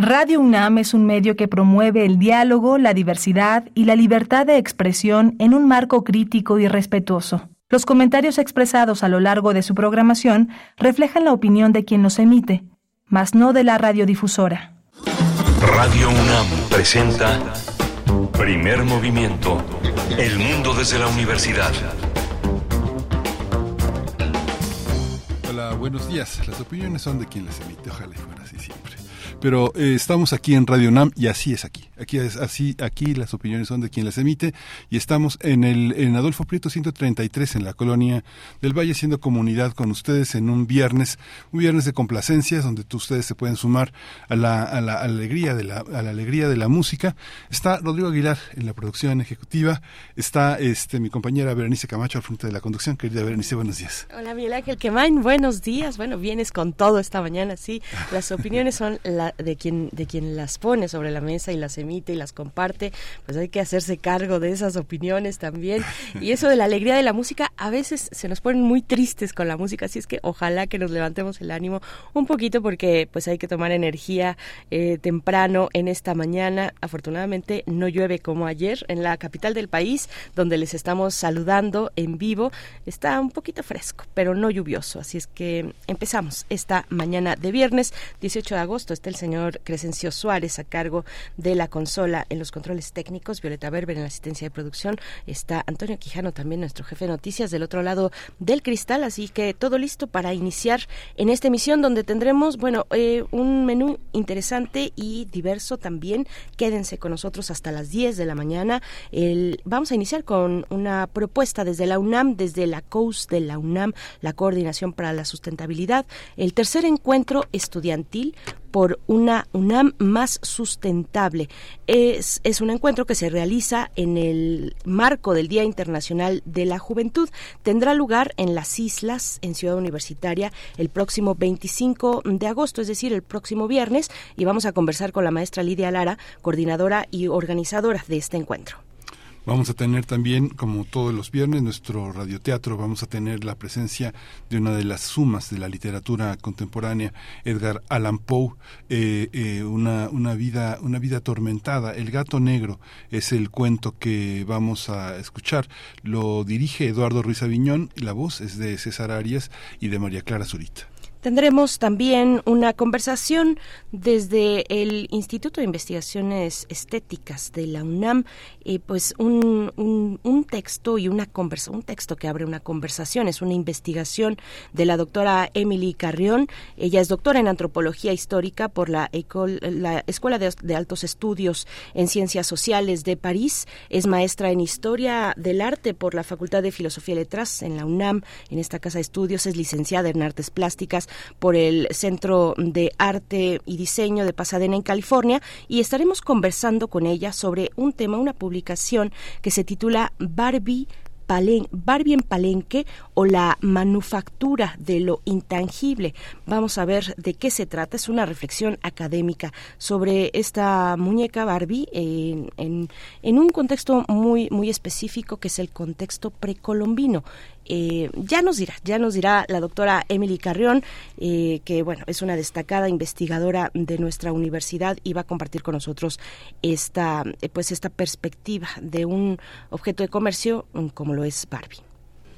Radio UNAM es un medio que promueve el diálogo, la diversidad y la libertad de expresión en un marco crítico y respetuoso. Los comentarios expresados a lo largo de su programación reflejan la opinión de quien los emite, mas no de la radiodifusora. Radio UNAM presenta Primer Movimiento. El mundo desde la universidad. Hola, buenos días. Las opiniones son de quien las emite. Ojalá fuera así siempre. Pero eh, estamos aquí en Radio UNAM y así es aquí. Aquí es así, aquí las opiniones son de quien las emite y estamos en el en Adolfo Prieto 133 en la colonia del Valle siendo comunidad con ustedes en un viernes, un viernes de complacencias donde ustedes se pueden sumar a la, a la alegría de la a la alegría de la música. Está Rodrigo Aguilar en la producción ejecutiva, está este mi compañera Berenice Camacho al frente de la conducción. Querida Berenice, buenos días. Hola, Miguel Ángel Quemain, buenos días. Bueno, vienes con todo esta mañana, sí. Las opiniones son de quien, de quien las pone sobre la mesa y las emite y las comparte, pues hay que hacerse cargo de esas opiniones también. Y eso de la alegría de la música, a veces se nos ponen muy tristes con la música, así es que ojalá que nos levantemos el ánimo un poquito porque pues hay que tomar energía eh, temprano en esta mañana. Afortunadamente no llueve como ayer en la capital del país, donde les estamos saludando en vivo. Está un poquito fresco, pero no lluvioso, así es que empezamos esta mañana de viernes 18 de agosto. Está el señor Crescencio Suárez a cargo de la consola en los controles técnicos, Violeta Berber en la asistencia de producción, está Antonio Quijano también nuestro jefe de noticias del otro lado del cristal, así que todo listo para iniciar en esta emisión donde tendremos, bueno, eh, un menú interesante y diverso también. Quédense con nosotros hasta las 10 de la mañana. El, vamos a iniciar con una propuesta desde la UNAM, desde la COUS de la UNAM, la Coordinación para la Sustentabilidad, el tercer encuentro estudiantil por una UNAM más sustentable. Es, es un encuentro que se realiza en el marco del Día Internacional de la Juventud. Tendrá lugar en las islas, en Ciudad Universitaria, el próximo 25 de agosto, es decir, el próximo viernes, y vamos a conversar con la maestra Lidia Lara, coordinadora y organizadora de este encuentro. Vamos a tener también, como todos los viernes, nuestro radioteatro. Vamos a tener la presencia de una de las sumas de la literatura contemporánea, Edgar Allan Poe, eh, eh, una, una, vida, una vida atormentada. El gato negro es el cuento que vamos a escuchar. Lo dirige Eduardo Ruiz Aviñón la voz es de César Arias y de María Clara Zurita. Tendremos también una conversación desde el Instituto de Investigaciones Estéticas de la UNAM, eh, pues un, un, texto y una conversa, un texto que abre una conversación, es una investigación de la doctora Emily Carrión. Ella es doctora en antropología histórica por la, la Escuela de, de Altos Estudios en Ciencias Sociales de París, es maestra en Historia del Arte por la Facultad de Filosofía y Letras en la UNAM, en esta casa de estudios, es licenciada en Artes Plásticas por el Centro de Arte y Diseño de Pasadena en California y estaremos conversando con ella sobre un tema, una publicación que se titula Barbie Barbie en Palenque o la manufactura de lo intangible. Vamos a ver de qué se trata. Es una reflexión académica sobre esta muñeca Barbie en, en, un contexto muy, muy específico que es el contexto precolombino. Eh, ya nos dirá, ya nos dirá la doctora Emily Carrión, eh, que bueno, es una destacada investigadora de nuestra universidad y va a compartir con nosotros esta, eh, pues esta perspectiva de un objeto de comercio mm, como lo es Barbie.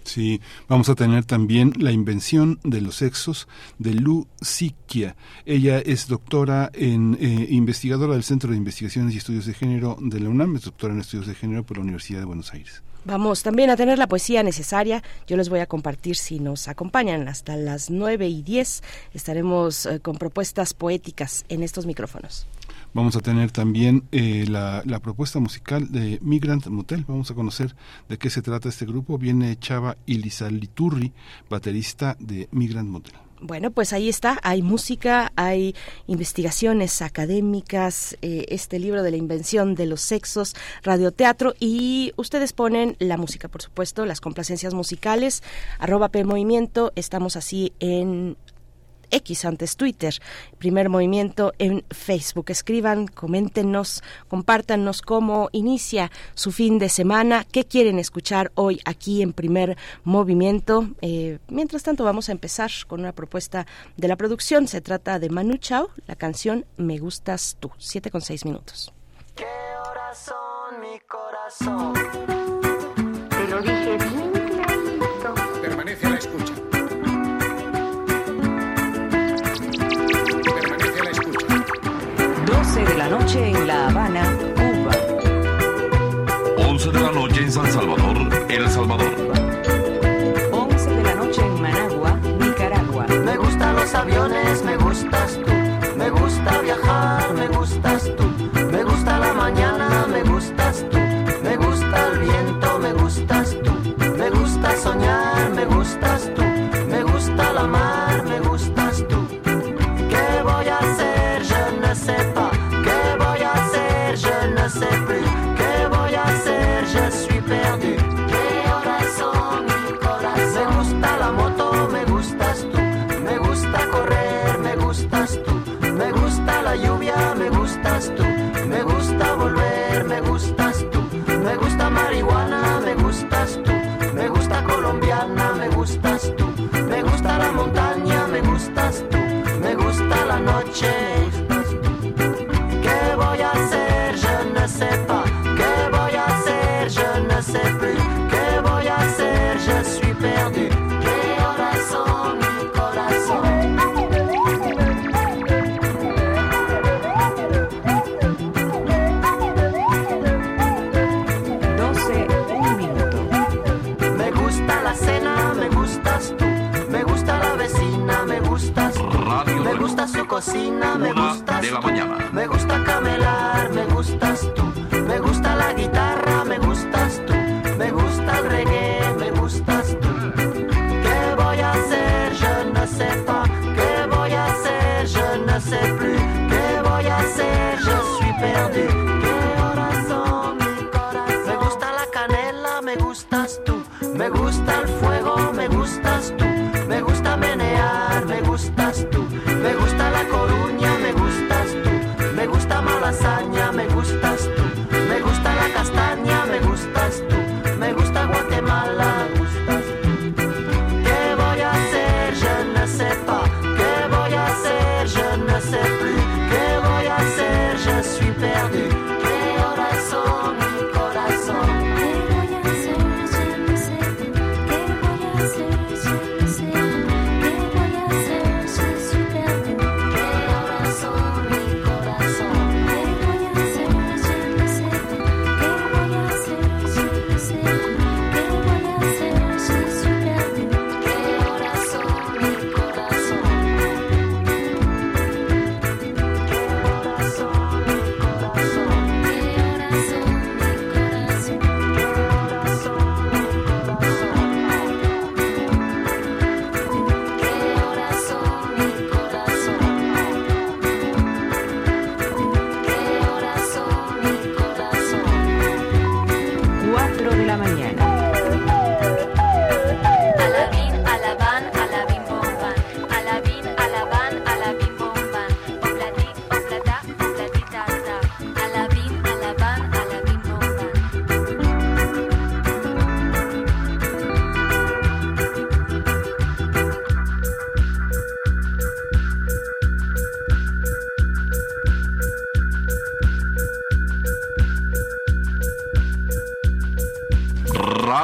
Sí, vamos a tener también la invención de los sexos de Lu Sikia. Ella es doctora en investigadora del Centro de Investigaciones y Estudios de Género de la UNAM, es doctora en Estudios de Género por la Universidad de Buenos Aires. Vamos también a tener la poesía necesaria. Yo les voy a compartir si nos acompañan hasta las 9 y 10. Estaremos eh, con propuestas poéticas en estos micrófonos. Vamos a tener también eh, la, propuesta musical de Migrant Motel. Vamos a conocer de qué se trata este grupo. Viene Chava Ilizaliturri, baterista de Migrant Motel. Bueno, pues ahí está, hay música, hay investigaciones académicas, eh, este libro de la invención de los sexos, radioteatro y ustedes ponen la música, por supuesto, las complacencias musicales, arroba P Movimiento, estamos así en X, antes Twitter, Primer Movimiento en Facebook. Escriban, coméntenos, compártanos cómo inicia su fin de semana, qué quieren escuchar hoy aquí en Primer Movimiento. Eh, mientras tanto, vamos a empezar con una propuesta de la producción. Se trata de Manu Chao, la canción Me Gustas Tú, 7 con 6 minutos. ¿Qué horas son, mi corazón? Lo dije. Mm, de la noche en La Habana, Cuba. 11 de la noche en San Salvador, El Salvador. 11 de la noche en Managua, Nicaragua. Me gustan los aviones, me gustas tú, me gusta viajar.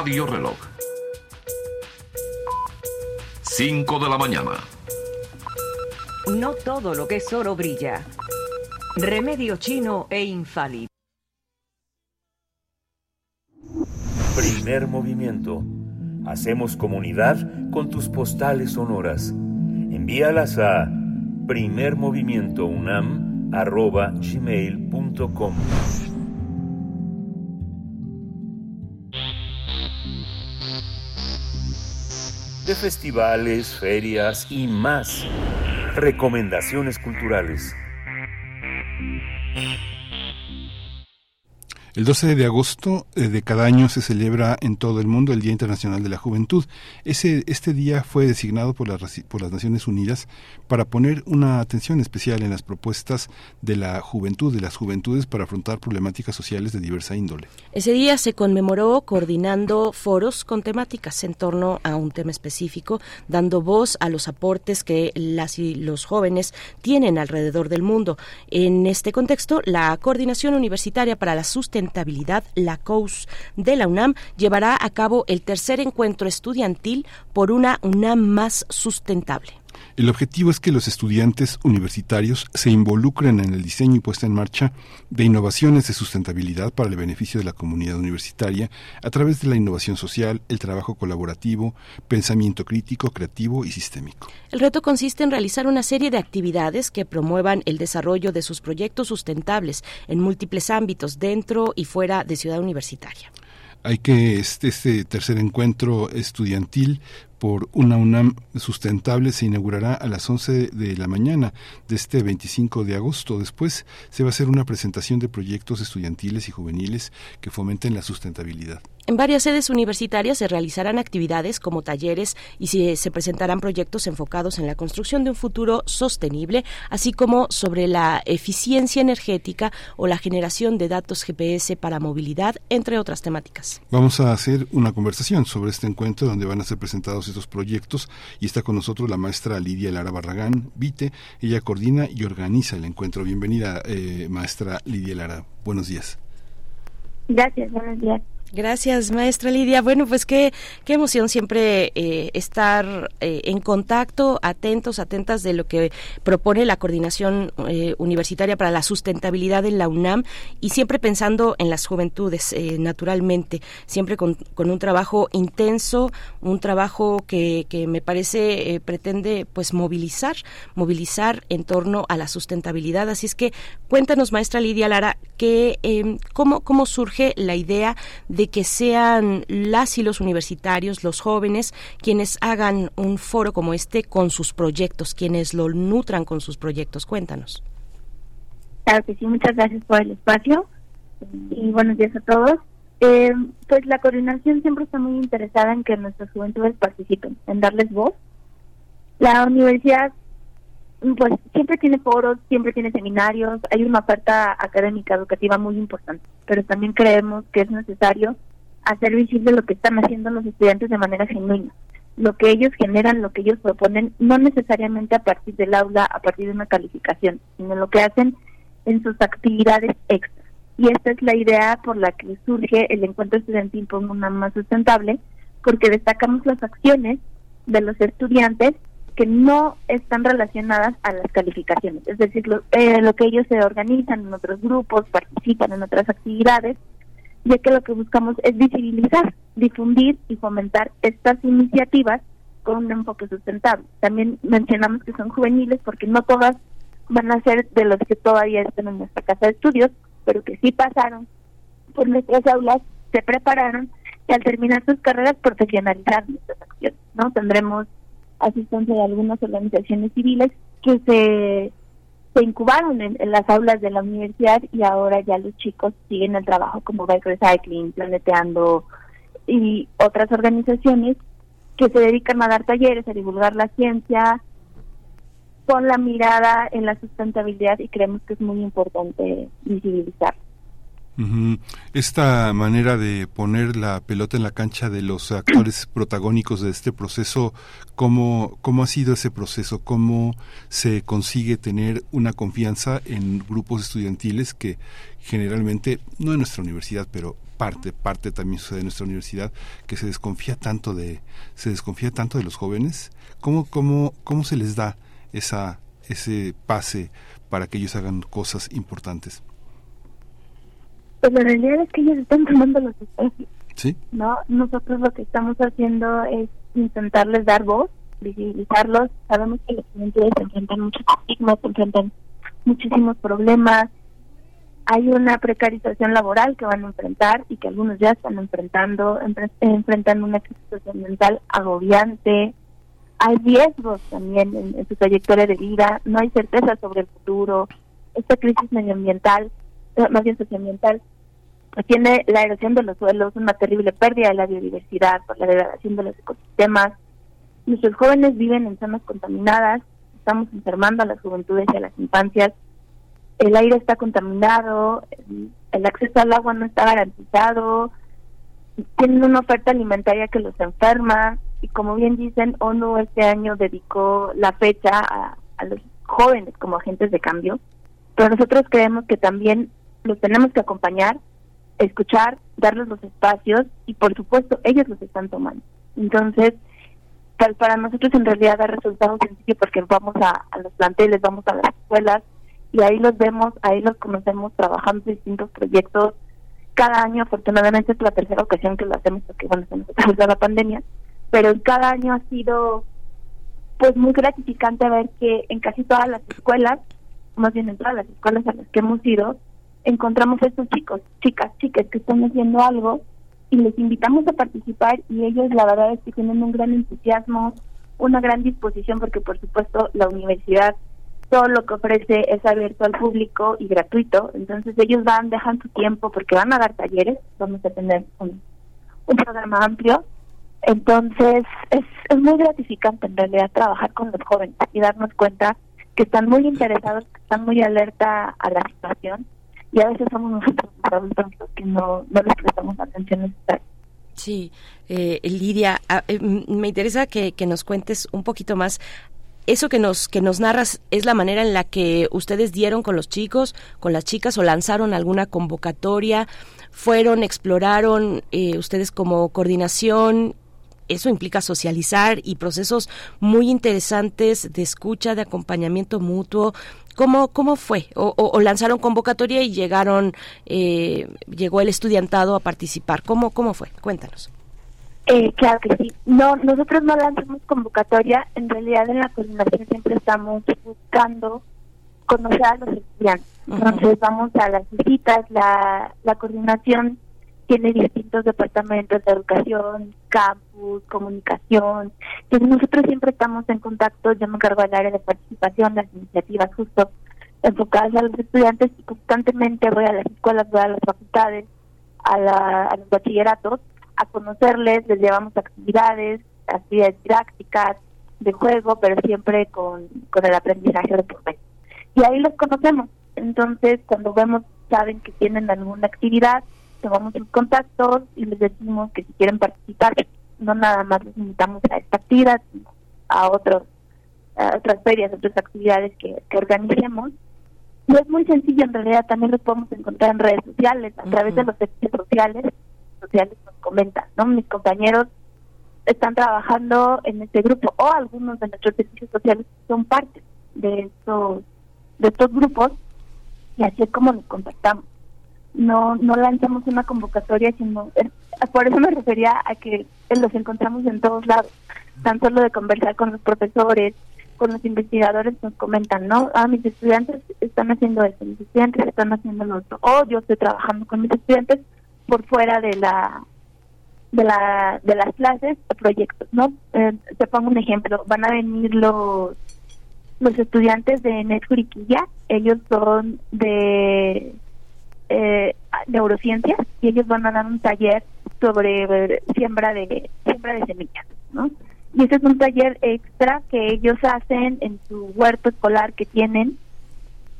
Radio Reloj. 5 de la mañana. No todo lo que es oro brilla. Remedio chino e infalible. Primer movimiento. Hacemos comunidad con tus postales sonoras. Envíalas a primermovimientounam.gmail.com de festivales, ferias y más. Recomendaciones culturales. El 12 de agosto eh, de cada año se celebra en todo el mundo el Día Internacional de la Juventud. Ese, este día fue designado por por las Naciones Unidas para poner una atención especial en las propuestas de la juventud, de las juventudes para afrontar problemáticas sociales de diversa índole. Ese día se conmemoró coordinando foros con temáticas en torno a un tema específico, dando voz a los aportes que las y los jóvenes tienen alrededor del mundo. En este contexto, la Coordinación Universitaria para la Sustentabilidad, la COUS de la UNAM, llevará a cabo el tercer encuentro estudiantil por una UNAM más sustentable. El objetivo es que los estudiantes universitarios se involucren en el diseño y puesta en marcha de innovaciones de sustentabilidad para el beneficio de la comunidad universitaria a través de la innovación social, el trabajo colaborativo, pensamiento crítico, creativo y sistémico. El reto consiste en realizar una serie de actividades que promuevan el desarrollo de sus proyectos sustentables en múltiples ámbitos dentro y fuera de Ciudad Universitaria. Hay que este, este tercer encuentro estudiantil por una UNAM sustentable se inaugurará a las 11 de la mañana de este 25 de agosto. Después se va a hacer una presentación de proyectos estudiantiles y juveniles que fomenten la sustentabilidad. En varias sedes universitarias se realizarán actividades como talleres y se, se presentarán proyectos enfocados en la construcción de un futuro sostenible, así como sobre la eficiencia energética o la generación de datos GPS para movilidad, entre otras temáticas. Vamos a hacer una conversación sobre este encuentro donde van a ser presentados estos proyectos y está con nosotros la maestra Lidia Lara Barragán Vite. Ella coordina y organiza el encuentro. Bienvenida, eh, maestra Lidia Lara. Buenos días. Gracias, buenos días. Gracias, maestra Lidia. Bueno, pues qué, qué emoción siempre eh, estar eh, en contacto, atentos, atentas de lo que propone la Coordinación eh, Universitaria para la Sustentabilidad en la UNAM y siempre pensando en las juventudes, eh, naturalmente, siempre con, un trabajo intenso, un trabajo que, que me parece pretende pues movilizar, movilizar en torno a la sustentabilidad. Así es que cuéntanos, maestra Lidia Lara, que, eh, cómo, cómo surge la idea de que sean las y los universitarios, los jóvenes, quienes hagan un foro como este con sus proyectos, quienes lo nutran con sus proyectos. Cuéntanos. Claro que sí, muchas gracias por el espacio y buenos días a todos. Eh, pues la coordinación siempre está muy interesada en que nuestras juventudes participen, en darles voz. La universidad pues siempre tiene foros, siempre tiene seminarios, hay una oferta académica educativa muy importante, pero también creemos que es necesario hacer visible lo que están haciendo los estudiantes de manera genuina, lo que ellos generan, lo que ellos proponen, no necesariamente a partir del aula, a partir de una calificación, sino lo que hacen en sus actividades extras. Y esta es la idea por la que surge el encuentro estudiantil por una más sustentable, porque destacamos las acciones de los estudiantes que no están relacionadas a las calificaciones, es decir, lo, eh, lo que ellos se organizan en otros grupos, participan en otras actividades, ya que lo que buscamos es visibilizar, difundir y fomentar estas iniciativas con un enfoque sustentable. También mencionamos que son juveniles porque no todas van a ser de los que todavía están en nuestra casa de estudios, pero que sí pasaron por nuestras aulas, se prepararon y al terminar sus carreras profesionalizaron nuestras acciones, ¿no? Tendremos asistencia de algunas organizaciones civiles que se, se incubaron en, en, las aulas de la universidad y ahora ya los chicos siguen el trabajo como Bike Recycling, Planeteando y otras organizaciones que se dedican a dar talleres, a divulgar la ciencia con la mirada en la sustentabilidad y creemos que es muy importante visibilizar. Esta manera de poner la pelota en la cancha de los actores protagónicos de este proceso, ¿cómo, ¿cómo ha sido ese proceso? ¿Cómo se consigue tener una confianza en grupos estudiantiles que generalmente, no en nuestra universidad, pero parte, parte también sucede en nuestra universidad, que se desconfía tanto de, se desconfía tanto de los jóvenes? ¿Cómo, cómo, cómo se les da esa, ese pase para que ellos hagan cosas importantes? Pues la realidad es que ellos están tomando los espacios. ¿Sí? ¿no? Nosotros lo que estamos haciendo es intentarles dar voz, visibilizarlos. Sabemos que los estudiantes se enfrentan muchos estigmas, se enfrentan muchísimos problemas. Hay una precarización laboral que van a enfrentar y que algunos ya están enfrentando, enfrentan una crisis social mental agobiante. Hay riesgos también en, en su trayectoria de vida, no hay certeza sobre el futuro. Esta crisis medioambiental más bien socioambiental, pues tiene la erosión de los suelos, una terrible pérdida de la biodiversidad por la degradación de los ecosistemas. Nuestros jóvenes viven en zonas contaminadas, estamos enfermando a las juventudes y a las infancias. El aire está contaminado, el- acceso al agua no está garantizado, tienen una oferta alimentaria que los enferma y como bien dicen, ONU este año dedicó la fecha a los jóvenes como agentes de cambio, pero nosotros creemos que también los tenemos que acompañar, escuchar, darles los espacios y por supuesto ellos los están tomando. Entonces, para, para nosotros en realidad da resultados sencillos porque vamos a, los planteles, vamos a las escuelas y ahí los vemos, ahí los conocemos trabajando distintos proyectos. Cada año, afortunadamente, es la tercera ocasión que lo hacemos porque, bueno, se nos atravesó la pandemia, pero cada año ha sido pues muy gratificante ver que en casi todas las escuelas, más bien en todas las escuelas a las que hemos ido, encontramos a estos chicos, chicas, chicas que están haciendo algo y les invitamos a participar y ellos la verdad es que tienen un gran entusiasmo, una gran disposición porque por supuesto la universidad todo lo que ofrece es abierto al público y gratuito, entonces ellos van, dejan su tiempo porque van a dar talleres, vamos a tener un, un programa amplio, entonces es, es muy gratificante en realidad trabajar con los jóvenes y darnos cuenta que están muy interesados, que están muy alerta a la situación y a veces somos nosotros los que no, no les prestamos atención necesaria. Sí, eh, Lidia, eh, me interesa que, que nos cuentes un poquito más. Eso que nos que nos narras es la manera en la que ustedes dieron con los chicos, con las chicas o lanzaron alguna convocatoria, fueron, exploraron eh, ustedes como coordinación. Eso implica socializar y procesos muy interesantes de escucha, de acompañamiento mutuo. ¿Cómo, cómo fue? O, o- o lanzaron convocatoria y llegaron, eh, llegó el estudiantado a participar. ¿Cómo, cómo fue? Cuéntanos. Eh, claro que sí. No, nosotros no lanzamos convocatoria. En realidad, en la coordinación siempre estamos buscando conocer a los estudiantes. Entonces, vamos a las visitas. La, la coordinación tiene distintos departamentos de educación, campus, comunicación. Entonces, nosotros siempre estamos en contacto. Yo me encargo del área de participación, las iniciativas justo enfocadas a los estudiantes y constantemente voy a las escuelas, voy a las facultades, a, la, a los bachilleratos a conocerles, les llevamos actividades, actividades didácticas, de juego, pero siempre con, con el aprendizaje de por medio. Y ahí los conocemos. Entonces, cuando vemos, saben que tienen alguna actividad, tomamos sus contactos y les decimos que si quieren participar, no nada más los invitamos a esta actividad, sino a otros a otras ferias, otras actividades que, que organicemos. Y es muy sencillo, en realidad también los podemos encontrar en redes sociales, a través de los servicios sociales, sociales nos comentan, ¿no? Mis compañeros están trabajando en este grupo o algunos de nuestros servicios sociales son parte de estos de estos grupos y así es como nos contactamos. No no lanzamos una convocatoria, sino eh, por eso me refería a que los encontramos en todos lados, tan solo de conversar con los profesores, con los investigadores nos comentan, ¿no? Ah, mis estudiantes están haciendo esto, mis estudiantes están haciendo lo otro, o yo estoy trabajando con mis estudiantes por fuera de la de la de las clases o proyectos, ¿no? Eh, te pongo un ejemplo, van a venir los los estudiantes de Netjuriquilla, ellos son de eh, neurociencias y ellos van a dar un taller sobre siembra de siembra de semillas, ¿no? Y ese es un taller extra que ellos hacen en su huerto escolar que tienen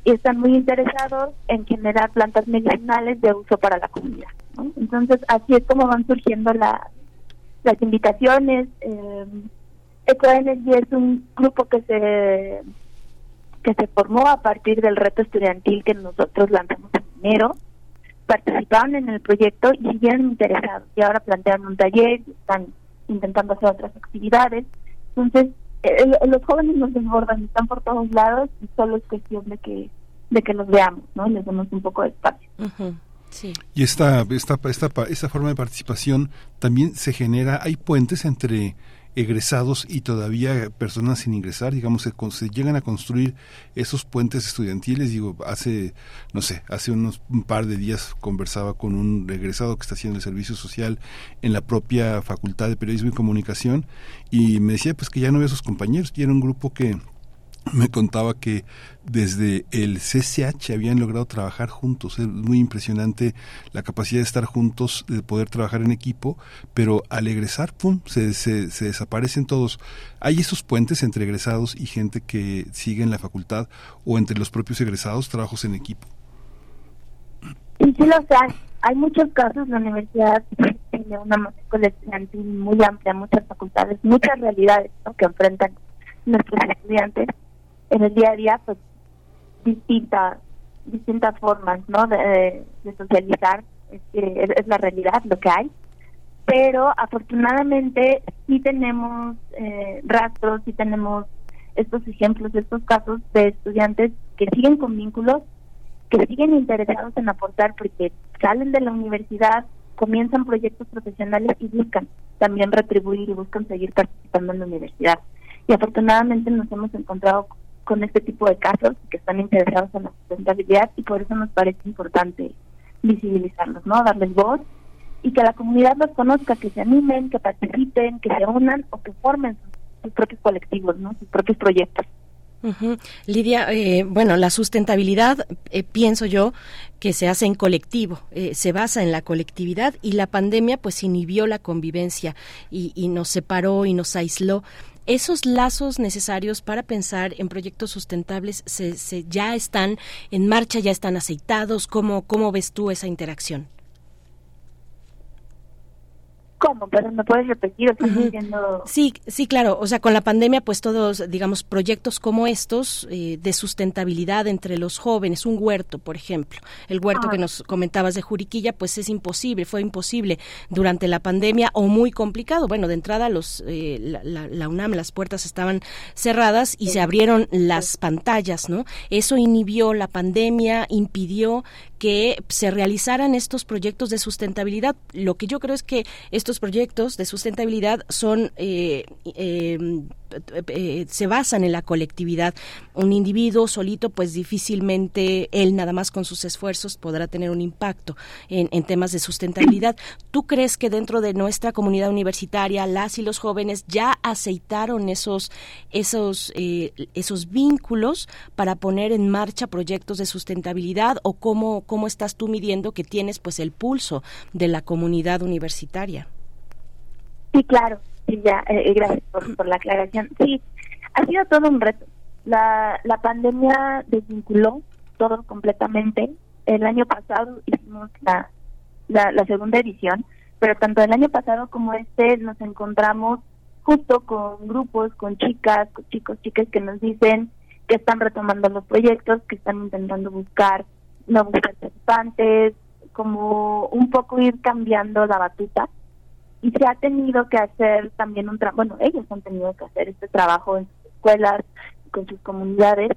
y están muy interesados en generar plantas medicinales de uso para la comunidad. ¿no? Entonces, así es como van surgiendo la- las invitaciones. Eh, EcoEnergy es un grupo que se que se formó a partir del reto estudiantil que nosotros lanzamos en enero. Participaron en el proyecto y siguieron interesados. Y ahora plantean un taller, y están intentando hacer otras actividades. Entonces, eh, los jóvenes nos desbordan, están por todos lados y solo es cuestión de que de que los veamos, ¿no? Y les demos un poco de espacio. Sí. Y esta, esta, esta, pa- esta forma de participación también se genera, hay puentes entre egresados y todavía personas sin ingresar, digamos, se, se llegan a construir esos puentes estudiantiles, digo, hace, no sé, hace unos un par de días conversaba con un egresado que está haciendo el servicio social en la propia Facultad de Periodismo y Comunicación y me decía pues que ya no ve sus compañeros, y era un grupo que me contaba que desde el CCH habían logrado trabajar juntos. Es muy impresionante la capacidad de estar juntos, de poder trabajar en equipo, pero al egresar, ¡pum!, se, se, desaparecen todos. Hay esos puentes entre egresados y gente que sigue en la facultad o entre los propios egresados, trabajos en equipo. Sí, sí los hay. Hay muchos casos, la universidad tiene una matrícula estudiantil muy amplia, muchas facultades, muchas realidades que enfrentan nuestros estudiantes en el día a día, pues distintas distintas formas no de, socializar, es, es, la realidad, lo que hay. Pero afortunadamente sí tenemos eh, rastros, sí tenemos estos ejemplos, estos casos de estudiantes que siguen con vínculos que siguen interesados en aportar porque salen de la universidad, comienzan proyectos profesionales y buscan también retribuir y buscan seguir participando en la universidad. Y afortunadamente nos hemos encontrado con este tipo de casos que están interesados en la sustentabilidad y por eso nos parece importante visibilizarlos, ¿no? Darles voz y que la comunidad los conozca, que se animen, que participen, que se unan o que formen sus, propios colectivos, ¿no? Sus propios proyectos. Lidia, eh, bueno, la sustentabilidad, eh, pienso yo, que se hace en colectivo, eh, se basa en la colectividad y la pandemia pues inhibió la convivencia y, y nos separó y nos aisló. Esos lazos necesarios para pensar en proyectos sustentables se, se ya están en marcha, ya están aceitados. ¿Cómo, cómo ves tú esa interacción? ¿Cómo? Pero me puedes repetir, Ujú. diciendo... Sí, sí, claro. O sea, con la pandemia, pues todos, digamos, proyectos como estos eh, de sustentabilidad entre los jóvenes, un huerto, por ejemplo. El huerto Ah. que nos comentabas de Juriquilla, pues es imposible, fue imposible durante la pandemia o muy complicado. Bueno, de entrada los eh, la, la- la UNAM, las puertas estaban cerradas y se abrieron las pantallas, ¿no? Eso inhibió la pandemia, impidió que se realizaran estos proyectos de sustentabilidad. Lo que yo creo es que estos proyectos de sustentabilidad son eh, eh, eh, se basan en la colectividad. Un individuo solito, pues difícilmente él nada más con sus esfuerzos podrá tener un impacto en, temas de sustentabilidad. ¿Tú crees que dentro de nuestra comunidad universitaria las y los jóvenes ya aceitaron esos esos eh, esos vínculos para poner en marcha proyectos de sustentabilidad o cómo cómo estás tú midiendo que tienes pues el pulso de la comunidad universitaria? Sí, claro. Sí, ya, eh, gracias por, por la aclaración. Sí, ha sido todo un reto. La, la pandemia desvinculó todo completamente. El año pasado hicimos la, la, la segunda edición, pero tanto el año pasado como este nos encontramos justo con grupos, con chicas, con chicos, chicas que nos dicen que están retomando los proyectos, que están intentando buscar nuevos participantes, como un poco ir cambiando la batuta y se ha tenido que hacer también un trabajo, bueno, ellos han tenido que hacer este trabajo en sus escuelas, con sus comunidades,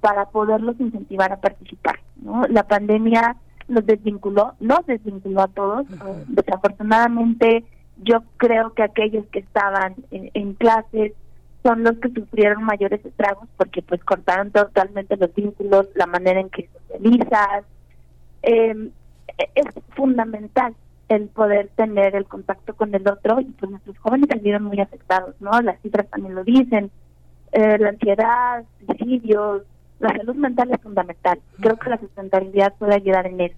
para poderlos incentivar a participar. ¿no? La pandemia los desvinculó, nos desvinculó a todos. Eh, Desafortunadamente, yo creo que aquellos que estaban en, en clases son los que sufrieron mayores estragos porque pues cortaron totalmente los vínculos, la manera en que socializas. Eh, es fundamental el poder tener el contacto con el otro y pues nuestros jóvenes se vieron muy afectados, ¿no? Las cifras también lo dicen, eh, la ansiedad, suicidios, la salud mental es fundamental. Creo que la sustentabilidad puede ayudar en eso,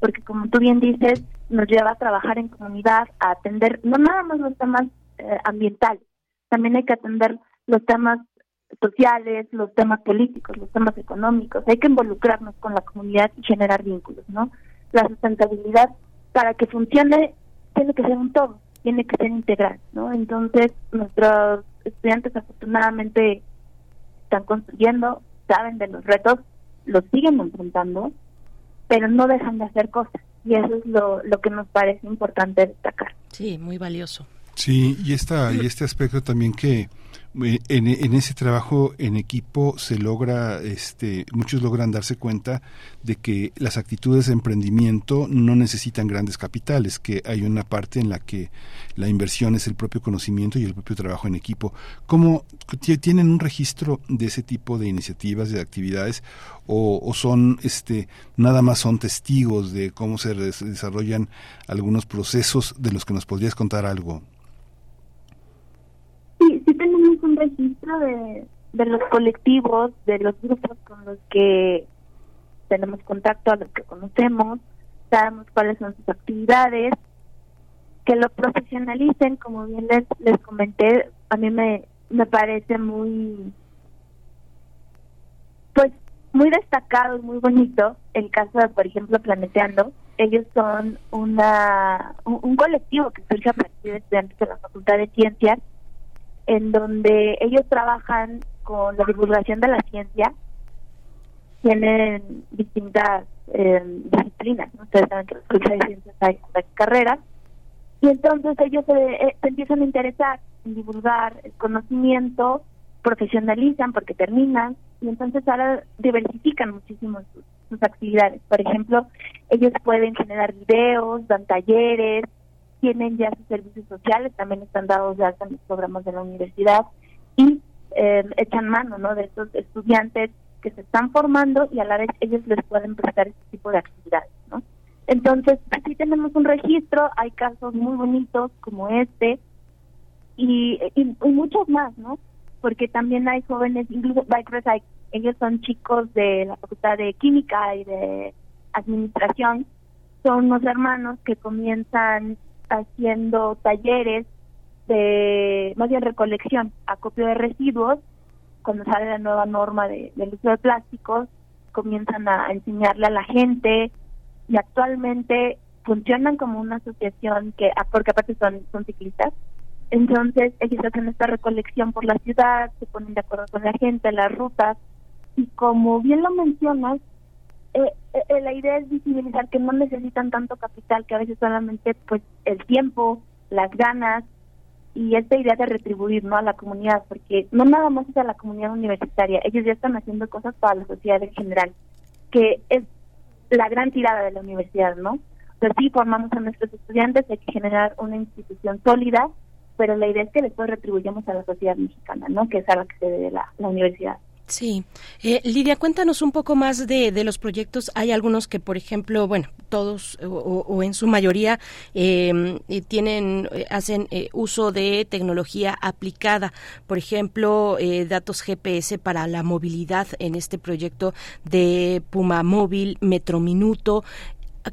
porque como tú bien dices, nos lleva a trabajar en comunidad, a atender no nada más los temas eh, ambientales, también hay que atender los temas sociales, los temas políticos, los temas económicos, hay que involucrarnos con la comunidad y generar vínculos, ¿no? La sustentabilidad para que funcione tiene que ser un todo, tiene que ser integral, ¿no? Entonces, nuestros estudiantes afortunadamente están construyendo, saben de los retos, los siguen enfrentando, pero no dejan de hacer cosas. Y eso es lo, lo que nos parece importante destacar. Sí, muy valioso. Sí, y esta y este aspecto también que en, en ese trabajo en equipo se logra, este, muchos logran darse cuenta de que las actitudes de emprendimiento no necesitan grandes capitales, que hay una parte en la que la inversión es el propio conocimiento y el propio trabajo en equipo. ¿Cómo ti- tienen un registro de ese tipo de iniciativas, de actividades, o, o son, este, nada más son testigos de cómo se des- desarrollan algunos procesos de los que nos podrías contar algo? Sí, sí tenemos un registro de, de los colectivos, de los grupos con los que tenemos contacto, a los que conocemos, sabemos cuáles son sus actividades, que lo profesionalicen, como bien les, les comenté, a mí me, me parece muy, pues, muy destacado y muy bonito el caso de, por ejemplo, Planeteando. Ellos son una un, un colectivo que surge a partir de estudiantes de la Facultad de Ciencias, en donde ellos trabajan con la divulgación de la ciencia, tienen distintas eh, disciplinas, ¿no? ustedes saben que Facultad de Ciencias hay carreras, y entonces ellos se, eh, se empiezan a interesar en divulgar el conocimiento, profesionalizan porque terminan, y entonces ahora diversifican muchísimo sus, sus actividades. Por ejemplo, ellos pueden generar videos, dan talleres, tienen ya sus servicios sociales, también están dados de alta en los programas de la universidad y eh, echan mano ¿no? de estos estudiantes que se están formando y a la vez ellos les pueden prestar este tipo de actividades. ¿no? Entonces, sí tenemos un registro, hay casos muy bonitos como este y, y, muchos más, ¿no? Porque también hay jóvenes, incluso Recycle, ellos son chicos de la Facultad de Química y de Administración, son unos hermanos que comienzan haciendo talleres de, más bien recolección, acopio de residuos, cuando sale la nueva norma de, del uso de plásticos, comienzan a enseñarle a la gente y actualmente funcionan como una asociación que, ah, porque aparte son, son ciclistas, entonces ellos hacen esta recolección por la ciudad, se ponen de acuerdo con la gente, las rutas, y como bien lo mencionas, eh, eh, la idea es visibilizar que no necesitan tanto capital, que a veces solamente pues el tiempo, las ganas y esta idea de retribuir no a la comunidad, porque no nada más es a la comunidad universitaria, ellos ya están haciendo cosas para la sociedad en general, que es la gran tirada de la universidad, ¿no? Pero sí formamos a nuestros estudiantes, hay que generar una institución sólida, pero la idea es que después retribuyamos a la sociedad mexicana, ¿no? Que es a la que se debe la, la universidad. Sí. Eh, Lidia, cuéntanos un poco más de, de, los proyectos. Hay algunos que, por ejemplo, bueno, todos o, en su mayoría eh, tienen, hacen eh, uso de tecnología aplicada. Por ejemplo, eh, datos GPS para la movilidad en este proyecto de Puma Móvil, Metro Minuto.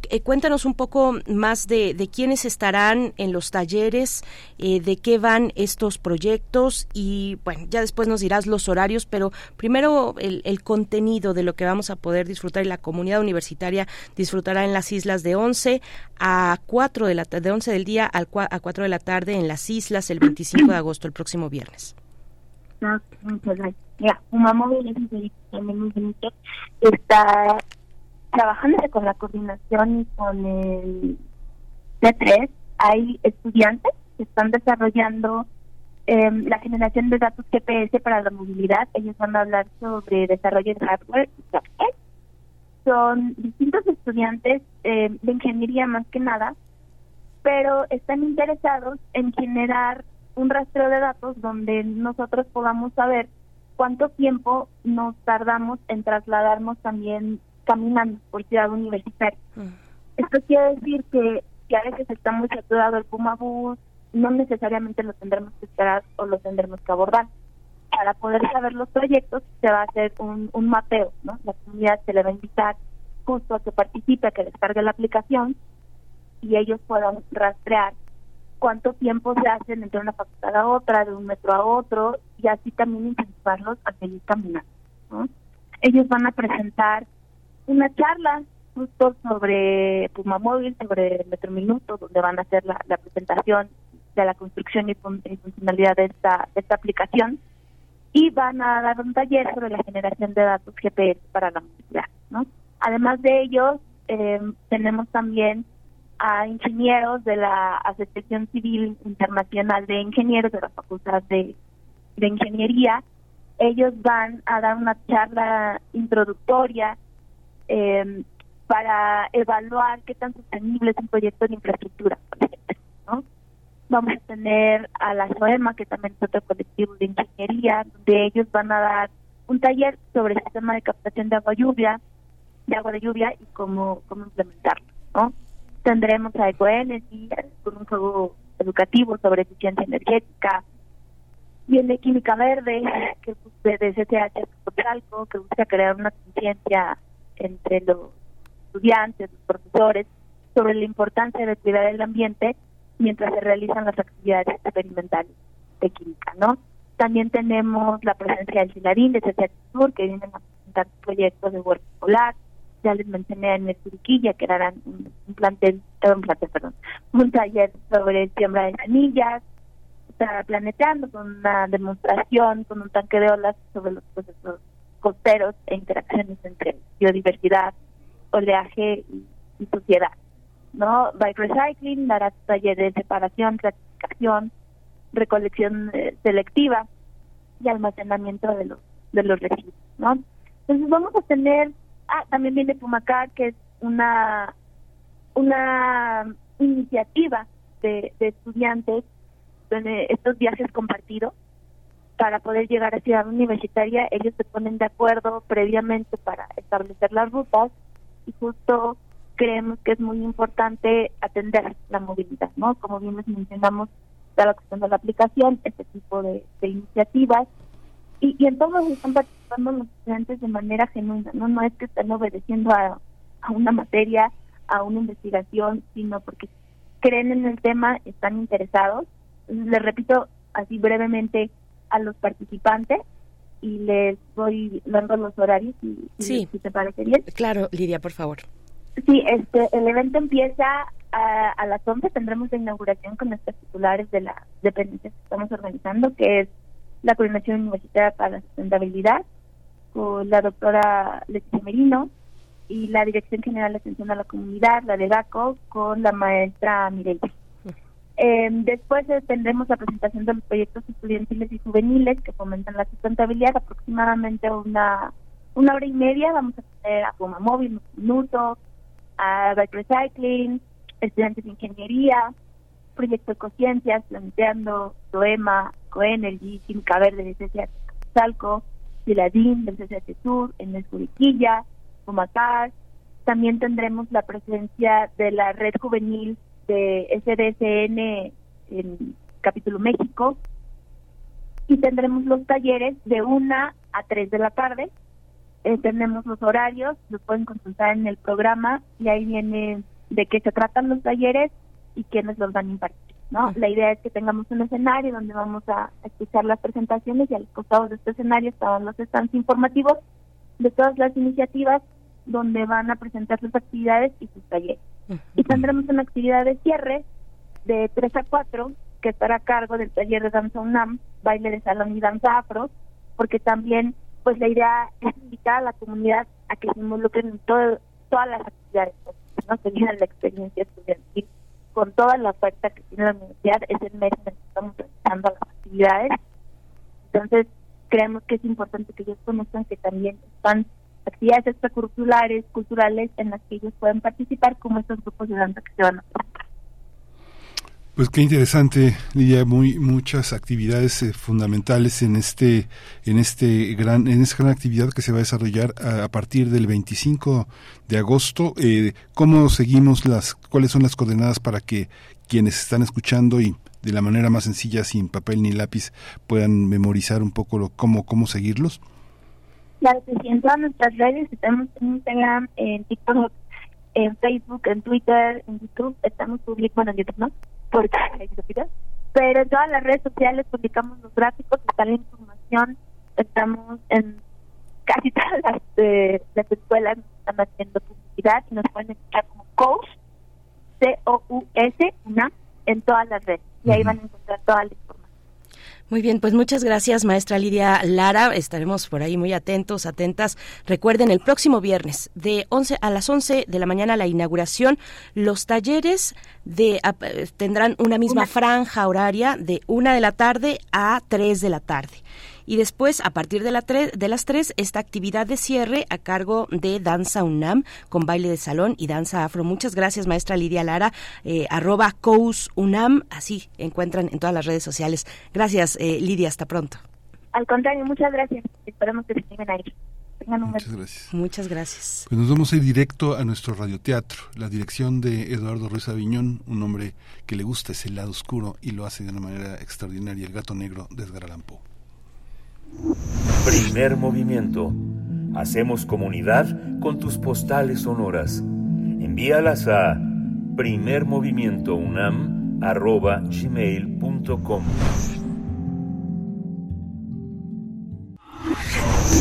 Eh, cuéntanos un poco más de, de, quiénes estarán en los talleres, eh, de qué van estos proyectos y bueno, ya después nos dirás los horarios, pero primero el, el, contenido de lo que vamos a poder disfrutar y la comunidad universitaria disfrutará en las islas de 11 a 4 de la de 11 del día al, a 4 de la tarde en las islas el 25 de agosto, el próximo viernes. Puma Móvil es un proyecto también bonito. Está trabajándose con la coordinación y con el C3, hay estudiantes que están desarrollando eh, la generación de datos GPS para la movilidad. Ellos van a hablar sobre desarrollo de hardware y software. Son distintos estudiantes eh, de ingeniería más que nada, pero están interesados en generar un rastreo de datos donde nosotros podamos saber cuánto tiempo nos tardamos en trasladarnos también caminando por ciudad universitaria. Uh. Esto quiere decir que, que a veces está muy saturado el Puma Bus, no necesariamente lo tendremos que esperar o lo tendremos que abordar. Para poder saber los proyectos se va a hacer un, un mapeo, ¿no? La comunidad se le va a invitar justo a que participe, a que descargue la aplicación y ellos puedan rastrear cuánto tiempo se hacen entre una facultad a otra, de un metro a otro, y así también incentivarlos a seguir caminando. ¿no? Ellos van a presentar una charla justo sobre Puma Móvil, sobre Metro Minuto, donde van a hacer la, presentación de la construcción y, fun y funcionalidad de esta, aplicación y van a dar un taller sobre la generación de datos GPS para la movilidad. ¿no? Además de ellos, eh, tenemos también a ingenieros de la Asociación Civil Internacional de Ingenieros de la Facultad de Ingeniería. Ellos van a dar una charla introductoria eh, para evaluar qué tan sostenible es un proyecto de infraestructura. Vamos a tener a la SOEMA, que también es otro colectivo de ingeniería, donde ellos van a dar un taller sobre el sistema de captación de agua lluvia, de agua de lluvia y cómo, cómo implementarlo. Tendremos a Ecoenergy con un juego educativo sobre eficiencia energética, Viene Química Verde, que de CCH que busca crear una conciencia entre los estudiantes, los profesores, sobre la importancia de cuidar el ambiente mientras se realizan las actividades experimentales de química, ¿no? También tenemos la presencia del Silarín de CCH Sur, que vienen a presentar proyectos de huerto escolar. Ya les mencioné en el Turiquilla, que harán un, un plantel, eh, un plantel, perdón, un taller sobre siembra de semillas. Está planeteando con una demostración, con un tanque de olas sobre los procesos costeros e interacciones entre biodiversidad, oleaje y, sociedad. ¿no? Bike Recycling dará taller de separación, clasificación, recolección eh, selectiva y almacenamiento de los de los residuos, ¿no? Entonces vamos a tener, ah, también viene Pumacar, que es una una iniciativa de, de estudiantes donde estos viajes compartidos para poder llegar a Ciudad Universitaria, ellos se ponen de acuerdo previamente para establecer las rutas y justo creemos que es muy importante atender la movilidad, ¿no? Como bien les mencionamos, está la cuestión de la aplicación, este tipo de, iniciativas, y, y en todos están participando los estudiantes de manera genuina, ¿no? No es que estén obedeciendo a, a una materia, a una investigación, sino porque creen en el tema, están interesados. Les repito así brevemente a los participantes y les voy dando los horarios, si, Sí. si te parece bien. Claro, Lidia, por favor. Sí, este, el evento empieza a, a las 11, tendremos la inauguración con nuestros titulares de las dependencias que estamos organizando, que es la Coordinación Universitaria para la Sustentabilidad, con la doctora Leticia Merino, y la Dirección General de Atención a la Comunidad, la de GACO, con la maestra Mireille. Eh, después tendremos la presentación de los proyectos estudiantiles y juveniles que fomentan la sustentabilidad, aproximadamente una una hora y media. Vamos a tener a Puma Móvil, Minuto, a Bike Recycling, estudiantes de ingeniería, Proyecto Ecociencias, Planteando, Soema, Coenergy, Química Verde de CCH Salco, Siladín del CCH Sur, en Escuriquilla, Pumacar. También tendremos la presencia de la red juvenil de SDSN en Capítulo México. Y tendremos los talleres de una a 3 de la tarde. Eh, tenemos los horarios, los pueden consultar en el programa y ahí viene de qué se tratan los talleres y quiénes los van a impartir. ¿no? La idea es que tengamos un escenario donde vamos a escuchar las presentaciones y al costado de este escenario estaban los stands informativos de todas las iniciativas donde van a presentar sus actividades y sus talleres. Y tendremos una actividad de cierre de 3 a 4 que estará a cargo del taller de danza UNAM, baile de salón y danza afro, porque también pues la idea es invitar a la comunidad a que se involucren en todo, todas las actividades, ¿no? que vivan la experiencia estudiantil con toda la oferta que tiene la universidad, es el mes en el que estamos realizando las actividades. Entonces, creemos que es importante que ellos conozcan que también están actividades extracurriculares, culturales, en las que ellos pueden participar, como estos grupos de danza que se. Pues qué interesante, Lidia, muy muchas actividades eh, fundamentales en este en este gran en esta gran actividad que se va a desarrollar a, a partir del 25 de agosto. Eh, ¿Cómo seguimos las cuáles son las coordenadas para que quienes están escuchando y de la manera más sencilla sin papel ni lápiz puedan memorizar un poco lo, cómo cómo seguirlos? Claro que sí, en todas nuestras redes, estamos en Instagram, en TikTok, en Facebook, en Twitter, en YouTube, estamos publicando, bueno, en YouTube no, porque pero en todas las redes sociales publicamos los gráficos, está la información, estamos en casi todas las, eh, las escuelas están haciendo publicidad y nos pueden encontrar como COUS, C-O-U-S, UNAM, en todas las redes, y ahí van a encontrar toda la información. Muy bien, pues muchas gracias, maestra Lidia Lara. Estaremos por ahí muy atentos, atentas. Recuerden, el próximo viernes, de 11 a las 11 de la mañana, la inauguración. Los talleres de, tendrán una misma franja horaria de 1 de la tarde a 3 de la tarde. Y después, a partir de, la tre- de las 3, esta actividad de cierre a cargo de Danza UNAM con baile de salón y danza afro. Muchas gracias, maestra Lidia Lara. Eh, arroba COUS UNAM, así encuentran en todas las redes sociales. Gracias, eh, Lidia, hasta pronto. Al contrario, muchas gracias. Esperamos que se ahí. Tengan un Muchas gracias. Muchas gracias. Pues nos vamos a ir directo a nuestro radioteatro, la dirección de Eduardo Ruiz Aviñón, un hombre que le gusta ese lado oscuro y lo hace de una manera extraordinaria, el gato negro de Edgar Allan Poe. Primer movimiento. Hacemos comunidad con tus postales sonoras. Envíalas a primermovimientounam@gmail.com.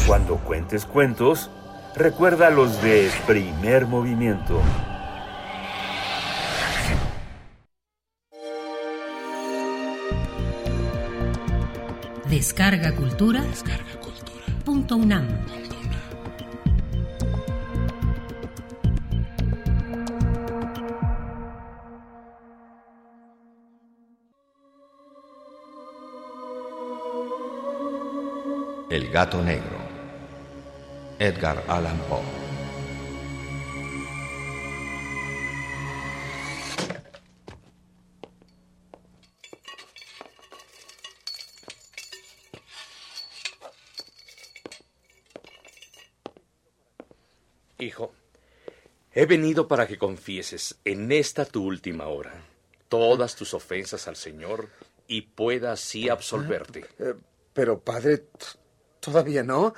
Cuando cuentes cuentos, recuerda los de Primer Movimiento. Descarga Cultura. Punto UNAM. El gato negro. Edgar Allan Poe. Hijo, he venido para que confieses en esta tu última hora todas tus ofensas al Señor y pueda así absolverte. Eh, pero, padre, todavía no.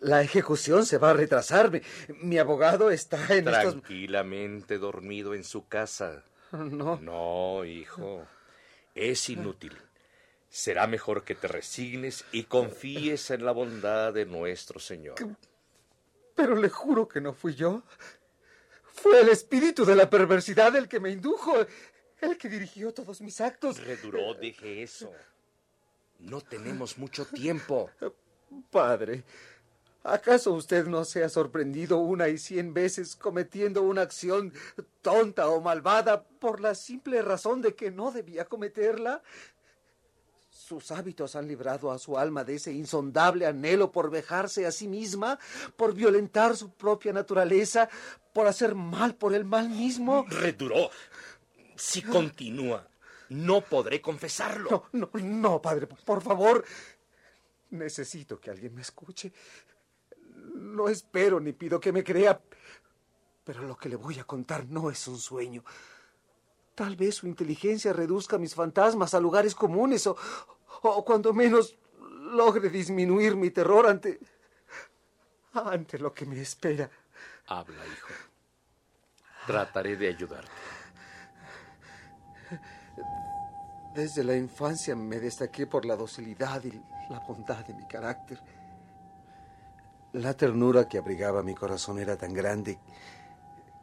La ejecución se va a retrasar. Mi, mi abogado está en estos... Tranquilamente dormido en su casa. No. No, hijo. Es inútil. Será mejor que te resignes y confíes en la bondad de nuestro Señor. Pero le juro que no fui yo. Fue el espíritu de la perversidad el que me indujo, el que dirigió todos mis actos. Reduró, deje eso. No tenemos mucho tiempo. Padre, ¿acaso usted no se ha sorprendido una y cien veces cometiendo una acción tonta o malvada por la simple razón de que no debía cometerla? Sus hábitos han librado a su alma de ese insondable anhelo por vejarse a sí misma, por violentar su propia naturaleza, por hacer mal por el mal mismo. Reduró. Si continúa, no podré confesarlo. No, no, no, padre, por favor. Necesito que alguien me escuche. No espero ni pido que me crea, pero lo que le voy a contar no es un sueño. Tal vez su inteligencia reduzca mis fantasmas a lugares comunes o, o cuando menos logre disminuir mi terror ante ante lo que me espera. Habla, hijo. Trataré de ayudarte. Desde la infancia me destaqué por la docilidad y la bondad de mi carácter. La ternura que abrigaba mi corazón era tan grande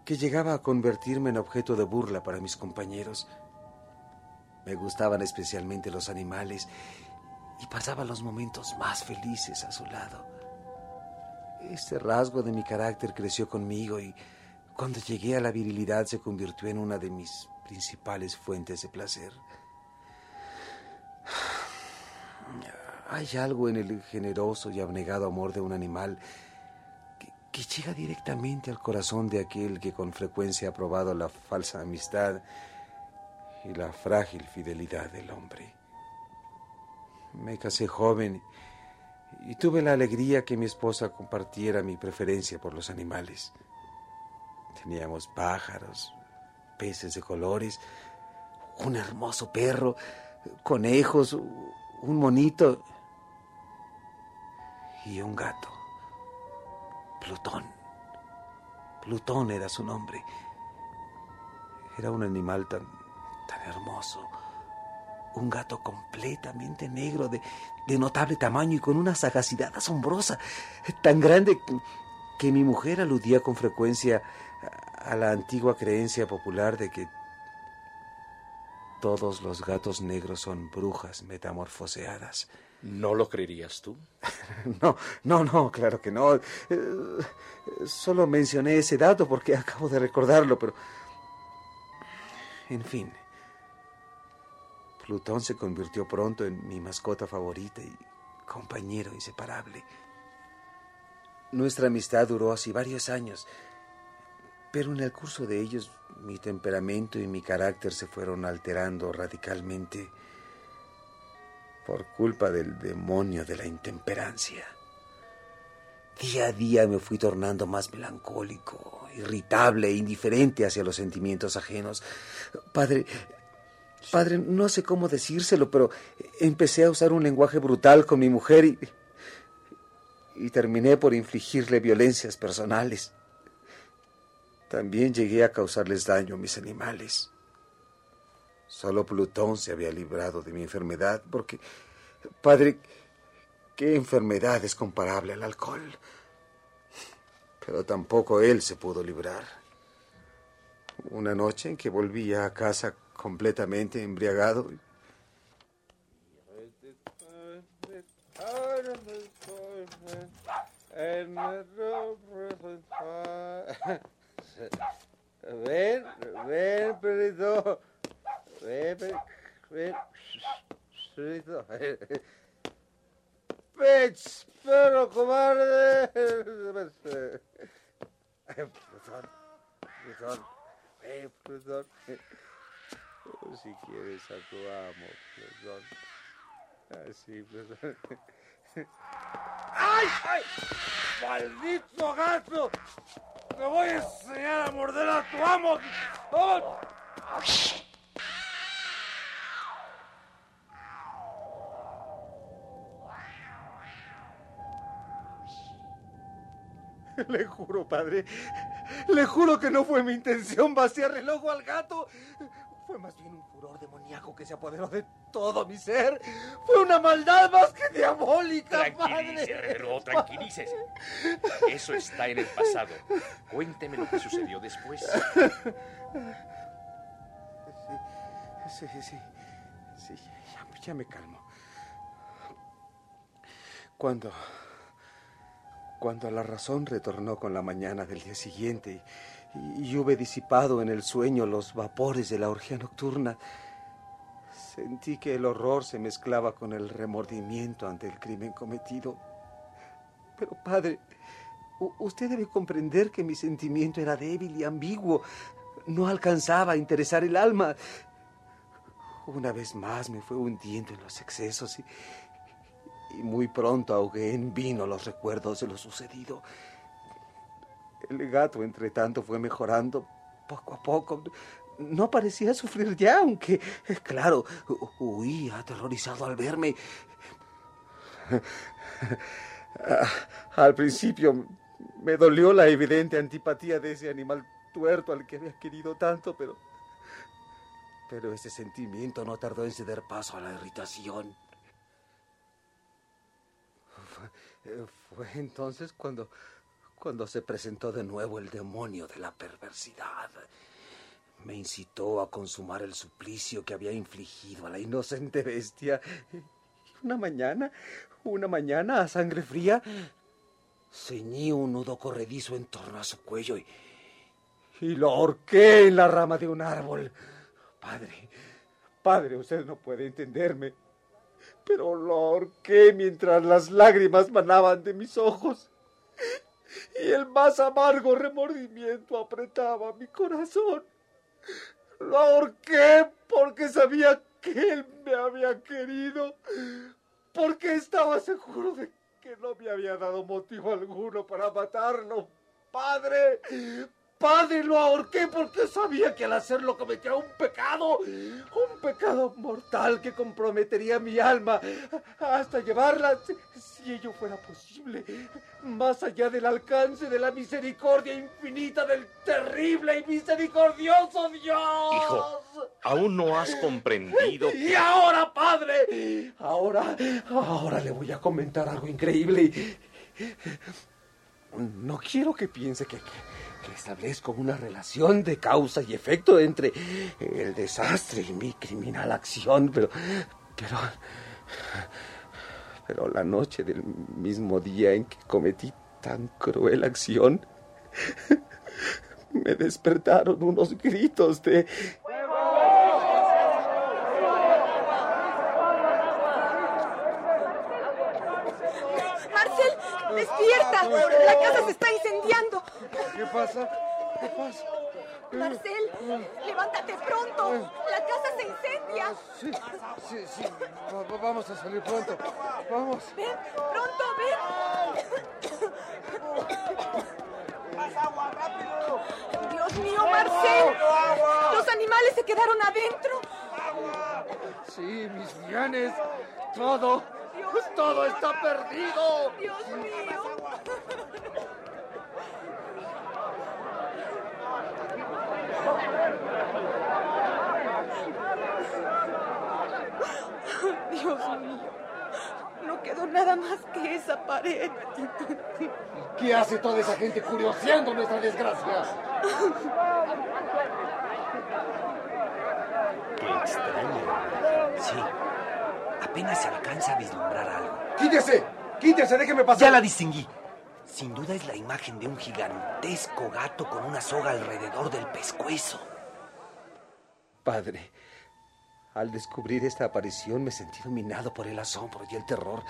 que llegaba a convertirme en objeto de burla para mis compañeros. Me gustaban especialmente los animales y pasaba los momentos más felices a su lado. Este rasgo de mi carácter creció conmigo y cuando llegué a la virilidad se convirtió en una de mis principales fuentes de placer. Hay algo en el generoso y abnegado amor de un animal que, que llega directamente al corazón de aquel que con frecuencia ha probado la falsa amistad y la frágil fidelidad del hombre. Me casé joven y tuve la alegría que mi esposa compartiera mi preferencia por los animales. Teníamos pájaros, peces de colores, un hermoso perro, conejos, un monito y un gato. Plutón. Plutón era su nombre. Era un animal tan, tan hermoso. Un gato completamente negro, de, de notable tamaño y con una sagacidad asombrosa, tan grande que, que mi mujer aludía con frecuencia a la antigua creencia popular de que todos los gatos negros son brujas metamorfoseadas. ¿No lo creerías tú? No, no, no, claro que no. Eh, solo mencioné ese dato porque acabo de recordarlo, pero... En fin. Plutón se convirtió pronto en mi mascota favorita y compañero inseparable. Nuestra amistad duró así varios años, pero en el curso de ellos mi temperamento y mi carácter se fueron alterando radicalmente por culpa del demonio de la intemperancia. Día a día me fui tornando más melancólico, irritable e indiferente hacia los sentimientos ajenos. Padre, padre, no sé cómo decírselo, pero empecé a usar un lenguaje brutal con mi mujer y, y terminé por infligirle violencias personales. También llegué a causarles daño a mis animales. Solo Plutón se había librado de mi enfermedad porque, padre, ¿qué enfermedad es comparable al alcohol? Pero tampoco él se pudo librar. Una noche en que volvía a casa completamente embriagado, Ven, ven, perrito. Ven, ven. Perrito. Ven, perro cobarde. Plutón, Plutón, Plutón. Si quieres a tu amo, Plutón. Así, Plutón. ¡Ay, ay! ¡Maldito gato! ¡Te voy a enseñar a morder a tu amo! ¡Oh! Le juro, padre, le juro que no fue mi intención vaciarle el ojo al gato. Fue más bien un furor demoníaco que se apoderó de todo mi ser. Fue una maldad más que diabólica, Tranquilice, padre. Herrero, tranquilícese. Eso está en el pasado. Cuénteme lo que sucedió después. Sí, sí, sí. Sí, ya, ya me calmo. Cuando. Cuando la razón retornó con la mañana del día siguiente y, y hube disipado en el sueño los vapores de la orgía nocturna, sentí que el horror se mezclaba con el remordimiento ante el crimen cometido. Pero, padre, usted debe comprender que mi sentimiento era débil y ambiguo. No alcanzaba a interesar el alma. Una vez más me fue hundiendo en los excesos y, y muy pronto ahogué en vino los recuerdos de lo sucedido. El gato, entre tanto, fue mejorando poco a poco. No parecía sufrir ya, aunque, claro, hu- huía aterrorizado al verme. Al principio me dolió la evidente antipatía de ese animal tuerto al que había querido tanto, pero... Pero ese sentimiento no tardó en ceder paso a la irritación. Fue, fue entonces cuando, cuando se presentó de nuevo el demonio de la perversidad. Me incitó a consumar el suplicio que había infligido a la inocente bestia. Una mañana, una mañana a sangre fría, ceñí un nudo corredizo en torno a su cuello y, y lo ahorqué en la rama de un árbol. Padre, padre, usted no puede entenderme, pero lo ahorqué mientras las lágrimas manaban de mis ojos y el más amargo remordimiento apretaba mi corazón. Lo ahorqué porque sabía que él me había querido, porque estaba seguro de que no me había dado motivo alguno para matarlo. Padre, padre, lo ahorqué porque sabía que al hacerlo cometía un pecado, un pecado mortal que comprometería mi alma hasta llevarla, si, ello fuera posible, más allá del alcance de la misericordia infinita del terrible y misericordioso Dios. Hijo, aún no has comprendido Y ahora, padre, ahora, ahora le voy a comentar algo increíble. No quiero que piense que, que- establezco una relación de causa y efecto entre el desastre y mi criminal acción, pero, pero, pero la noche del mismo día en que cometí tan cruel acción, me despertaron unos gritos de, Marcel, despierta. La casa se está incendiando. ¿Qué pasa? ¿Qué pasa? Marcel, levántate pronto. La casa se incendia. Sí, sí, sí. Va- va- vamos a salir pronto. Vamos. Ven, pronto, ven. Dios mío, Marcel. Los animales se quedaron adentro. Sí, mis bienes. Todo. Todo está perdido. Dios mío. Dios mío. No quedó nada más que esa pared. ¿Qué hace toda esa gente curioseando nuestra desgracia? Qué extraño. Sí. Apenas se alcanza a vislumbrar algo. ¡Quítese! ¡Quítese! ¡Déjeme pasar! Ya la distinguí. Sin duda es la imagen de un gigantesco gato con una soga alrededor del pescuezo. Padre, al descubrir esta aparición me sentí dominado por el asombro y el terror.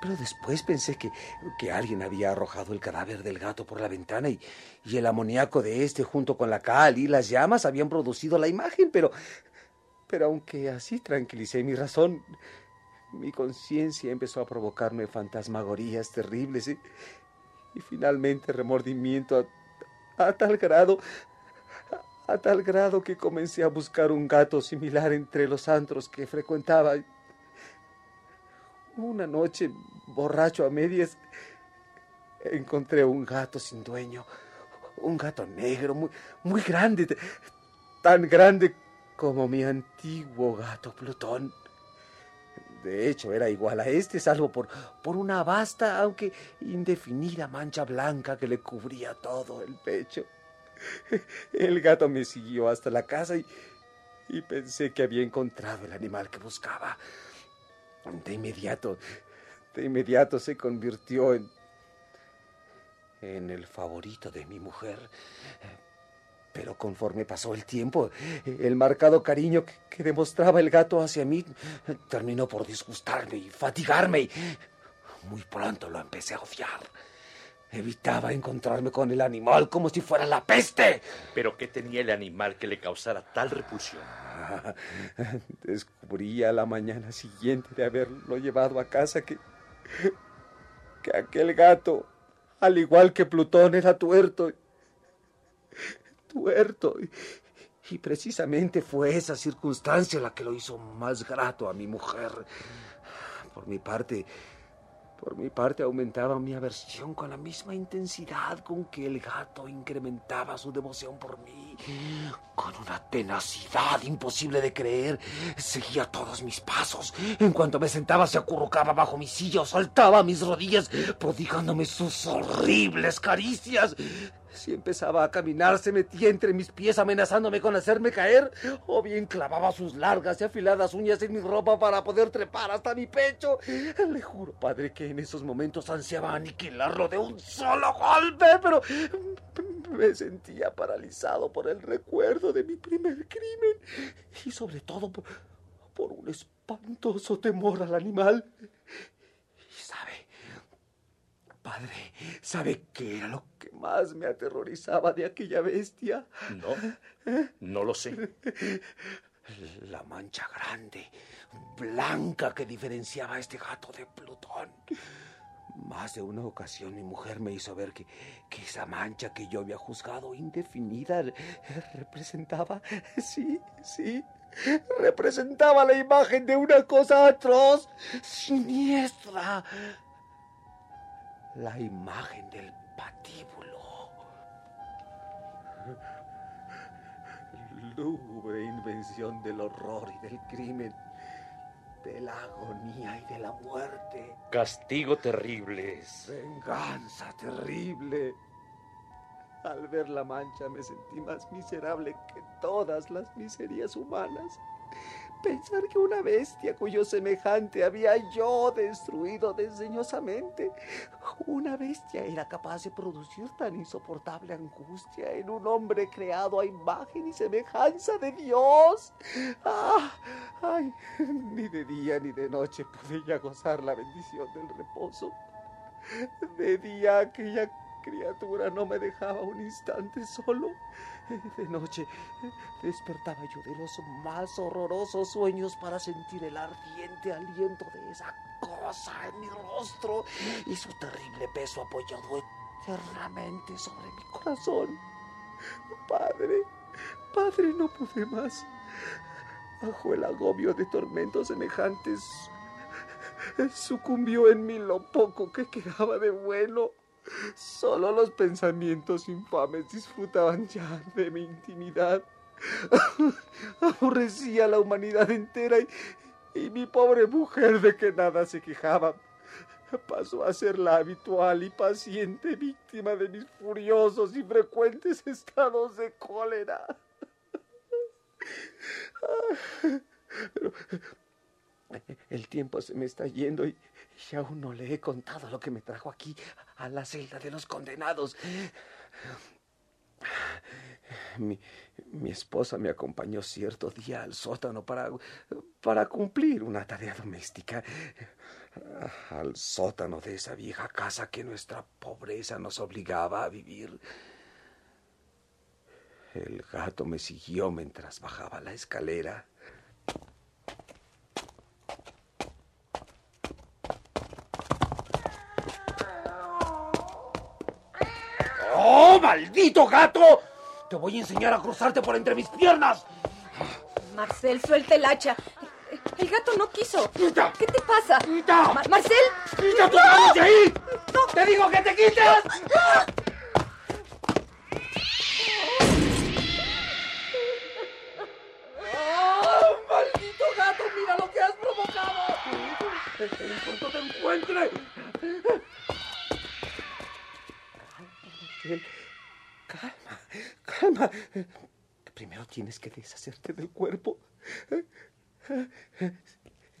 Pero después pensé que, que alguien había arrojado el cadáver del gato por la ventana y, y el amoníaco de este junto con la cal y las llamas habían producido la imagen, pero... Pero aunque así tranquilicé mi razón, mi conciencia empezó a provocarme fantasmagorías terribles y, y finalmente remordimiento a, a tal grado a tal grado que comencé a buscar un gato similar entre los antros que frecuentaba. Una noche, borracho a medias, encontré un gato sin dueño, un gato negro, muy, muy grande, tan grande como mi antiguo gato Plutón. De hecho, era igual a este, salvo por, por una vasta, aunque indefinida mancha blanca que le cubría todo el pecho. El gato me siguió hasta la casa y, y pensé que había encontrado el animal que buscaba. De inmediato, de inmediato se convirtió en, en el favorito de mi mujer. Pero conforme pasó el tiempo, el marcado cariño que, que demostraba el gato hacia mí terminó por disgustarme y fatigarme. y Muy pronto lo empecé a odiar. Evitaba encontrarme con el animal como si fuera la peste. ¿Pero qué tenía el animal que le causara tal repulsión? Descubrí a la mañana siguiente de haberlo llevado a casa que, que aquel gato, al igual que Plutón, era tuerto. Tuerto. Y, precisamente fue esa circunstancia la que lo hizo más grato a mi mujer. Por mi parte, por mi parte aumentaba mi aversión con la misma intensidad con que el gato incrementaba su devoción por mí. Con una tenacidad imposible de creer, seguía todos mis pasos. En cuanto me sentaba, se acurrucaba bajo mi silla o saltaba mis rodillas, prodigándome sus horribles caricias. Si empezaba a caminar, se metía entre mis pies amenazándome con hacerme caer, o bien clavaba sus largas y afiladas uñas en mi ropa para poder trepar hasta mi pecho. Le juro, padre, que en esos momentos ansiaba aniquilarlo de un solo golpe, pero me sentía paralizado por el recuerdo de mi primer crimen y sobre todo por, por un espantoso temor al animal. Padre, ¿sabe qué era lo que más me aterrorizaba de aquella bestia? No, no lo sé. La mancha grande, blanca que diferenciaba a este gato de Plutón. Más de una ocasión mi mujer me hizo ver que, que esa mancha que yo había juzgado indefinida representaba, sí, sí, representaba la imagen de una cosa atroz, siniestra. La imagen del patíbulo. Lúgubre invención del horror y del crimen, de la agonía y de la muerte. Castigo terrible es. Venganza terrible. Al ver la mancha me sentí más miserable que todas las miserias humanas. Pensar que una bestia cuyo semejante había yo destruido desdeñosamente, una bestia era capaz de producir tan insoportable angustia en un hombre creado a imagen y semejanza de Dios. ¡Ah! ¡Ay! Ni de día ni de noche pude ya gozar la bendición del reposo. De día aquella criatura no me dejaba un instante solo. De noche despertaba yo de los más horrorosos sueños para sentir el ardiente aliento de esa cosa en mi rostro y su terrible peso apoyado eternamente sobre mi corazón. Padre, padre, no pude más. Bajo el agobio de tormentos semejantes, sucumbió en mí lo poco que quedaba de bueno. Solo los pensamientos infames disfrutaban ya de mi intimidad. Aborrecía a la humanidad entera y, y mi pobre mujer de que nada se quejaba pasó a ser la habitual y paciente víctima de mis furiosos y frecuentes estados de cólera. Pero el tiempo se me está yendo y, y aún no le he contado lo que me trajo aquí a la celda de los condenados. Mi, mi esposa me acompañó cierto día al sótano para, para cumplir una tarea doméstica. Al sótano de esa vieja casa que nuestra pobreza nos obligaba a vivir. El gato me siguió mientras bajaba la escalera. ¡Oh, maldito gato! Te voy a enseñar a cruzarte por entre mis piernas. Marcel, suelta el hacha. El gato no quiso. ¿Qué te pasa? Ma- Marcel. ¡Quita tus manos de ahí! ¡Te digo que te quites! ¡Oh, maldito gato! ¡Mira lo que has provocado! Cuanto te encuentre. Calma, calma. Primero tienes que deshacerte del cuerpo.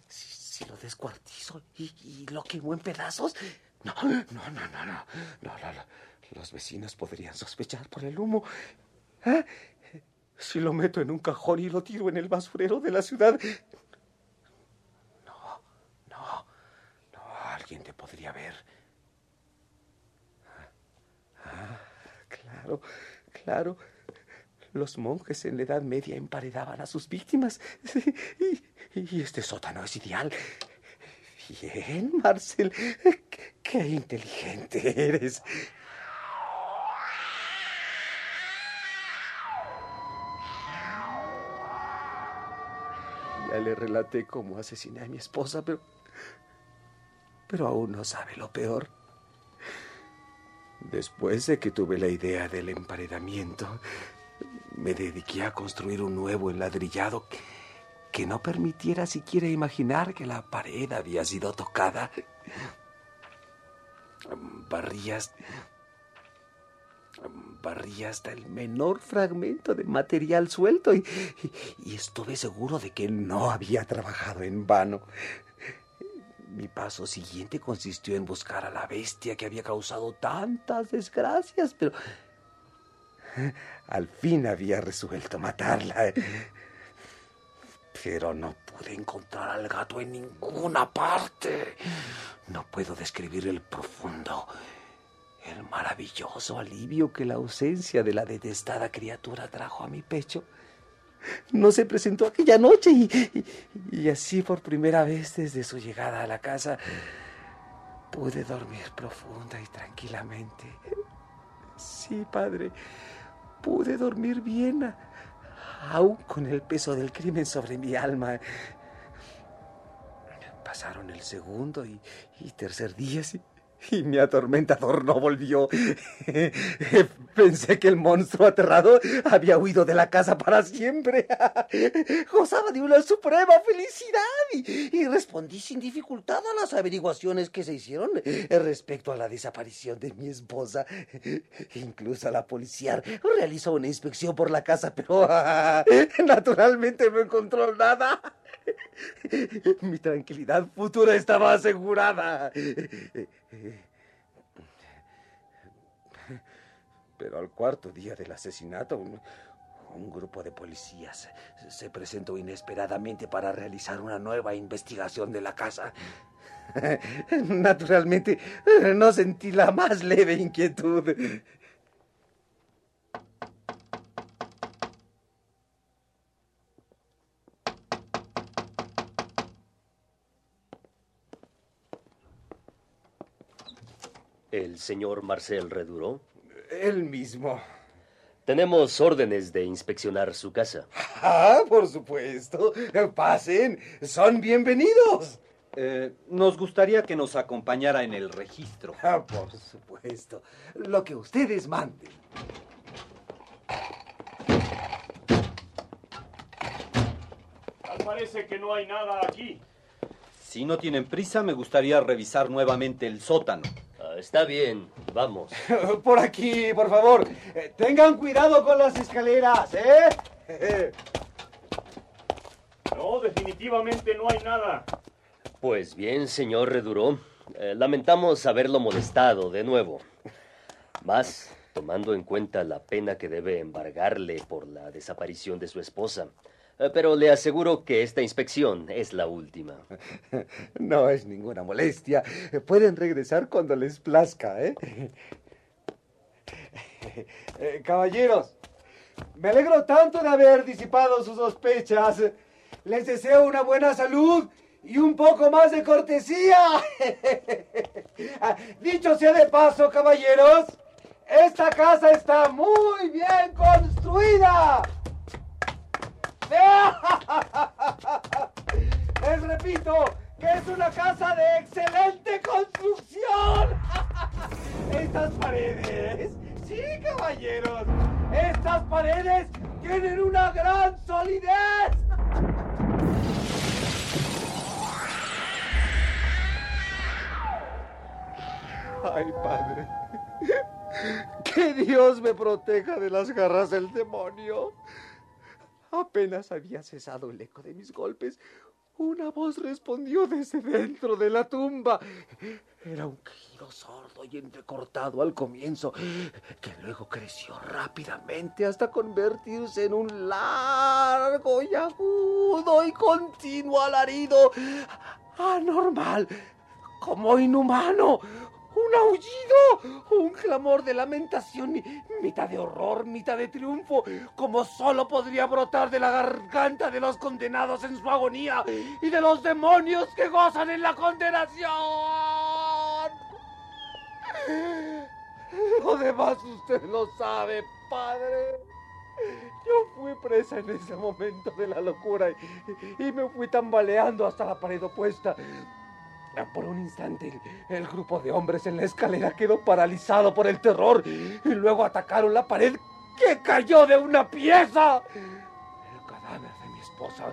Si, lo descuartizo y, lo quemo en pedazos. No, no, no, no, no. No. Los vecinos podrían sospechar por el humo. ¿Eh? Si lo meto en un cajón y lo tiro en el basurero de la ciudad. No, no, no. Alguien te podría ver. Ah, claro. Los monjes en la Edad Media emparedaban a sus víctimas. Y, este sótano es ideal. Bien, Marcel. Qué inteligente eres. Ya le relaté cómo asesiné a mi esposa, pero. Pero aún no sabe lo peor. Después de que tuve la idea del emparedamiento, me dediqué a construir un nuevo enladrillado que, no permitiera siquiera imaginar que la pared había sido tocada. Barrías. Barrí hasta el menor fragmento de material suelto y estuve seguro de que no había trabajado en vano. Mi paso siguiente consistió en buscar a la bestia que había causado tantas desgracias, pero al fin había resuelto matarla. Pero no pude encontrar al gato en ninguna parte. No puedo describir el profundo, el maravilloso alivio que la ausencia de la detestada criatura trajo a mi pecho. No se presentó aquella noche y, así por primera vez desde su llegada a la casa pude dormir profunda y tranquilamente. Sí, padre, pude dormir bien, aún con el peso del crimen sobre mi alma. Pasaron el segundo y, y tercer día y, y mi atormentador no volvió. Pensé que el monstruo aterrado había huido de la casa para siempre. Gozaba de una suprema felicidad y, respondí sin dificultad a las averiguaciones que se hicieron respecto a la desaparición de mi esposa. Incluso la policía realizó una inspección por la casa, pero naturalmente no encontró nada. Mi tranquilidad futura estaba asegurada. Pero al cuarto día del asesinato, un, grupo de policías se presentó inesperadamente para realizar una nueva investigación de la casa. Naturalmente, no sentí la más leve inquietud. ¿El señor Marcel Reduró? El mismo. Tenemos órdenes de inspeccionar su casa. Ah, por supuesto. Pasen, son bienvenidos. Eh, nos gustaría que nos acompañara en el registro. Ah, por supuesto. Lo que ustedes manden. Tal parece que no hay nada aquí. Si no tienen prisa, me gustaría revisar nuevamente el sótano. Está bien, vamos. Por aquí, por favor. Eh, Tengan cuidado con las escaleras, ¿eh? No, definitivamente no hay nada. Pues bien, señor Reduró, eh, lamentamos haberlo molestado de nuevo. Más, tomando en cuenta la pena que debe embargarle por la desaparición de su esposa. Eh, pero le aseguro que esta inspección es la última. No es ninguna molestia. Pueden regresar cuando les plazca, ¿eh? Eh, Caballeros, me alegro tanto de haber disipado sus sospechas. Les deseo una buena salud y un poco más de cortesía. Dicho sea de paso, caballeros, esta casa está muy bien construida. Les repito que es una casa de excelente construcción. Estas paredes, sí, caballeros, estas paredes tienen una gran solidez. Ay, padre. Que Dios me proteja de las garras del demonio. Apenas había cesado el eco de mis golpes, una voz respondió desde dentro de la tumba. Era un quejido sordo y entrecortado al comienzo, que luego creció rápidamente hasta convertirse en un largo y agudo y continuo alarido, anormal, como inhumano, un aullido, un clamor de lamentación, mi- mitad de horror, mitad de triunfo, como solo podría brotar de la garganta de los condenados en su agonía y de los demonios que gozan en la condenación. Lo demás usted lo sabe, padre. Yo fui presa en ese momento de la locura y, y me fui tambaleando hasta la pared opuesta. Por un instante, el, grupo de hombres en la escalera quedó paralizado por el terror y luego atacaron la pared que cayó de una pieza. El cadáver de mi esposa,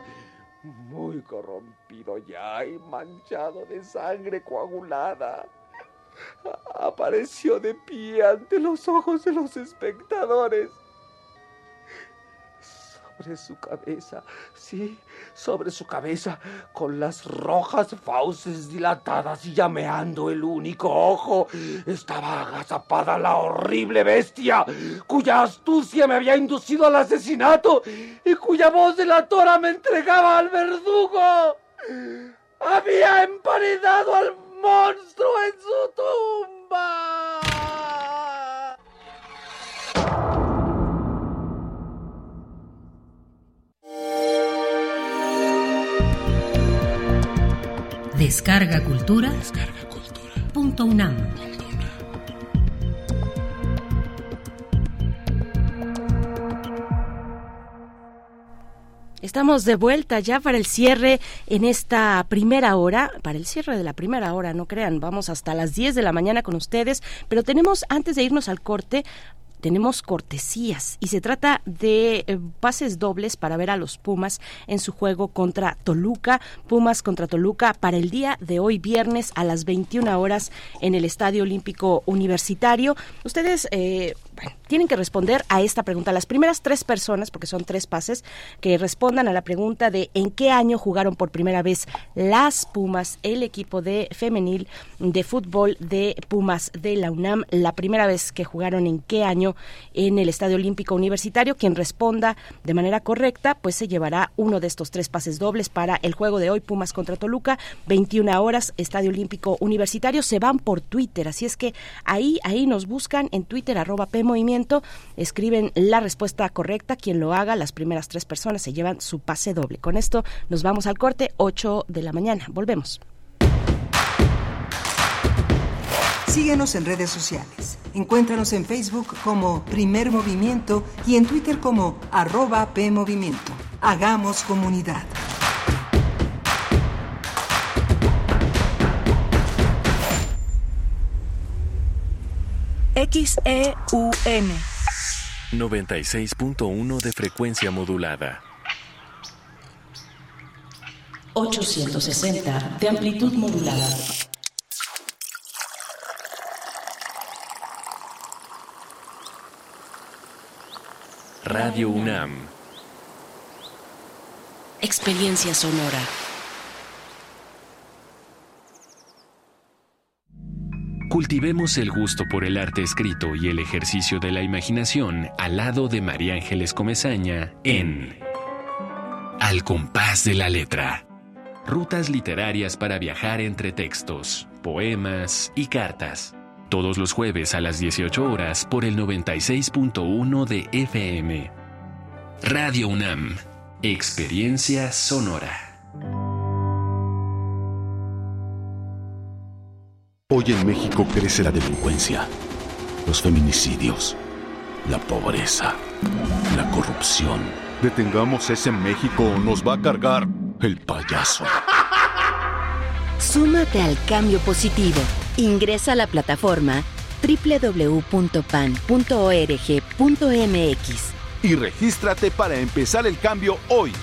muy corrompido ya y manchado de sangre coagulada, apareció de pie ante los ojos de los espectadores. Sobre su cabeza, sí, sobre su cabeza, con las rojas fauces dilatadas y llameando el único ojo, estaba agazapada la horrible bestia, cuya astucia me había inducido al asesinato y cuya voz delatora me entregaba al verdugo. Había emparedado al monstruo en su tumba. Descarga Cultura. Punto UNAM. Estamos de vuelta ya para el cierre en esta primera hora, para el cierre de la primera hora, no crean, vamos hasta las 10 de la mañana con ustedes, pero tenemos, antes de irnos al corte, tenemos cortesías y se trata de eh, pases dobles para ver a los Pumas en su juego contra Toluca. Pumas contra Toluca para el día de hoy viernes a las 21 horas en el Estadio Olímpico Universitario. Ustedes eh, bueno, tienen que responder a esta pregunta. Las primeras tres personas, porque son tres pases, que respondan a la pregunta de en qué año jugaron por primera vez las Pumas, el equipo de femenil de fútbol de Pumas de la UNAM, la primera vez que jugaron en qué año en el Estadio Olímpico Universitario. Quien responda de manera correcta, pues se llevará uno de estos tres pases dobles para el juego de hoy, Pumas contra Toluca, 21 horas, Estadio Olímpico Universitario. Se van por Twitter, así es que ahí, ahí nos buscan en Twitter, arroba PMovimiento, escriben la respuesta correcta. Quien lo haga, las primeras tres personas se llevan su pase doble. Con esto nos vamos al corte, 8 de la mañana. Volvemos. Síguenos en redes sociales. Encuéntranos en Facebook como Primer Movimiento y en Twitter como arroba PMovimiento. Hagamos comunidad. XEUN 96.1 de frecuencia modulada. 860 de amplitud modulada. Radio UNAM. Experiencia sonora. Cultivemos el gusto por el arte escrito y el ejercicio de la imaginación al lado de María Ángeles Comezaña en Al compás de la letra. Rutas literarias para viajar entre textos, poemas y cartas. Todos los jueves a las 18 horas por el 96.1 de FM. Radio UNAM. Experiencia sonora. Hoy en México crece la delincuencia, los feminicidios, la pobreza, la corrupción. Detengamos ese México o nos va a cargar el payaso. Súmate al cambio positivo. Ingresa a la plataforma www.pan.org.mx. Y regístrate para empezar el cambio hoy.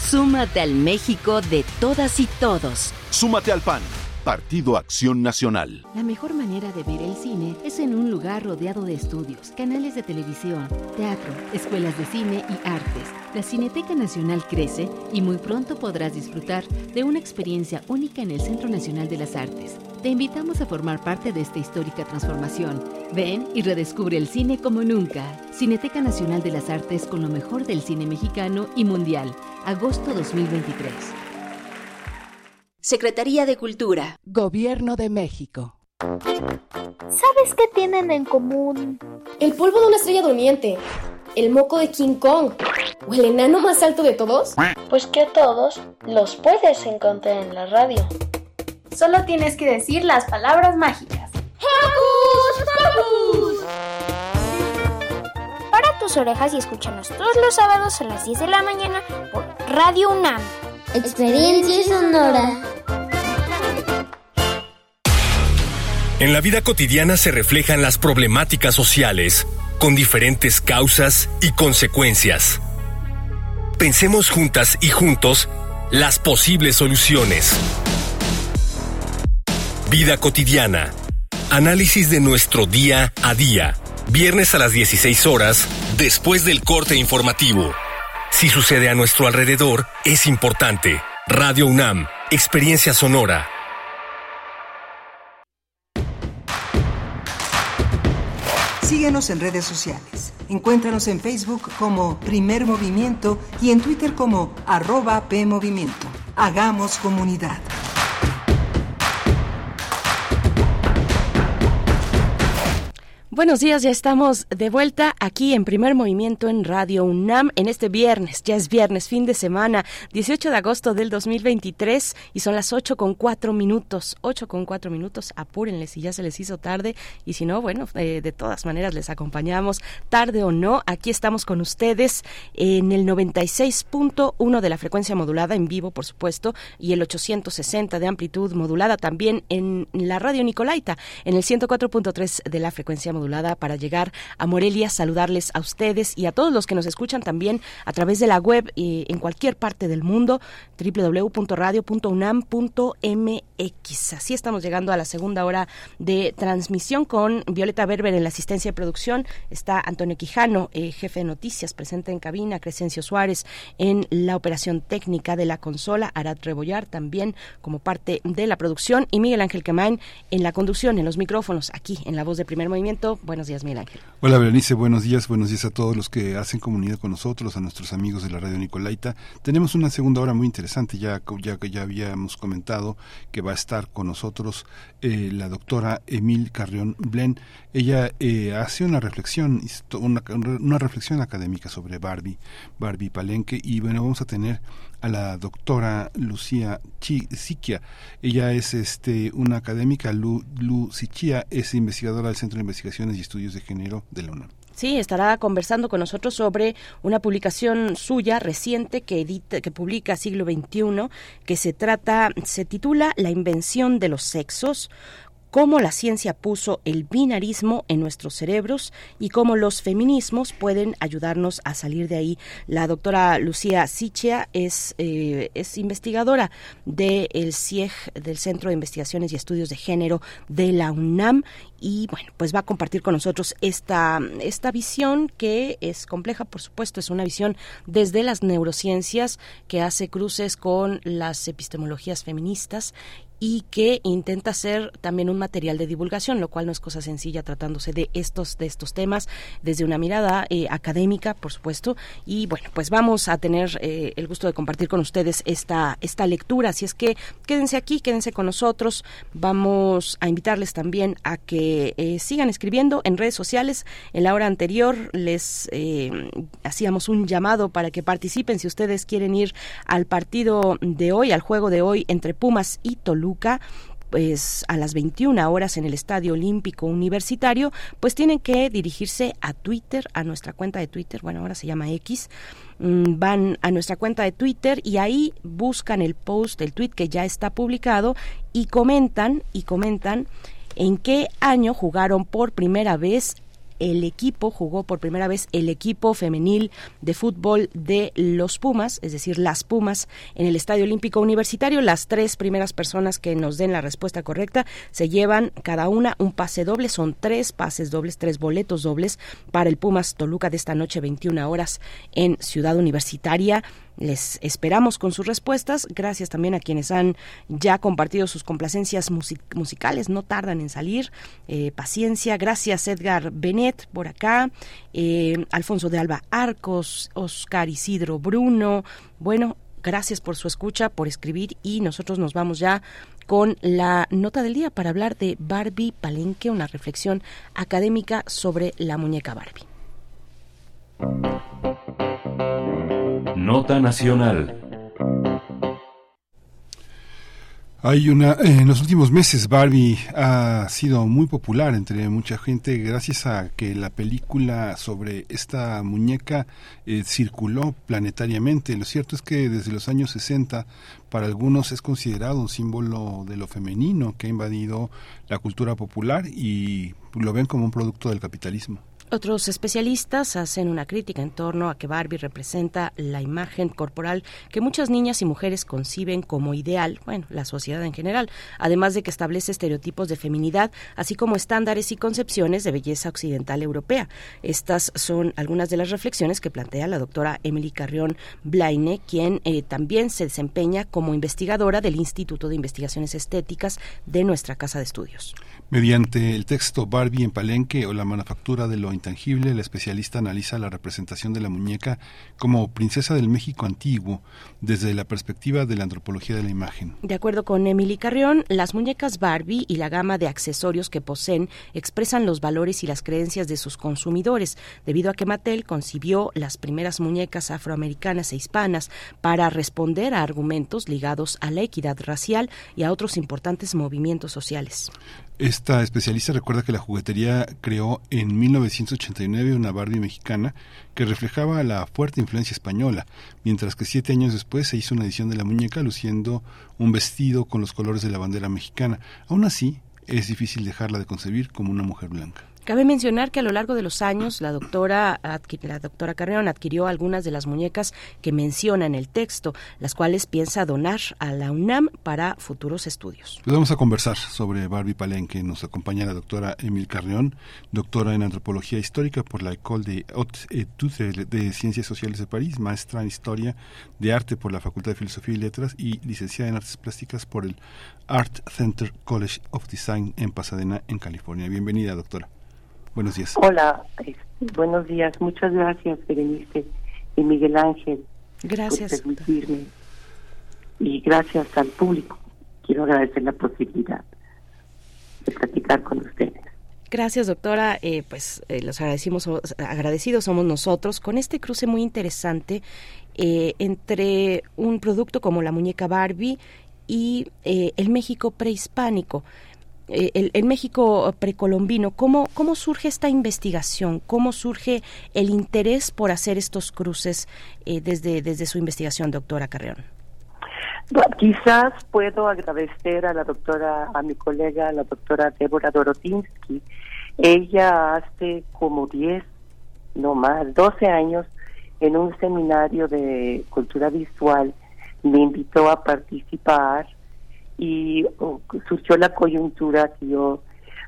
Súmate al México de todas y todos. Súmate al PAN, Partido Acción Nacional. La mejor manera de ver el cine es en un lugar rodeado de estudios, canales de televisión, teatro, escuelas de cine y artes. La Cineteca Nacional crece y muy pronto podrás disfrutar de una experiencia única en el Centro Nacional de las Artes. Te invitamos a formar parte de esta histórica transformación. Ven y redescubre el cine como nunca. Cineteca Nacional de las Artes con lo mejor del cine mexicano y mundial. Agosto 2023. Secretaría de Cultura. Gobierno de México. ¿Sabes qué tienen en común? El polvo de una estrella durmiente, el moco de King Kong o el enano más alto de todos. Pues que a todos los puedes encontrar en la radio. Solo tienes que decir las palabras mágicas. ¡Hocus Pocus! Para tus orejas y escúchanos todos los sábados a las 10 de la mañana por Radio UNAM. Experiencia sonora. En la vida cotidiana se reflejan las problemáticas sociales, con diferentes causas y consecuencias. Pensemos juntas y juntos las posibles soluciones. Vida cotidiana. Análisis de nuestro día a día. Viernes a las 16 horas, después del corte informativo. Si sucede a nuestro alrededor, es importante. Radio UNAM, Experiencia Sonora. Síguenos en redes sociales. Encuéntranos en Facebook como Primer Movimiento y en Twitter como arroba PMovimiento. Hagamos comunidad. Buenos días, ya estamos de vuelta aquí en primer movimiento en Radio UNAM en este viernes, ya es viernes, fin de semana, 18 de agosto del 2023 y son las 8 con 4 minutos, 8 con 4 minutos, apúrenle si ya se les hizo tarde y si no, bueno, eh, de todas maneras les acompañamos tarde o no, aquí estamos con ustedes en el 96.1 de la frecuencia modulada en vivo, por supuesto, y el 860 de amplitud modulada también en la radio Nicolaita, en el 104.3 de la frecuencia modulada modulada para llegar a Morelia, saludarles a ustedes y a todos los que nos escuchan también a través de la web eh, en cualquier parte del mundo, www.radio.unam.mx. Así estamos llegando a la segunda hora de transmisión con Violeta Berber en la asistencia de producción. Está Antonio Quijano, eh, jefe de noticias, presente en cabina, Crescencio Suárez en la operación técnica de la consola, Arad Rebollar también como parte de la producción y Miguel Ángel Quemain en la conducción, en los micrófonos, aquí en la voz de primer movimiento. Buenos días, Miguel Ángel. Hola Berenice, buenos días, buenos días a todos los que hacen comunidad con nosotros, a nuestros amigos de la radio Nicolaita. Tenemos una segunda hora muy interesante, ya ya ya habíamos comentado que va a estar con nosotros eh, la doctora Emil Carrión Blen. Ella eh, hace una reflexión, una, una reflexión académica sobre Barbie, Barbie Palenque, y bueno, vamos a tener a la doctora Lucía Siquia. Ella es este una académica, Lu, Lu es investigadora del Centro de Investigaciones y Estudios de Género de la UNAM. Sí, estará conversando con nosotros sobre una publicación suya reciente que edita, que publica Siglo XXI, que se trata, se titula La invención de los sexos, cómo la ciencia puso el binarismo en nuestros cerebros y cómo los feminismos pueden ayudarnos a salir de ahí. La doctora Lucía Sichia es, eh, es investigadora del CIEG, del Centro de Investigaciones y Estudios de Género de la UNAM, y bueno, pues va a compartir con nosotros esta, esta visión que es compleja, por supuesto, es una visión desde las neurociencias que hace cruces con las epistemologías feministas y que intenta ser también un material de divulgación, lo cual no es cosa sencilla tratándose de estos de estos temas desde una mirada eh, académica, por supuesto. Y bueno, pues vamos a tener eh, el gusto de compartir con ustedes esta esta lectura. Así es que quédense aquí, quédense con nosotros. Vamos a invitarles también a que eh, sigan escribiendo en redes sociales. En la hora anterior les hacíamos un llamado para que participen si ustedes quieren ir al partido de hoy, al juego de hoy entre Pumas y Toluca pues a las 21 horas en el Estadio Olímpico Universitario, pues tienen que dirigirse a Twitter, a nuestra cuenta de Twitter, bueno, ahora se llama X, mm, van a nuestra cuenta de Twitter y ahí buscan el post, el tweet que ya está publicado y comentan y comentan en qué año jugaron por primera vez el equipo, jugó por primera vez el equipo femenil de fútbol de los Pumas, es decir, las Pumas, en el Estadio Olímpico Universitario. Las tres primeras personas que nos den la respuesta correcta se llevan cada una un pase doble, son tres pases dobles, tres boletos dobles para el Pumas Toluca de esta noche, 21 horas en Ciudad Universitaria. Les esperamos con sus respuestas. Gracias también a quienes han ya compartido sus complacencias musicales. No tardan en salir. Eh, paciencia. Gracias Edgar Benet por acá. Eh, Alfonso de Alba Arcos. Oscar Isidro Bruno. Bueno, gracias por su escucha, por escribir y nosotros nos vamos ya con la nota del día para hablar de Barbie Palenque, una reflexión académica sobre la muñeca Barbie. Nota Nacional. Hay una, en los últimos meses Barbie ha sido muy popular entre mucha gente gracias a que la película sobre esta muñeca eh, circuló planetariamente. Lo cierto es que desde los años 60 para algunos es considerado un símbolo de lo femenino que ha invadido la cultura popular y lo ven como un producto del capitalismo. Otros especialistas hacen una crítica en torno a que Barbie representa la imagen corporal que muchas niñas y mujeres conciben como ideal, bueno, la sociedad en general, además de que establece estereotipos de feminidad, así como estándares y concepciones de belleza occidental europea. Estas son algunas de las reflexiones que plantea la doctora Emily Carrión Blaine, quien eh, también se desempeña como investigadora del Instituto de Investigaciones Estéticas de nuestra Casa de Estudios. Mediante el texto Barbie en Palenque o la manufactura de lo intangible, la especialista analiza la representación de la muñeca como princesa del México antiguo desde la perspectiva de la antropología de la imagen. De acuerdo con Emily Carrión, las muñecas Barbie y la gama de accesorios que poseen expresan los valores y las creencias de sus consumidores, debido a que Mattel concibió las primeras muñecas afroamericanas e hispanas para responder a argumentos ligados a la equidad racial y a otros importantes movimientos sociales. Esta especialista recuerda que la juguetería creó en 1989 una Barbie mexicana que reflejaba la fuerte influencia española, mientras que siete años después se hizo una edición de la muñeca luciendo un vestido con los colores de la bandera mexicana. Aún así, es difícil dejarla de concebir como una mujer blanca. Cabe mencionar que a lo largo de los años la doctora, la doctora Carreón adquirió algunas de las muñecas que menciona en el texto, las cuales piensa donar a la UNAM para futuros estudios. Pues vamos a conversar sobre Barbie Palenque. Nos acompaña la doctora Emil Carrión, doctora en antropología histórica por la École de Hautes Études de, de Ciencias Sociales de París, maestra en historia de arte por la Facultad de Filosofía y Letras y licenciada en artes plásticas por el Art Center College of Design en Pasadena, en California. Bienvenida, doctora. Buenos días. Hola, este, buenos días. Muchas gracias, Berenice y Miguel Ángel. Gracias, Por permitirme. Y gracias al público. Quiero agradecer la posibilidad de platicar con ustedes. Gracias, doctora. Eh, pues eh, los agradecimos, agradecidos somos nosotros con este cruce muy interesante eh, entre un producto como la muñeca Barbie y eh, el México prehispánico. Eh, el, México precolombino, ¿cómo, ¿cómo surge esta investigación? ¿Cómo surge el interés por hacer estos cruces eh, desde, desde su investigación, doctora Carreón? Quizás puedo agradecer a la doctora, a mi colega, la doctora Débora Dorotinsky. Ella hace como 10, no más, 12 años, en un seminario de cultura visual, me invitó a participar y surgió la coyuntura que yo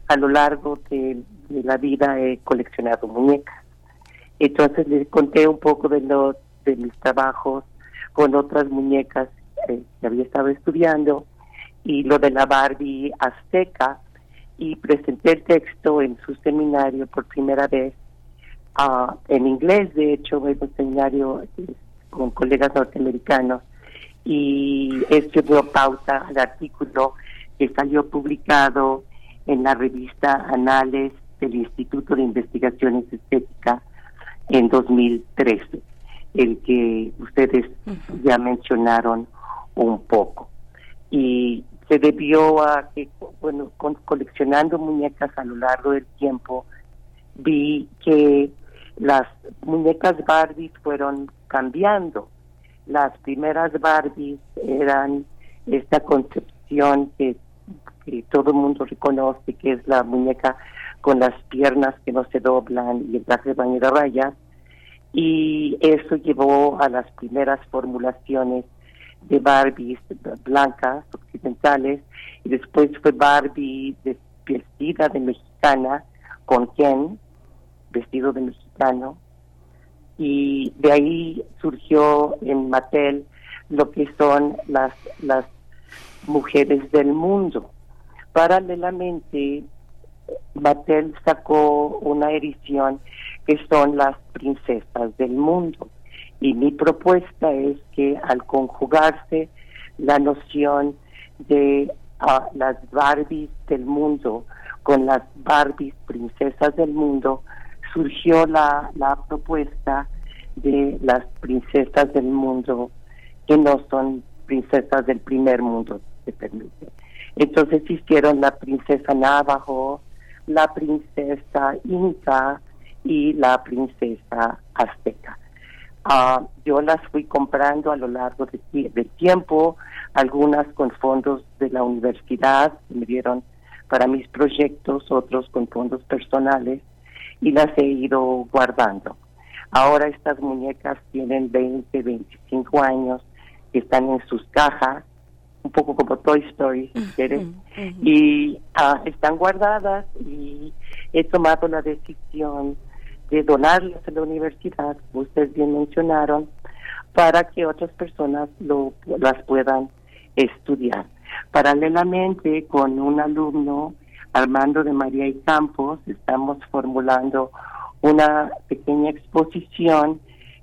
a lo largo de, la vida he coleccionado muñecas. Entonces les conté un poco de los de mis trabajos con otras muñecas que había estado estudiando y lo de la Barbie azteca y presenté el texto en su seminario por primera vez ah, en inglés, de hecho, en un seminario eh, con colegas norteamericanos y esto dio pauta al artículo que salió publicado en la revista Anales del Instituto de Investigaciones Estéticas en 2013, el que ustedes ya mencionaron un poco. Y se debió a que, bueno, con- coleccionando muñecas a lo largo del tiempo, vi que las muñecas Barbie fueron cambiando. Las primeras Barbies eran esta concepción que, que todo el mundo reconoce, que es la muñeca con las piernas que no se doblan y el traje de baño de rayas. Y eso llevó a las primeras formulaciones de Barbies blancas, occidentales, y después fue Barbie vestida de mexicana con Ken, vestido de mexicano, y de ahí surgió en Mattel lo que son las, las mujeres del mundo. Paralelamente, Mattel sacó una edición que son las princesas del mundo. Y mi propuesta es que al conjugarse la noción de ah, las Barbies del mundo con las Barbies princesas del mundo, surgió la, la propuesta de las princesas del mundo que no son princesas del primer mundo, se permite. Entonces hicieron la princesa Navajo, la princesa Inca y la princesa Azteca. Ah, yo las fui comprando a lo largo de del tiempo, algunas con fondos de la universidad me dieron para mis proyectos, otros con fondos personales y las he ido guardando. Ahora estas muñecas tienen 20, 25 años, están en sus cajas, un poco como Toy Story, si quieres, y ah, están guardadas y he tomado la decisión de donarlas a la universidad, como ustedes bien mencionaron, para que otras personas lo, las puedan estudiar. Paralelamente con un alumno, Armando de María y Campos, estamos formulando una pequeña exposición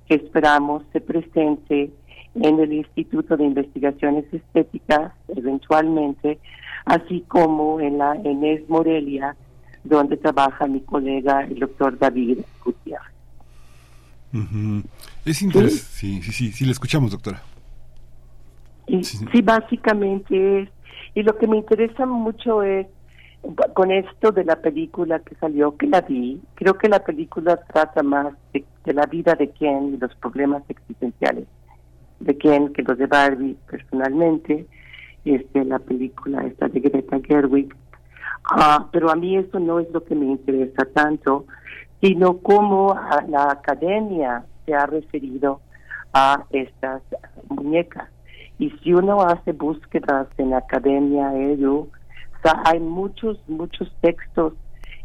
que esperamos se presente en el Instituto de Investigaciones Estéticas eventualmente, así como en la ENES Morelia, donde trabaja mi colega el doctor David Gutiérrez. Es interesante. Sí, sí, sí, sí, le escuchamos, doctora. Y, sí, básicamente es, y lo que me interesa mucho es, con esto de la película que salió, que la vi, creo que la película trata más de, la vida de Ken y los problemas existenciales de Ken que los de Barbie personalmente, este, la película esta de Greta Gerwig. Ah, pero a mí eso no es lo que me interesa tanto, sino cómo ah, la academia se ha referido a estas muñecas. Y si uno hace búsquedas en la academia edu, hay muchos, muchos textos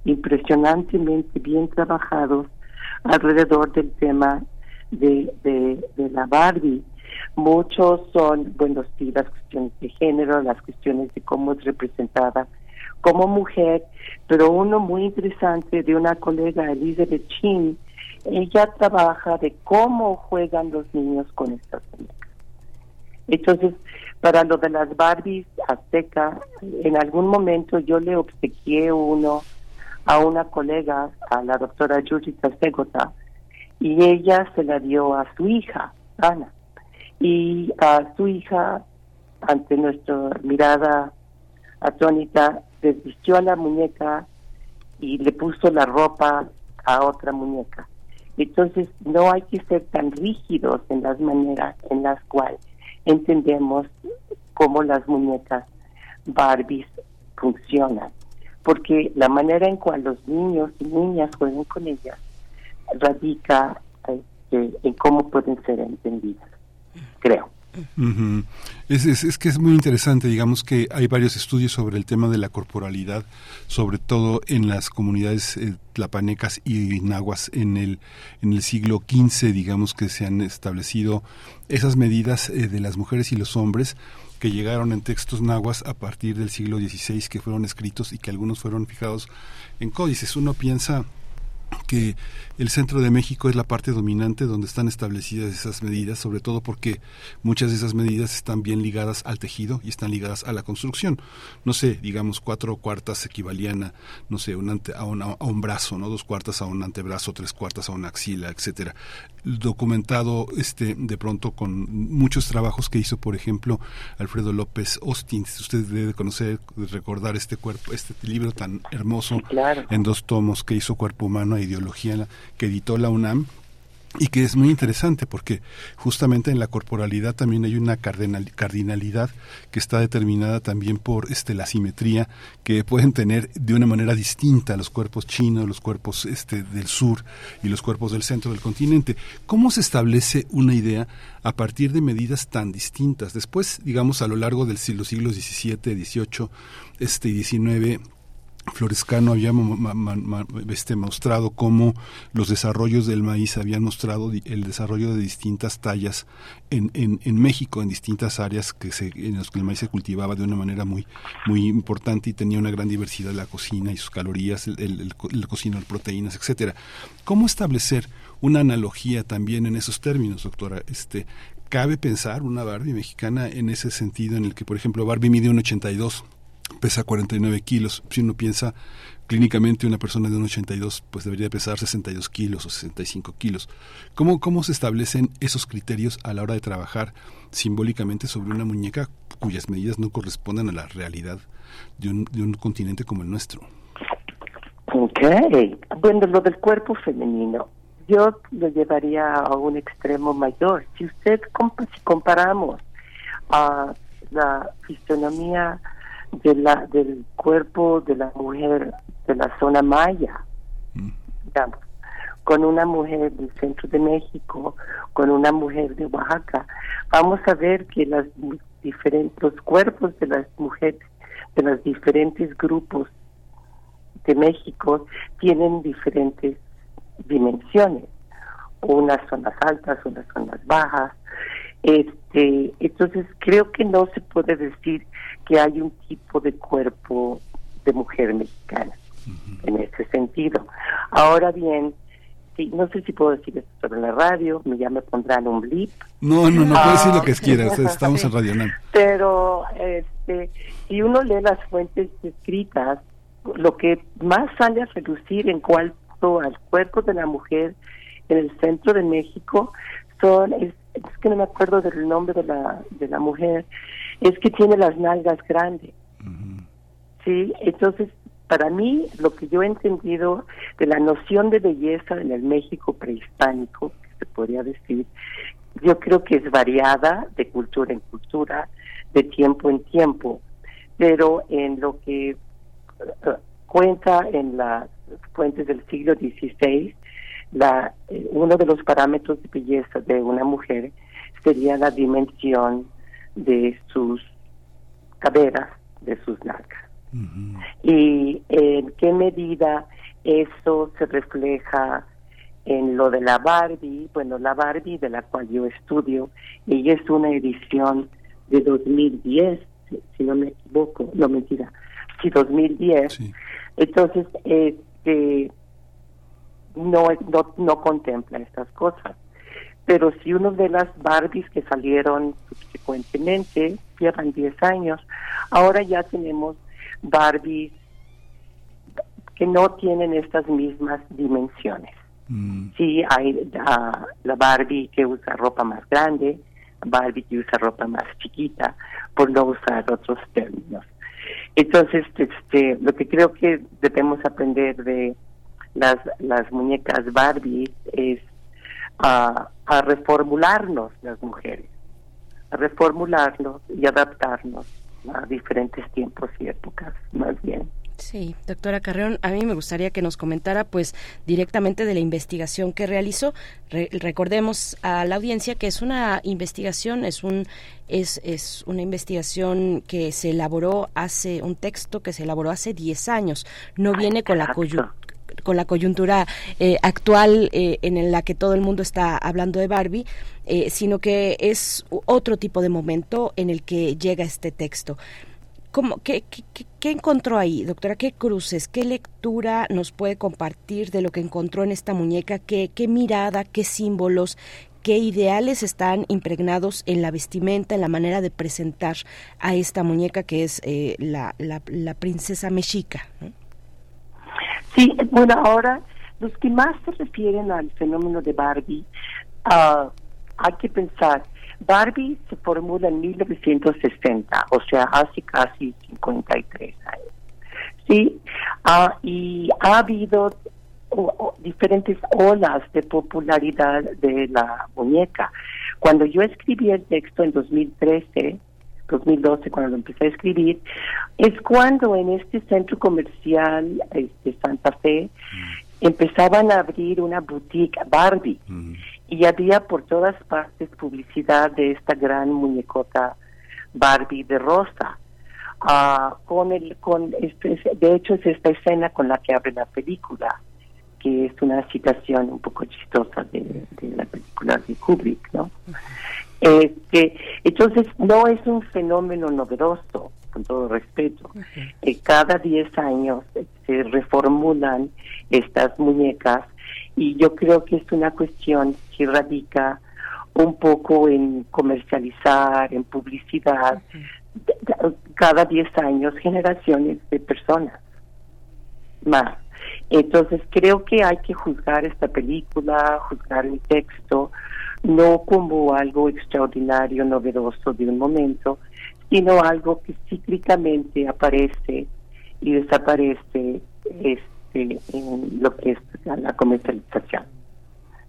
impresionantemente bien trabajados alrededor del tema de, de, de la Barbie. Muchos son, bueno, sí, las cuestiones de género, las cuestiones de cómo es representada como mujer, pero uno muy interesante de una colega, Elizabeth Chin, ella trabaja de cómo juegan los niños con estas muñecas. Entonces, para lo de las Barbies azteca, en algún momento yo le obsequié uno a una colega, a la doctora Judith Segota, y ella se la dio a su hija, Ana. Y a su hija, ante nuestra mirada atónita, desvistió a la muñeca y le puso la ropa a otra muñeca. Entonces, no hay que ser tan rígidos en las maneras en las cuales entendemos cómo las muñecas Barbies funcionan. Porque la manera en cual los niños y niñas juegan con ellas radica este, en cómo pueden ser entendidas, creo. Es, es que es muy interesante, digamos que hay varios estudios sobre el tema de la corporalidad, sobre todo en las comunidades eh, tlapanecas y nahuas en el, en el siglo XV, digamos que se han establecido esas medidas eh, de las mujeres y los hombres que llegaron en textos nahuas a partir del siglo XVI, que fueron escritos y que algunos fueron fijados en códices. Uno piensa que el centro de México es la parte dominante donde están establecidas esas medidas, sobre todo porque muchas de esas medidas están bien ligadas al tejido y están ligadas a la construcción. No sé, digamos cuatro cuartas equivalían a, no sé, un ante- a, un, a un brazo, no dos cuartas a un antebrazo, tres cuartas a una axila, etcétera. Documentado, este, de pronto con muchos trabajos que hizo, por ejemplo, Alfredo López Austin. Usted debe conocer, recordar este cuerpo, este libro tan hermoso en dos tomos que hizo Cuerpo Humano Ideología, que editó la UNAM y que es muy interesante porque justamente en la corporalidad también hay una cardinal- cardinalidad que está determinada también por este la simetría que pueden tener de una manera distinta los cuerpos chinos, los cuerpos este del sur y los cuerpos del centro del continente. ¿Cómo se establece una idea a partir de medidas tan distintas? Después, digamos, a lo largo de los siglos XVII, XVIII este, y XIX, Florescano había este, mostrado cómo los desarrollos del maíz habían mostrado el desarrollo de distintas tallas en, en, México, en distintas áreas que se, en las que el maíz se cultivaba de una manera muy, muy importante y tenía una gran diversidad la cocina y sus calorías, el, el, el el proteínas, etcétera. ¿Cómo establecer una analogía también en esos términos, doctora? Este, ¿Cabe pensar una Barbie mexicana en ese sentido en el que, por ejemplo, Barbie mide un 82 pesa 49 kilos. Si uno piensa clínicamente una persona de un 82 pues debería pesar 62 kilos o 65 kilos. ¿Cómo, ¿Cómo se establecen esos criterios a la hora de trabajar simbólicamente sobre una muñeca cuyas medidas no corresponden a la realidad de un, de un continente como el nuestro? Ok, bueno, lo del cuerpo femenino, yo lo llevaría a un extremo mayor. Si usted, compa- si comparamos a la fisionomía de la, del cuerpo de la mujer de la zona maya, digamos, con una mujer del centro de México, con una mujer de Oaxaca, vamos a ver que las diferentes, los cuerpos de las mujeres de los diferentes grupos de México tienen diferentes dimensiones, unas son las altas, unas son las bajas. Este, entonces creo que no se puede decir que hay un tipo de cuerpo de mujer mexicana en ese sentido. Ahora bien, sí, no sé si puedo decir esto sobre la radio, ya me pondrán un blip, No, no, no puede decir lo que Ah. quiera. Estamos en Radio Nam. pero este, si uno lee las fuentes escritas, lo que más sale a reducir en cuanto al cuerpo de la mujer en el centro de México son, es, que no me acuerdo del nombre de la, de la mujer, es que tiene las nalgas grandes. Sí, entonces para mí lo que yo he entendido de la noción de belleza en el México prehispánico, que se podría decir, yo creo que es variada de cultura en cultura, de tiempo en tiempo, pero en lo que eh, cuenta en las fuentes del siglo XVI, la, eh, uno de los parámetros de belleza de una mujer sería la dimensión de sus caderas, de sus nalgas. Y en qué medida eso se refleja en lo de la Barbie, bueno, la Barbie de la cual yo estudio, ella es una edición de 2010, si- si no me equivoco, no mentira, sí, 2010. Entonces, este, no, no, no contempla estas cosas. Pero si uno de las Barbies que salieron subsecuentemente, llevan 10 años, ahora ya tenemos Barbies que no tienen estas mismas dimensiones. Sí, hay ah, la Barbie que usa ropa más grande, Barbie que usa ropa más chiquita, por no usar otros términos. Entonces, este, lo que creo que debemos aprender de las, las muñecas Barbie es a, a reformularnos las mujeres, a reformularnos y adaptarnos a diferentes tiempos y épocas, más bien. Sí, doctora Carreón, a mí me gustaría que nos comentara pues directamente de la investigación que realizó. Re- recordemos a la audiencia que es una investigación, es un es, es una investigación que se elaboró hace un texto que se elaboró hace 10 años. No viene con la coyu- con la coyuntura eh, actual eh, en la que todo el mundo está hablando de Barbie, eh, sino que es otro tipo de momento en el que llega este texto. ¿Cómo, qué- qué- qué encontró ahí, doctora? ¿Qué cruces, qué lectura nos puede compartir de lo que encontró en esta muñeca? ¿Qué, qué mirada, qué símbolos, qué ideales están impregnados en la vestimenta, en la manera de presentar a esta muñeca que es eh, la, la- la princesa mexica? ¿no? Sí, bueno, ahora los que más se refieren al fenómeno de Barbie, ah, hay que pensar, Barbie se formula en 1960, o sea, hace casi 53 años. Sí, Ah, y ha habido o diferentes olas de popularidad de la muñeca. Cuando yo escribí el texto en 2013, 2012, cuando lo empecé a escribir, es cuando en este centro comercial de Santa Fe empezaban a abrir una boutique Barbie. Y había por todas partes publicidad de esta gran muñecota Barbie de rosa. Ah, con el con este, de hecho es esta escena con la que abre la película que es una citación un poco chistosa de, de la película de Kubrick no este entonces no es un fenómeno novedoso con todo respeto Eh, cada 10 años se reformulan estas muñecas y yo creo que es una cuestión que radica un poco en comercializar, en publicidad, cada 10 años generaciones de personas más. Entonces creo que hay que juzgar esta película, juzgar el texto, no como algo extraordinario, novedoso de un momento, sino algo que cíclicamente aparece y desaparece este, en lo que es la comercialización.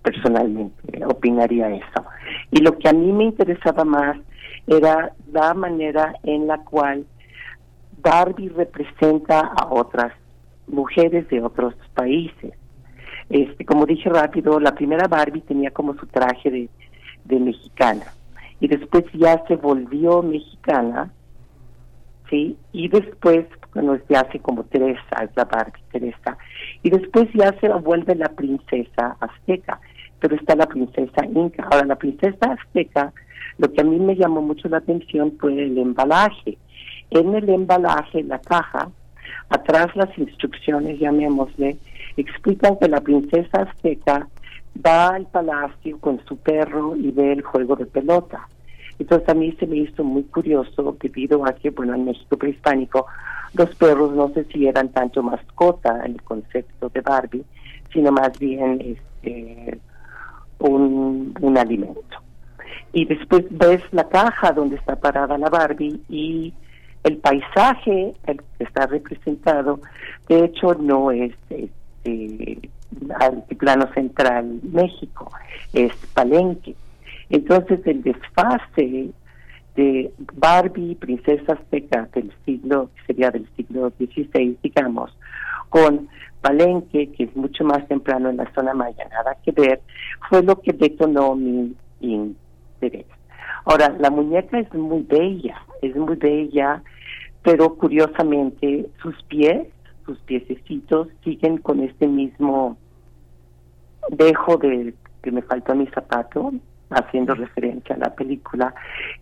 Personalmente opinaría eso. Y lo que a mí me interesaba más era la manera en la cual Barbie representa a otras mujeres de otros países. Este, como dije rápido, la primera Barbie tenía como su traje de, de mexicana y después ya se volvió mexicana, sí, y después, bueno, de hace como Teresa, es la Barbie Teresa, y después ya se vuelve la princesa azteca, pero está la princesa inca. Ahora, la princesa azteca, lo que a mí me llamó mucho la atención fue el embalaje. En el embalaje, la caja, atrás las instrucciones, llamémosle, explican que la princesa azteca va al palacio con su perro y ve el juego de pelota. Entonces a mí se me hizo muy curioso debido a que, bueno, en México prehispánico los perros no sé si eran tanto mascota en el concepto de Barbie, sino más bien este, un, alimento. Y después ves la caja donde está parada la Barbie y el paisaje que está representado, de hecho, no es este, altiplano central México, es Palenque. Entonces el desfase de Barbie, princesa azteca del siglo, sería del siglo XVI, digamos, con Palenque, que es mucho más temprano en la zona maya, nada que ver, fue lo que detonó mi interés. Ahora, la muñeca es muy bella, es muy bella, pero curiosamente sus pies, sus piececitos, siguen con este mismo dejo de que me faltó mi zapato, haciendo referencia a la película.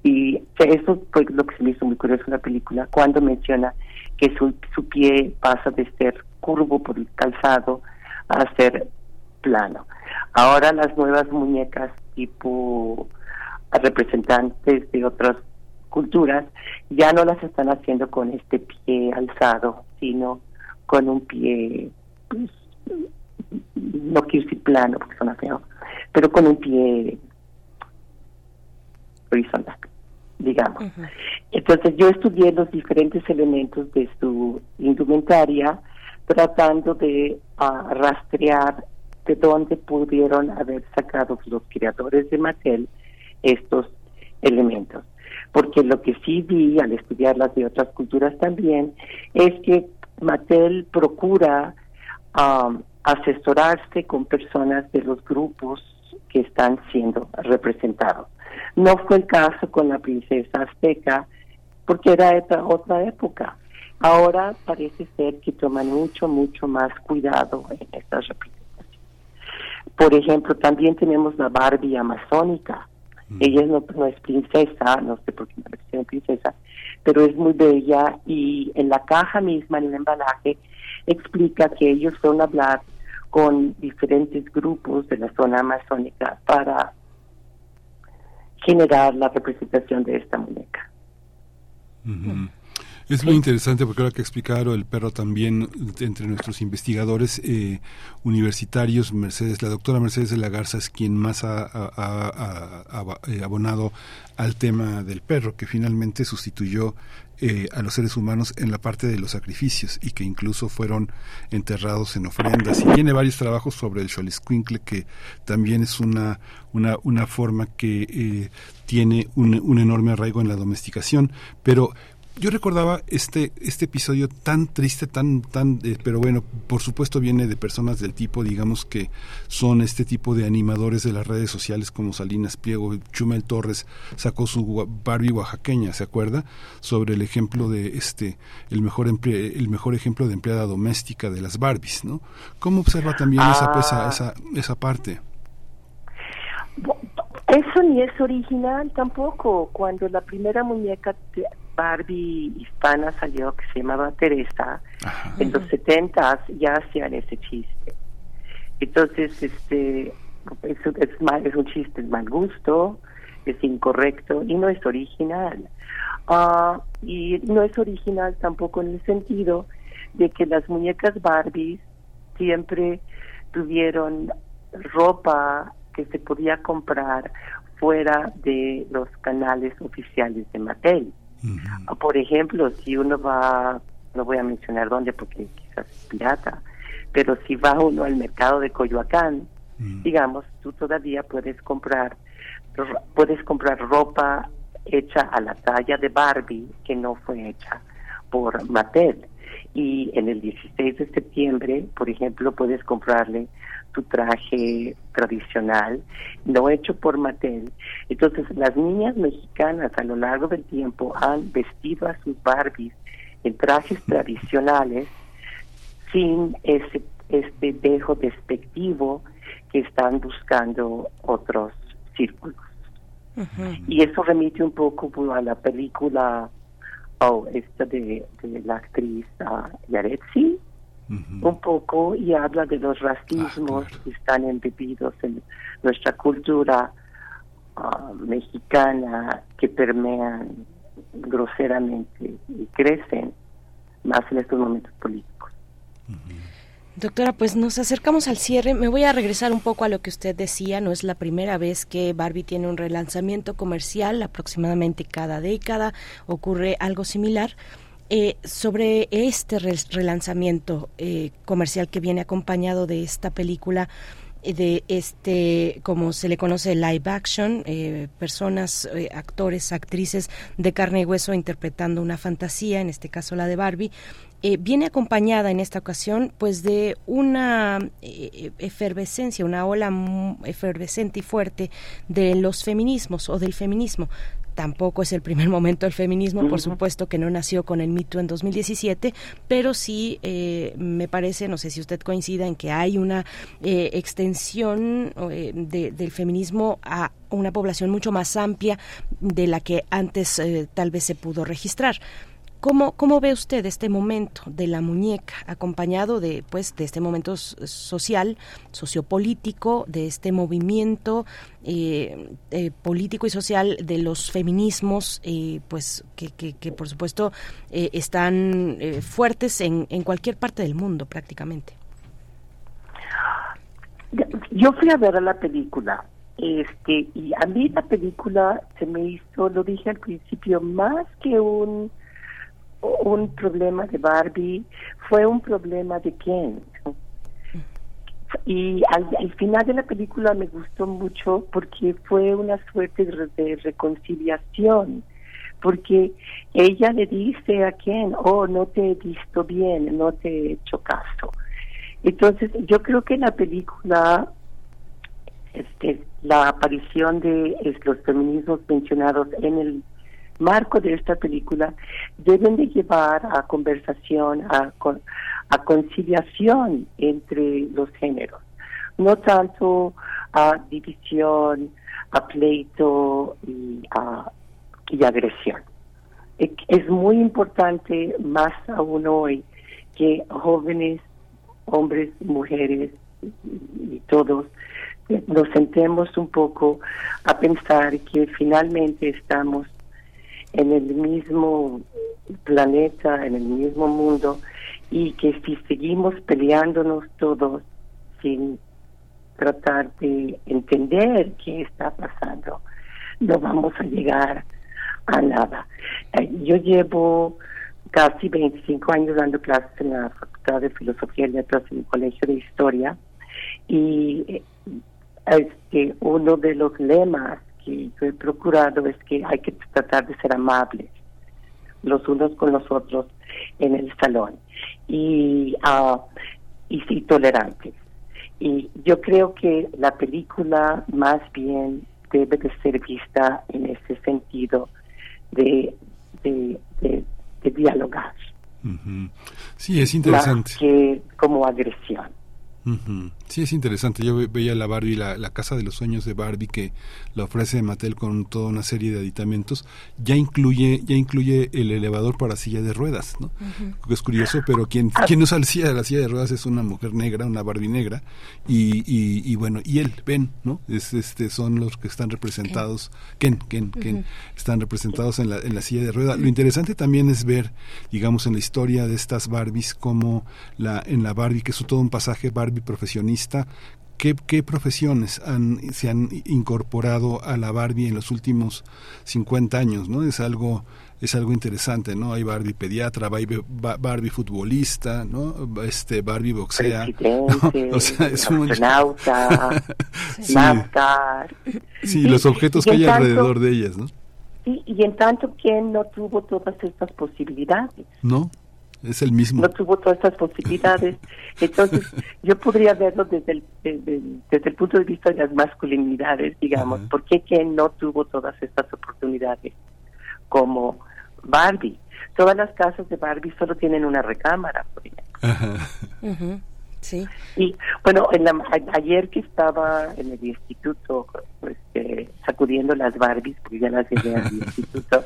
Y eso fue lo que se me hizo muy curioso en la película, cuando menciona que su, su pie pasa de ser curvo por el calzado a ser plano. Ahora las nuevas muñecas tipo representantes de otras culturas ya no las están haciendo con este pie alzado, sino con un pie, pues, no quiero decir plano porque suena feo, pero con un pie horizontal, digamos. Entonces yo estudié los diferentes elementos de su indumentaria tratando de ah, rastrear de dónde pudieron haber sacado los creadores de Mattel estos elementos. Porque lo que sí vi al estudiar las de otras culturas también es que Mattel procura um, asesorarse con personas de los grupos que están siendo representados. No fue el caso con la princesa azteca, porque era otra época. Ahora parece ser que toman mucho, mucho más cuidado en estas representaciones. Por ejemplo, también tenemos la Barbie amazónica. Ella no, no es princesa, no sé por qué refiero a princesa, pero es muy bella y en la caja misma, en el embalaje, explica que ellos fueron a hablar con diferentes grupos de la zona amazónica para generar la representación de esta muñeca. Es muy interesante porque ahora que explicaron el perro también entre nuestros investigadores eh, universitarios, Mercedes, la doctora Mercedes de la Garza es quien más ha, eh, abonado al tema del perro, que finalmente sustituyó eh, a los seres humanos en la parte de los sacrificios y que incluso fueron enterrados en ofrendas. Y tiene varios trabajos sobre el Xolescuincle, que también es una, una, una forma que eh, tiene un, un enorme arraigo en la domesticación. Pero yo recordaba este este episodio tan triste, tan tan, eh, pero bueno, por supuesto viene de personas del tipo, digamos que son este tipo de animadores de las redes sociales como Salinas Pliego, Chumel Torres sacó su Barbie oaxaqueña, ¿se acuerda? Sobre el ejemplo de este el mejor emple- el mejor ejemplo de empleada doméstica de las Barbies, ¿no? ¿Cómo observa también esa, Ah. esa esa esa parte? Eso ni es original tampoco. Cuando la primera muñeca Barbie hispana salió, que se llamaba Teresa, en los setentas ya hacían ese chiste. Entonces, este, es, es, mal, es un chiste de mal gusto, es incorrecto y no es original. Ah, y no es original tampoco en el sentido de que las muñecas Barbies siempre tuvieron ropa que se podía comprar fuera de los canales oficiales de Mattel. Por ejemplo, si uno va, no voy a mencionar dónde porque quizás es pirata, pero si va uno al mercado de Coyoacán, digamos, tú todavía puedes comprar puedes comprar ropa hecha a la talla de Barbie que no fue hecha por Mattel. Y en el 16 de septiembre, por ejemplo, puedes comprarle tu traje tradicional, no hecho por Mattel. Entonces, las niñas mexicanas a lo largo del tiempo han vestido a sus Barbies en trajes tradicionales sin ese este dejo despectivo que están buscando otros círculos. Y eso remite un poco pues, a la película oh, esta de, de la actriz ah, Yaretsi, un poco, y habla de los racismos que están embebidos en nuestra cultura ah, mexicana, que permean groseramente y crecen más en estos momentos políticos. Doctora, pues nos acercamos al cierre. Me voy a regresar un poco a lo que usted decía. No es la primera vez que Barbie tiene un relanzamiento comercial. Aproximadamente cada década ocurre algo similar. Eh, sobre este re- relanzamiento eh, comercial que viene acompañado de esta película, de este, como se le conoce, live action, eh, personas, eh, actores, actrices de carne y hueso interpretando una fantasía, en este caso la de Barbie, eh, viene acompañada en esta ocasión pues de una eh, efervescencia, una ola efervescente y fuerte de los feminismos o del feminismo. Tampoco es el primer momento del feminismo, por supuesto que no nació con el mito en 2017, pero sí eh, me parece, no sé si usted coincida en que hay una eh, extensión eh, de- del feminismo a una población mucho más amplia de la que antes eh, tal vez se pudo registrar. ¿Cómo, ¿Cómo ve usted este momento de la muñeca, acompañado de, pues, de este momento social, sociopolítico, de este movimiento eh, eh, político y social de los feminismos, eh, pues, que, que, por supuesto eh, están fuertes en, en cualquier parte del mundo prácticamente? Yo fui a ver la película, este, y a mí la película se me hizo, lo dije al principio, más que un un problema de Barbie, fue un problema de Ken. Y al, al final de la película me gustó mucho porque fue una suerte de, re- de reconciliación, porque ella le dice a Ken, oh, no te he visto bien, no te he hecho caso. Entonces, yo creo que la película, este, la aparición de los feminismos mencionados en el marco de esta película deben de llevar a conversación, a, a conciliación entre los géneros, no tanto a división, a pleito y a agresión. Es es muy importante, más aún hoy, que jóvenes, hombres, mujeres y todos eh, nos sentemos un poco a pensar que finalmente estamos en el mismo planeta, en el mismo mundo, y que si seguimos peleándonos todos sin tratar de entender qué está pasando, no vamos a llegar a nada. Eh, Yo llevo casi 25 años dando clases en la Facultad de Filosofía y Letras en el Colegio de Historia y eh, este uno de los lemas que yo he procurado es que hay que tratar de ser amables los unos con los otros en el salón y ah, y sí tolerantes y yo creo que la película más bien debe de ser vista en ese sentido de de, de, de dialogar. Sí, es interesante. más que como agresión Ujú. Sí, es interesante. Yo ve- veía la Barbie, la, la casa de los sueños de Barbie que la ofrece Mattel con toda una serie de aditamentos. Ya incluye, ya incluye el elevador para silla de ruedas, ¿no? Que es curioso, pero quien, quien usa la silla, la silla de ruedas es una mujer negra, una Barbie negra, y, y, y bueno, y él, Ben, ¿no? Es, este, son los que están representados, Ken, Ken, Ken, están representados en la, en la silla de ruedas. Lo interesante también es ver, digamos, en la historia de estas Barbies, como la, en la Barbie, que es todo un pasaje Barbie profesionista, ¿Qué, ¿Qué profesiones han, se han incorporado a la Barbie en los últimos 50 años? ¿no? Es algo es algo interesante, ¿no? Hay Barbie pediatra, Barbie, ba- Barbie futbolista, ¿no? Este Barbie boxea. Presidente, O sea, es un- astronauta, Sí. NASCAR. Sí, los objetos y que hay tanto- alrededor de ellas, ¿no? Sí, y en tanto quien no tuvo todas estas posibilidades, ¿No? Es el mismo. no tuvo todas estas posibilidades, entonces yo podría verlo desde el, desde, el- desde el punto de vista de las masculinidades, digamos, ¿por qué quien no tuvo todas estas oportunidades? Como Barbie. Todas las casas de Barbie solo tienen una recámara, por ejemplo. Ajá. Ujú, Sí. Y bueno, en la, a- ayer que estaba en el instituto pues, eh, sacudiendo las Barbies, porque ya las llevé al instituto,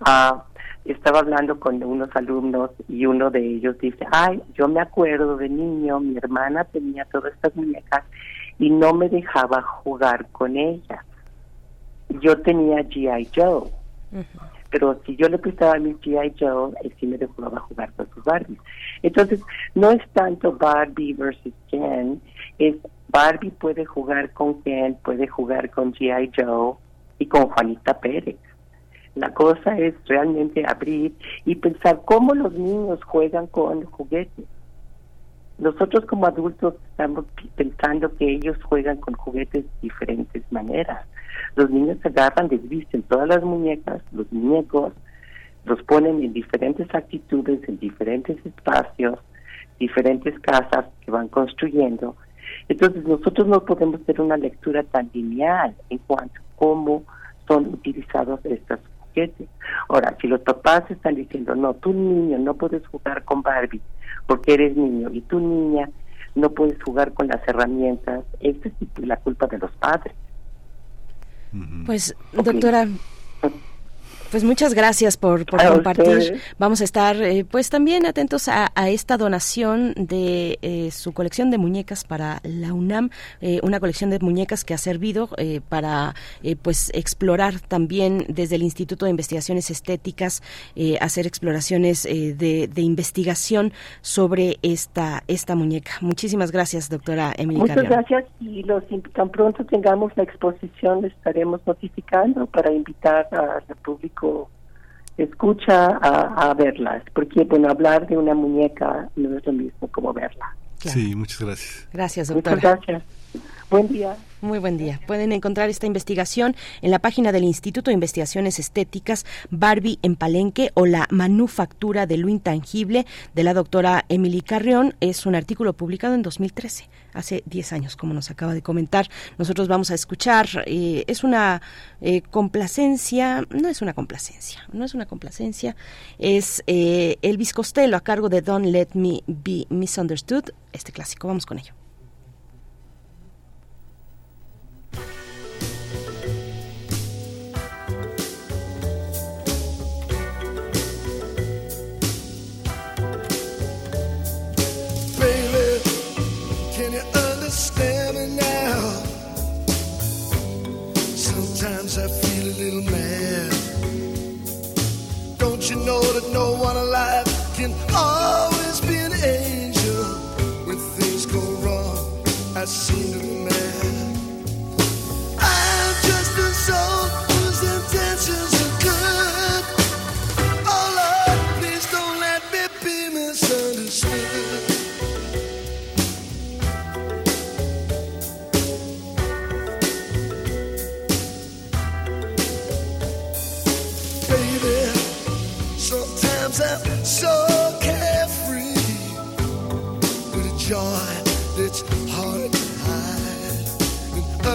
ah, estaba hablando con unos alumnos y uno de ellos dice, ay, yo me acuerdo de niño, mi hermana tenía todas estas muñecas y no me dejaba jugar con ellas. Yo tenía G.I. Joe pero si yo le prestaba a mi G.I. Joe, él sí me dejaba jugar con sus Barbies. Entonces, no es tanto Barbie versus Ken, es Barbie puede jugar con Ken, puede jugar con G.I. Joe y con Juanita Pérez. La cosa es realmente abrir y pensar cómo los niños juegan con juguetes. nosotros como adultos estamos pensando que ellos juegan con juguetes de diferentes maneras. Los niños agarran, desvisten todas las muñecas, los muñecos, los ponen en diferentes actitudes, en diferentes espacios, diferentes casas que van construyendo. Entonces nosotros no podemos hacer una lectura tan lineal en cuanto a cómo son utilizados estos juguetes. Ahora, si los papás están diciendo, no, tú niño no puedes jugar con Barbie porque eres niño y tú niña no puedes jugar con las herramientas, esa es la culpa de los padres. Pues, doctora, pues muchas gracias por, por A compartir. ustedes. Vamos a estar eh, pues también atentos a, a esta donación de eh, su colección de muñecas para la UNAM, eh, una colección de muñecas que ha servido eh, para eh, pues explorar también desde el Instituto de Investigaciones Estéticas, hacer exploraciones eh, de, de investigación sobre esta, esta muñeca. Muchísimas gracias, doctora Emily Muchas Carrión. gracias y los, tan pronto tengamos la exposición les estaremos notificando para invitar al público escucha a, a verlas, porque bueno, hablar de una muñeca no es lo mismo como verla. Sí, muchas gracias. Gracias, doctora. Muchas gracias. Buen día. Muy buen día. Pueden encontrar esta investigación en la página del Instituto de Investigaciones Estéticas Barbie en Palenque o la manufactura de lo intangible de la doctora Emily Carrión. Es un artículo publicado en 2013, hace 10 años, como nos acaba de comentar. Nosotros vamos a escuchar, eh, es una eh, complacencia, no es una complacencia, no es una complacencia, es eh, Elvis Costello a cargo de Don't Let Me Be Misunderstood, este clásico. Vamos con ello. Sometimes I feel a little mad. Don't you know that no one alive can always be an angel? When things go wrong, I seem to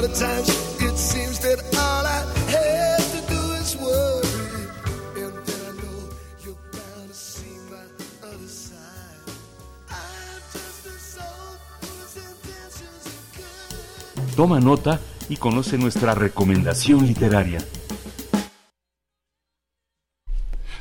And other times it seems that all I have to do is worry. And then I know you're bound to see my other side. I'm just a soul whose intentions are good. Toma nota y conoce nuestra recomendación literaria.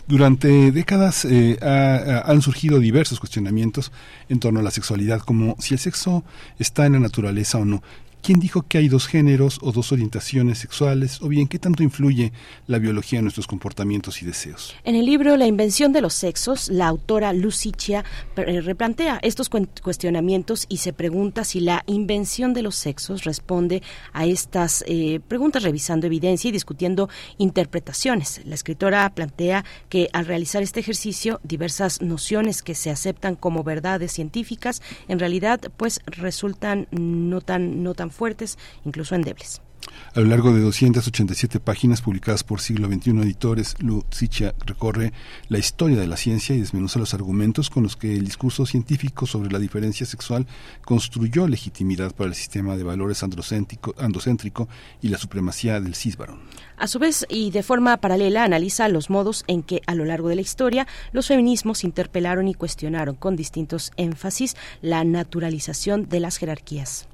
Durante décadas eh, ha- ha- han surgido diversos cuestionamientos en torno a la sexualidad, como si el sexo está en la naturaleza o no. ¿Quién dijo que hay dos géneros o dos orientaciones sexuales? O bien, ¿qué tanto influye la biología en nuestros comportamientos y deseos? En el libro La invención de los sexos, la autora Lucy Chia eh, replantea estos cuestionamientos y se pregunta si la invención de los sexos responde a estas eh, preguntas revisando evidencia y discutiendo interpretaciones. La escritora plantea que al realizar este ejercicio diversas nociones que se aceptan como verdades científicas en realidad pues resultan no tan no tan fuertes, incluso endebles. A lo largo de 287 páginas publicadas por Siglo XXI Editores, Lu Zicha recorre la historia de la ciencia y desmenuza los argumentos con los que el discurso científico sobre la diferencia sexual construyó legitimidad para el sistema de valores androcéntrico y la supremacía del cisbarón. A su vez, y de forma paralela, analiza los modos en que a lo largo de la historia los feminismos interpelaron y cuestionaron con distintos énfasis la naturalización de las jerarquías.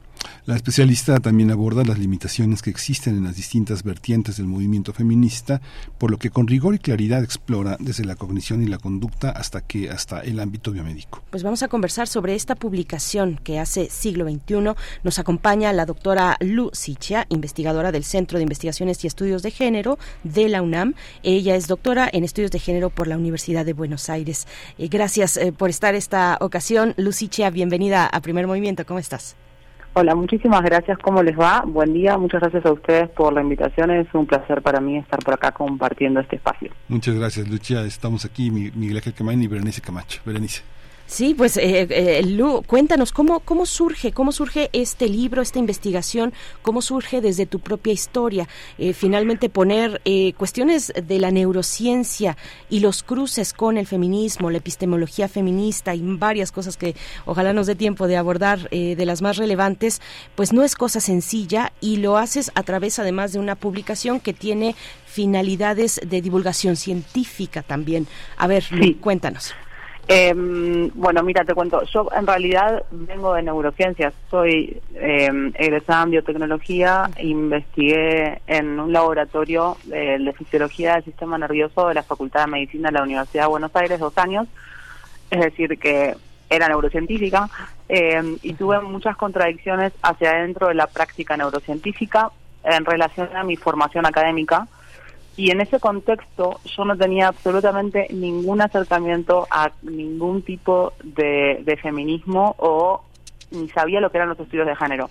La especialista también aborda las limitaciones que existen en las distintas vertientes del movimiento feminista, por lo que con rigor y claridad explora desde la cognición y la conducta hasta que hasta el ámbito biomédico. Pues vamos a conversar sobre esta publicación que hace siglo XXI. Nos acompaña la doctora Lu Sichia, investigadora del Centro de Investigaciones y Estudios de Género de la UNAM. Ella es doctora en Estudios de Género por la Universidad de Buenos Aires. Eh, gracias eh, por estar esta ocasión. Lu Sichia, bienvenida a Primer Movimiento. ¿Cómo estás? Hola, muchísimas gracias. ¿Cómo les va? Buen día. Muchas gracias a ustedes por la invitación. Es un placer para mí estar por acá compartiendo este espacio. Muchas gracias, Lucia. Estamos aquí, Mi- Miguel Ángel y Berenice Camacho. Berenice. Sí, pues eh, eh, Lu, cuéntanos cómo cómo surge, cómo surge este libro, esta investigación, cómo surge desde tu propia historia. Eh, finalmente poner eh, cuestiones de la neurociencia y los cruces con el feminismo, la epistemología feminista y varias cosas que ojalá nos dé tiempo de abordar eh, de las más relevantes, pues no es cosa sencilla y lo haces a través además de una publicación que tiene finalidades de divulgación científica también. A ver, Lu, cuéntanos. Eh, bueno, mira, te cuento. Yo en realidad vengo de neurociencias. Soy eh, egresada en biotecnología. Investigué en un laboratorio eh, de fisiología del sistema nervioso de la Facultad de Medicina de la Universidad de Buenos Aires dos años. Es decir, que era neurocientífica eh, y tuve muchas contradicciones hacia adentro de la práctica neurocientífica en relación a mi formación académica. Y en ese contexto yo no tenía absolutamente ningún acercamiento a ningún tipo de, feminismo o ni sabía lo que eran los estudios de género.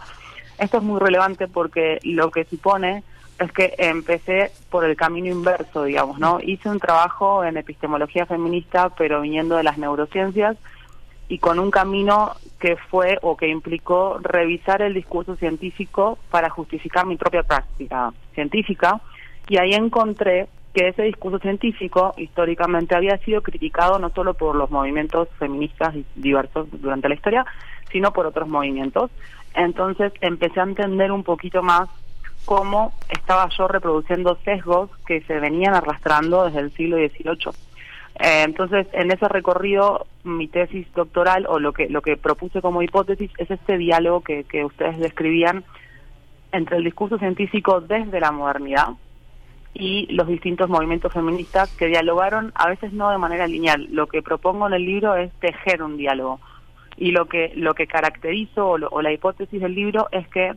Esto es muy relevante porque lo que supone es que empecé por el camino inverso, digamos, ¿no? Hice un trabajo en epistemología feminista, pero viniendo de las neurociencias y con un camino que fue o que implicó revisar el discurso científico para justificar mi propia práctica científica y ahí encontré que ese discurso científico históricamente había sido criticado no solo por los movimientos feministas diversos durante la historia, sino por otros movimientos. Entonces empecé a entender un poquito más cómo estaba yo reproduciendo sesgos que se venían arrastrando desde el siglo XVIII. Eh, entonces, en ese recorrido, mi tesis doctoral o lo que lo que propuse como hipótesis es este diálogo que, que ustedes describían entre el discurso científico desde la modernidad y los distintos movimientos feministas que dialogaron, a veces no de manera lineal. Lo que propongo en el libro es tejer un diálogo. Y lo que, lo que caracterizo o, lo- o la hipótesis del libro es que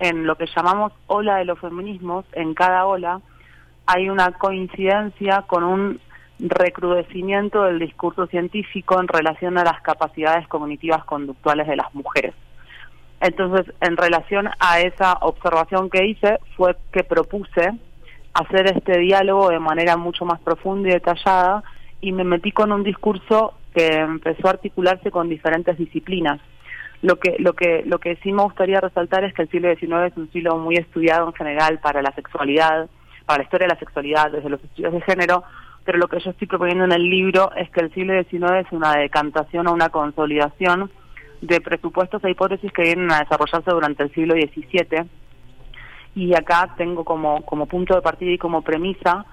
en lo que llamamos ola de los feminismos, en cada ola hay una coincidencia con un recrudecimiento del discurso científico en relación a las capacidades cognitivas conductuales de las mujeres. Entonces, en relación a esa observación que hice, fue que propuse hacer este diálogo de manera mucho más profunda y detallada y me metí con un discurso que empezó a articularse con diferentes disciplinas. Lo que, lo que, lo que sí me gustaría resaltar es que el siglo XIX es un siglo muy estudiado en general para la sexualidad, para la historia de la sexualidad, desde los estudios de género, pero lo que yo estoy proponiendo en el libro es que el siglo XIX es una decantación o una consolidación de presupuestos e hipótesis que vienen a desarrollarse durante el siglo XVII. Y acá tengo como, como punto de partida y como premisa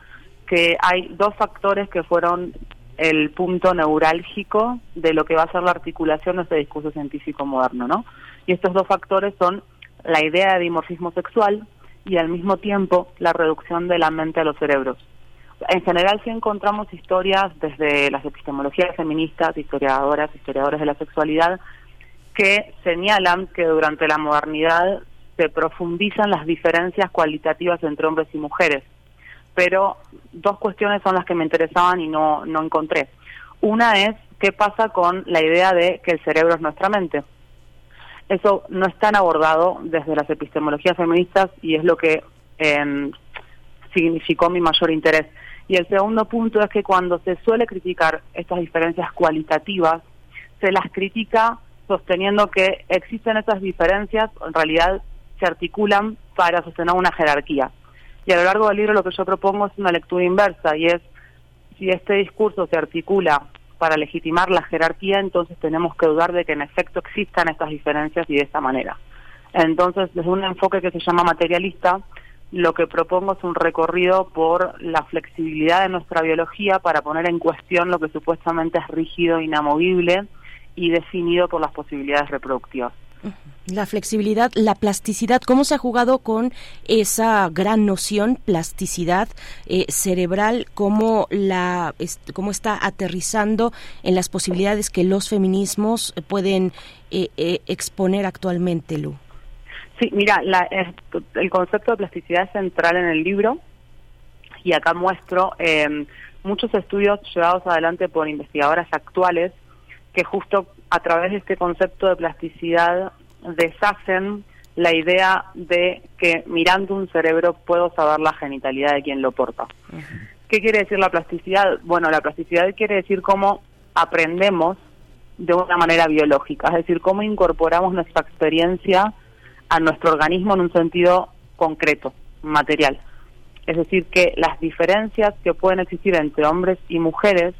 que hay dos factores que fueron el punto neurálgico de lo que va a ser la articulación de este discurso científico moderno, ¿no? Y estos dos factores son la idea de dimorfismo sexual y al mismo tiempo la reducción de la mente a los cerebros. En general sí encontramos historias desde las epistemologías feministas, historiadoras, historiadores de la sexualidad, que señalan que durante la modernidad se profundizan las diferencias cualitativas entre hombres y mujeres. Pero dos cuestiones son las que me interesaban y no, no encontré. Una es qué pasa con la idea de que el cerebro es nuestra mente. Eso no es tan abordado desde las epistemologías feministas y es lo que eh, significó mi mayor interés. Y el segundo punto es que cuando se suele criticar estas diferencias cualitativas, se las critica sosteniendo que existen esas diferencias, en realidad se articulan para sostener una jerarquía. Y a lo largo del libro lo que yo propongo es una lectura inversa y es si este discurso se articula para legitimar la jerarquía, entonces tenemos que dudar de que en efecto existan estas diferencias y de esta manera. Entonces, desde un enfoque que se llama materialista, lo que propongo es un recorrido por la flexibilidad de nuestra biología para poner en cuestión lo que supuestamente es rígido, inamovible y definido por las posibilidades reproductivas. La flexibilidad, la plasticidad, ¿cómo se ha jugado con esa gran noción, plasticidad eh, cerebral, cómo, la, cómo está aterrizando en las posibilidades que los feminismos pueden eh, eh, exponer actualmente, Lu? Sí, mira, el concepto de plasticidad es central en el libro y acá muestro eh, muchos estudios llevados adelante por investigadoras actuales que justo a través de este concepto de plasticidad deshacen la idea de que mirando un cerebro puedo saber la genitalidad de quien lo porta. ¿Qué quiere decir la plasticidad? Bueno, la plasticidad quiere decir cómo aprendemos de una manera biológica, es decir, cómo incorporamos nuestra experiencia a nuestro organismo en un sentido concreto, material. Es decir, que las diferencias que pueden existir entre hombres y mujeres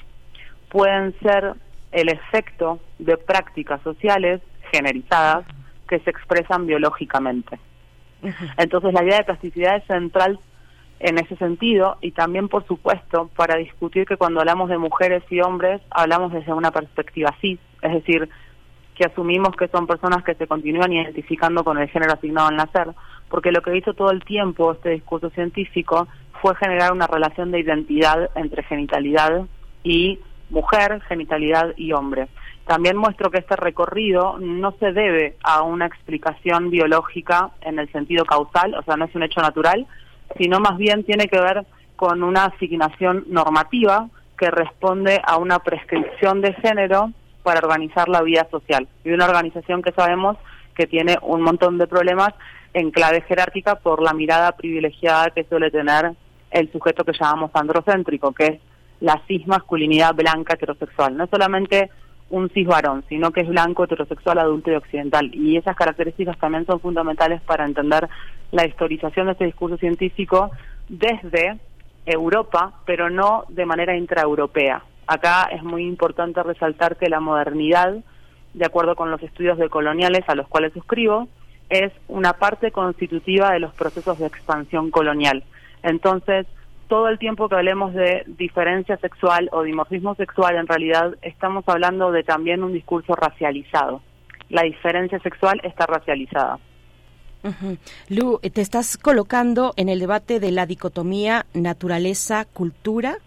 pueden ser el efecto de prácticas sociales generizadas que se expresan biológicamente. Entonces la idea de plasticidad es central en ese sentido y también, por supuesto, para discutir que cuando hablamos de mujeres y hombres hablamos desde una perspectiva cis, es decir, que asumimos que son personas que se continúan identificando con el género asignado al nacer, porque lo que hizo todo el tiempo este discurso científico fue generar una relación de identidad entre genitalidad y mujer, genitalidad y hombre. También muestro que este recorrido no se debe a una explicación biológica en el sentido causal, o sea, no es un hecho natural, sino más bien tiene que ver con una asignación normativa que responde a una prescripción de género para organizar la vida social. Y una organización que sabemos que tiene un montón de problemas en clave jerárquica por la mirada privilegiada que suele tener el sujeto que llamamos androcéntrico, que es la cis masculinidad blanca heterosexual. No solamente un cis varón, sino que es blanco, heterosexual, adulto y occidental. Y esas características también son fundamentales para entender la historización de este discurso científico desde Europa, pero no de manera intraeuropea. Acá es muy importante resaltar que la modernidad, de acuerdo con los estudios decoloniales a los cuales suscribo, es una parte constitutiva de los procesos de expansión colonial. Entonces, todo el tiempo que hablemos de diferencia sexual o dimorfismo sexual, en realidad estamos hablando de también un discurso racializado. La diferencia sexual está racializada. Lu, te estás colocando en el debate de la dicotomía naturaleza-cultura.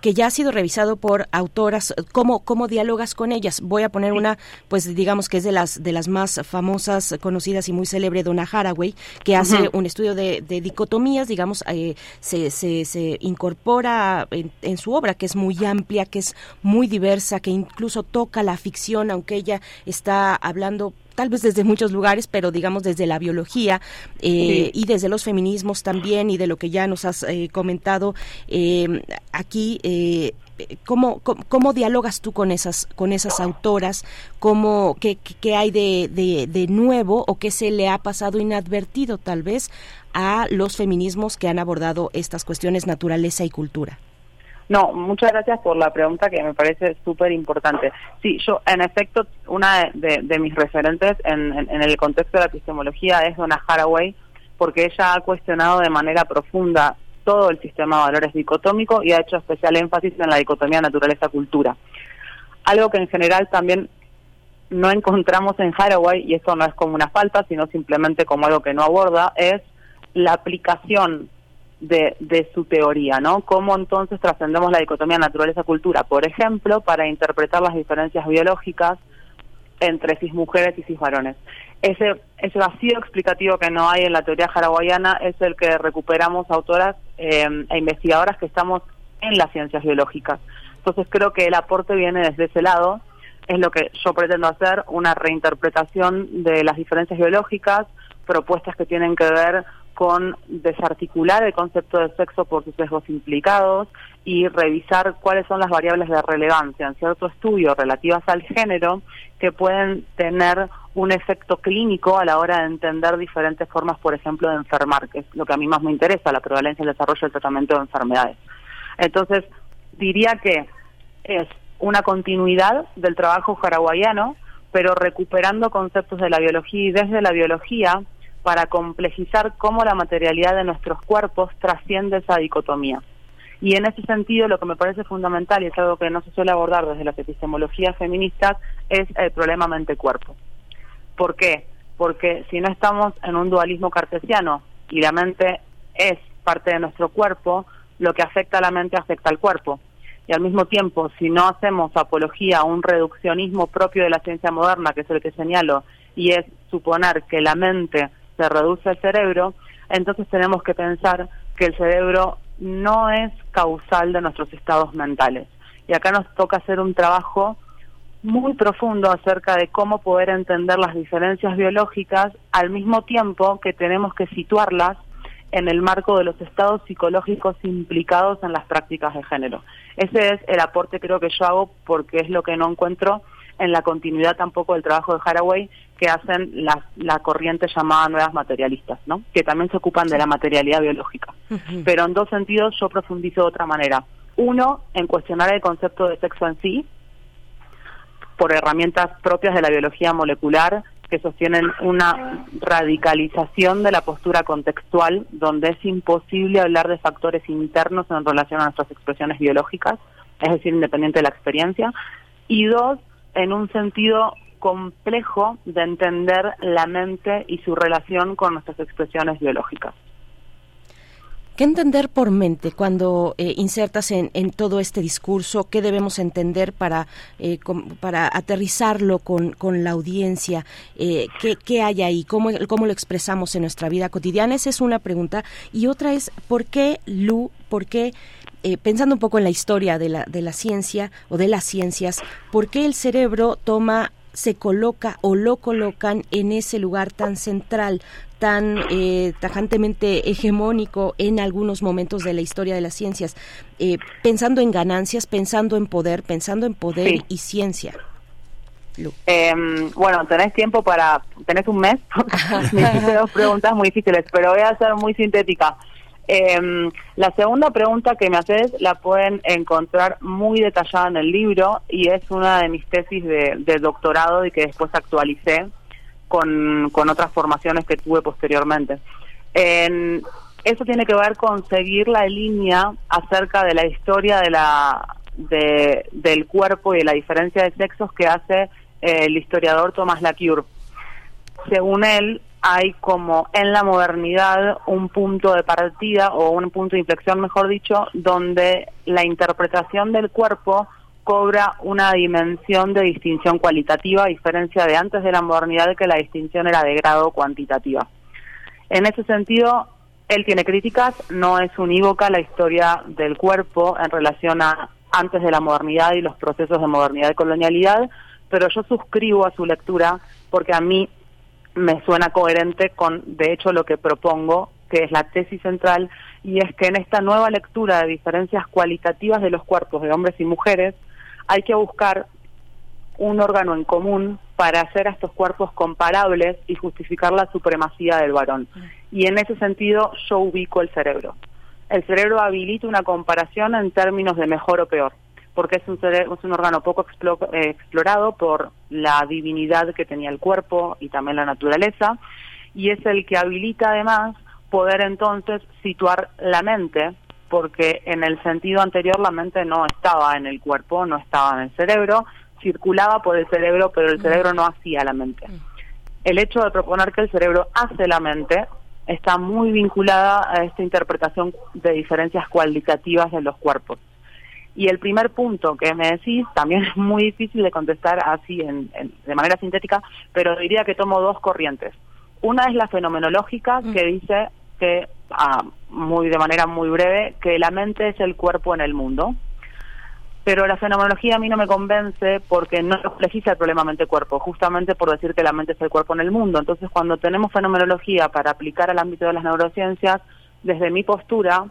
Que ya ha sido revisado por autoras, ¿cómo, cómo dialogas con ellas? Voy a poner una, pues digamos que es de las de las más famosas, conocidas y muy célebre, Donna Haraway, que hace un estudio de, de dicotomías, digamos, eh, se, se, se incorpora en, en su obra, que es muy amplia, que es muy diversa, que incluso toca la ficción, aunque ella está hablando tal vez desde muchos lugares, pero digamos desde la biología eh, Sí. y desde los feminismos también y de lo que ya nos has eh, comentado eh, aquí. Eh, ¿Cómo, cómo, cómo dialogas tú con esas con esas autoras? ¿Cómo, qué, qué- qué hay de, de, de nuevo o qué se le ha pasado inadvertido tal vez a los feminismos que han abordado estas cuestiones naturaleza y cultura? No, muchas gracias por la pregunta que me parece súper importante. Sí, yo, en efecto, una de, mis referentes en, en- el contexto de la epistemología es Donna Haraway, porque ella ha cuestionado de manera profunda todo el sistema de valores dicotómico y ha hecho especial énfasis en la dicotomía naturaleza-cultura. Algo que en general también no encontramos en Haraway, y esto no es como una falta, sino simplemente como algo que no aborda, es la aplicación de, de su teoría, ¿no? Cómo entonces trascendemos la dicotomía naturaleza-cultura, por ejemplo, para interpretar las diferencias biológicas entre cis mujeres y cis varones. Ese, ese vacío explicativo que no hay en la teoría haraguayana es el que recuperamos autoras eh, e investigadoras que estamos en las ciencias biológicas. Entonces creo que el aporte viene desde ese lado, es lo que yo pretendo hacer, una reinterpretación de las diferencias biológicas, propuestas que tienen que ver con desarticular el concepto de sexo por sus sesgos implicados y revisar cuáles son las variables de relevancia en cierto estudio relativas al género que pueden tener un efecto clínico a la hora de entender diferentes formas, por ejemplo, de enfermar, que es lo que a mí más me interesa, la prevalencia, el desarrollo y el tratamiento de enfermedades. Entonces, diría que es una continuidad del trabajo haraguayano, pero recuperando conceptos de la biología y desde la biología para complejizar cómo la materialidad de nuestros cuerpos trasciende esa dicotomía. Y en ese sentido, lo que me parece fundamental, y es algo que no se suele abordar desde las epistemologías feministas, es el problema mente-cuerpo. ¿Por qué? Porque si no estamos en un dualismo cartesiano y la mente es parte de nuestro cuerpo, lo que afecta a la mente afecta al cuerpo. Y al mismo tiempo, si no hacemos apología a un reduccionismo propio de la ciencia moderna, que es el que señalo, y es suponer que la mente se reduce al cerebro, entonces tenemos que pensar que el cerebro no es causal de nuestros estados mentales. Y acá nos toca hacer un trabajo muy profundo acerca de cómo poder entender las diferencias biológicas al mismo tiempo que tenemos que situarlas en el marco de los estados psicológicos implicados en las prácticas de género. Ese es el aporte creo que yo hago porque es lo que no encuentro en la continuidad tampoco del trabajo de Haraway que hacen la, la corriente llamada nuevas materialistas, ¿no? que también se ocupan de la materialidad biológica. Pero en dos sentidos yo profundizo de otra manera. Uno, en cuestionar el concepto de sexo en sí, por herramientas propias de la biología molecular que sostienen una radicalización de la postura contextual, donde es imposible hablar de factores internos en relación a nuestras expresiones biológicas, es decir, independiente de la experiencia. Y dos, en un sentido complejo de entender la mente y su relación con nuestras expresiones biológicas. ¿Qué entender por mente cuando eh, insertas en, en, todo este discurso? ¿Qué debemos entender para, eh, com, para aterrizarlo con, con la audiencia? Eh, ¿qué, ¿qué, hay ahí? ¿Cómo, ¿Cómo lo expresamos en nuestra vida cotidiana? Esa es una pregunta. Y otra es, ¿por qué, Lu, por qué eh, pensando un poco en la historia de la, de la ciencia o de las ciencias, ¿por qué el cerebro toma se coloca o lo colocan en ese lugar tan central, tan eh, tajantemente hegemónico en algunos momentos de la historia de las ciencias, eh, pensando en ganancias, pensando en poder, pensando en poder Sí. y ciencia. Eh, bueno, tenés tiempo para, tenés un mes, me hiciste dos preguntas muy difíciles, pero voy a ser muy sintética. Eh, la segunda pregunta que me haces la pueden encontrar muy detallada en el libro y es una de mis tesis de, doctorado y que después actualicé con, con otras formaciones que tuve posteriormente. En- eso tiene que ver con seguir la línea acerca de la historia de la de, del cuerpo y de la diferencia de sexos que hace el historiador Thomas Lacure. Según él, hay como en la modernidad un punto de partida o un punto de inflexión, mejor dicho, donde la interpretación del cuerpo cobra una dimensión de distinción cualitativa, a diferencia de antes de la modernidad que la distinción era de grado cuantitativa. En ese sentido, él tiene críticas, no es unívoca la historia del cuerpo en relación a antes de la modernidad y los procesos de modernidad y colonialidad, pero yo suscribo a su lectura porque a mí me suena coherente con, de hecho, lo que propongo, que es la tesis central, y es que en esta nueva lectura de diferencias cualitativas de los cuerpos de hombres y mujeres, hay que buscar un órgano en común para hacer a estos cuerpos comparables y justificar la supremacía del varón. Y en ese sentido yo ubico el cerebro. El cerebro habilita una comparación en términos de mejor o peor, porque es un, es un órgano poco explo- eh, explorado por la divinidad que tenía el cuerpo y también la naturaleza, y es el que habilita además poder entonces situar la mente, porque en el sentido anterior la mente no estaba en el cuerpo, no estaba en el cerebro, circulaba por el cerebro, pero el cerebro no hacía la mente. El hecho de proponer que el cerebro hace la mente está muy vinculada a esta interpretación de diferencias cualitativas de los cuerpos. Y el primer punto que me decís también es muy difícil de contestar así en- en- de manera sintética, pero diría que tomo dos corrientes. Una es la fenomenológica que dice que, ah, muy de manera muy breve, que la mente es el cuerpo en el mundo. Pero la fenomenología a mí no me convence porque no complejiza el problema mente-cuerpo, justamente por decir que la mente es el cuerpo en el mundo. Entonces, cuando tenemos fenomenología para aplicar al ámbito de las neurociencias, desde mi postura,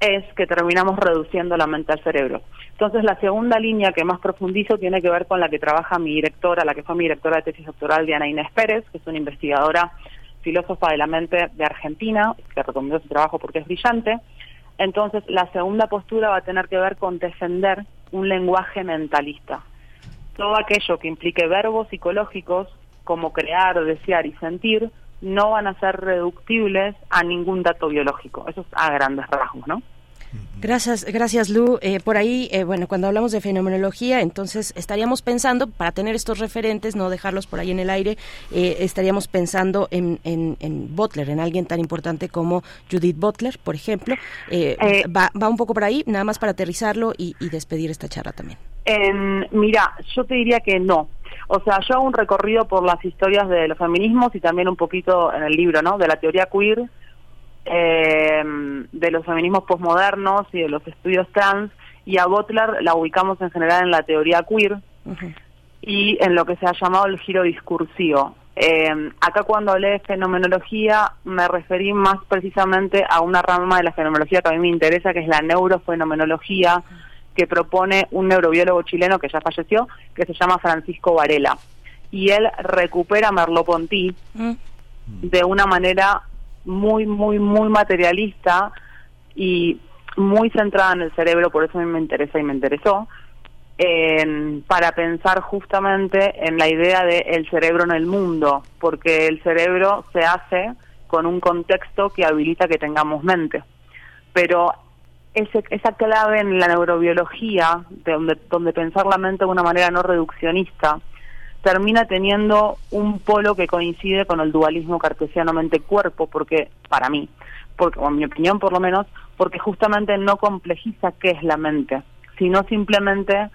es que terminamos reduciendo la mente al cerebro. Entonces, la segunda línea que más profundizo tiene que ver con la que trabaja mi directora, la que fue mi directora de tesis doctoral, Diana Inés Pérez, que es una investigadora filósofa de la mente de Argentina, que recomiendo su trabajo porque es brillante. Entonces, la segunda postura va a tener que ver con defender un lenguaje mentalista. Todo aquello que implique verbos psicológicos, como crear, desear y sentir, no van a ser reductibles a ningún dato biológico. Eso es a grandes rasgos, ¿no? Gracias, gracias Lu. Eh, por ahí, eh, bueno, cuando hablamos de fenomenología, entonces estaríamos pensando, para tener estos referentes, no dejarlos por ahí en el aire, eh, estaríamos pensando en, en, en Butler, en alguien tan importante como Judith Butler, por ejemplo. Eh, va, va un poco por ahí, nada más para aterrizarlo y, y despedir esta charla también. En- mira, yo te diría que no. O sea, yo hago un recorrido por las historias de los feminismos y también un poquito en el libro, ¿no? De la teoría queer, eh, de los feminismos posmodernos y de los estudios trans. Y a Butler la ubicamos en general en la teoría queer y en lo que se ha llamado el giro discursivo. Eh, acá cuando hablé de fenomenología me referí más precisamente a una rama de la fenomenología que a mí me interesa, que es la neurofenomenología, que propone un neurobiólogo chileno que ya falleció, que se llama Francisco Varela. Y él recupera Merleau-Ponty de una manera muy, muy, muy materialista y muy centrada en el cerebro, por eso a mí me interesa y me interesó, en- para pensar justamente en la idea de el cerebro en el mundo, porque el cerebro se hace con un contexto que habilita que tengamos mente. Pero ese- esa clave en la neurobiología, de donde, donde pensar la mente de una manera no reduccionista, termina teniendo un polo que coincide con el dualismo cartesiano mente-cuerpo, porque, para mí, porque, o en mi opinión por lo menos, porque justamente no complejiza qué es la mente, sino simplemente,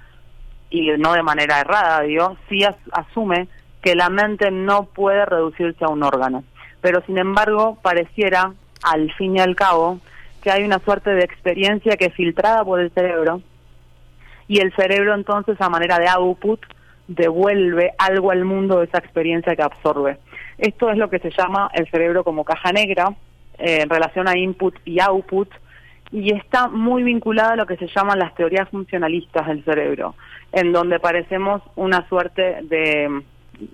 y no de manera errada, digo, sí as- asume que la mente no puede reducirse a un órgano. Pero sin embargo, pareciera, al fin y al cabo, que hay una suerte de experiencia que es filtrada por el cerebro y el cerebro entonces a manera de output devuelve algo al mundo de esa experiencia que absorbe. Esto es lo que se llama el cerebro como caja negra eh, en relación a input y output y está muy vinculado a lo que se llaman las teorías funcionalistas del cerebro, en donde parecemos una suerte de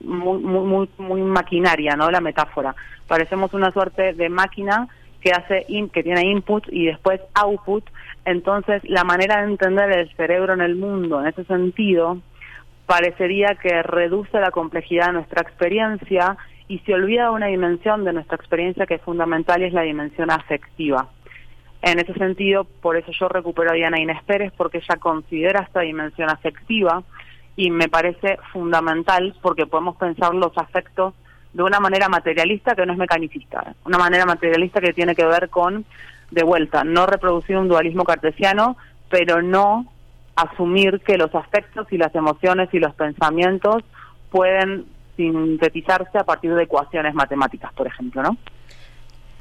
muy, muy, muy, muy maquinaria, ¿no? La metáfora. Parecemos una suerte de máquina que hace in- que tiene input y después output. Entonces, la manera de entender el cerebro en el mundo, en ese sentido, parecería que reduce la complejidad de nuestra experiencia y se olvida una dimensión de nuestra experiencia que es fundamental y es la dimensión afectiva. En ese sentido, por eso yo recupero a Diana Inés Pérez, porque ella considera esta dimensión afectiva y me parece fundamental porque podemos pensar los afectos de una manera materialista que no es mecanicista, una manera materialista que tiene que ver con, de vuelta, no reproducir un dualismo cartesiano, pero no asumir que los afectos y las emociones y los pensamientos pueden sintetizarse a partir de ecuaciones matemáticas, por ejemplo, ¿no?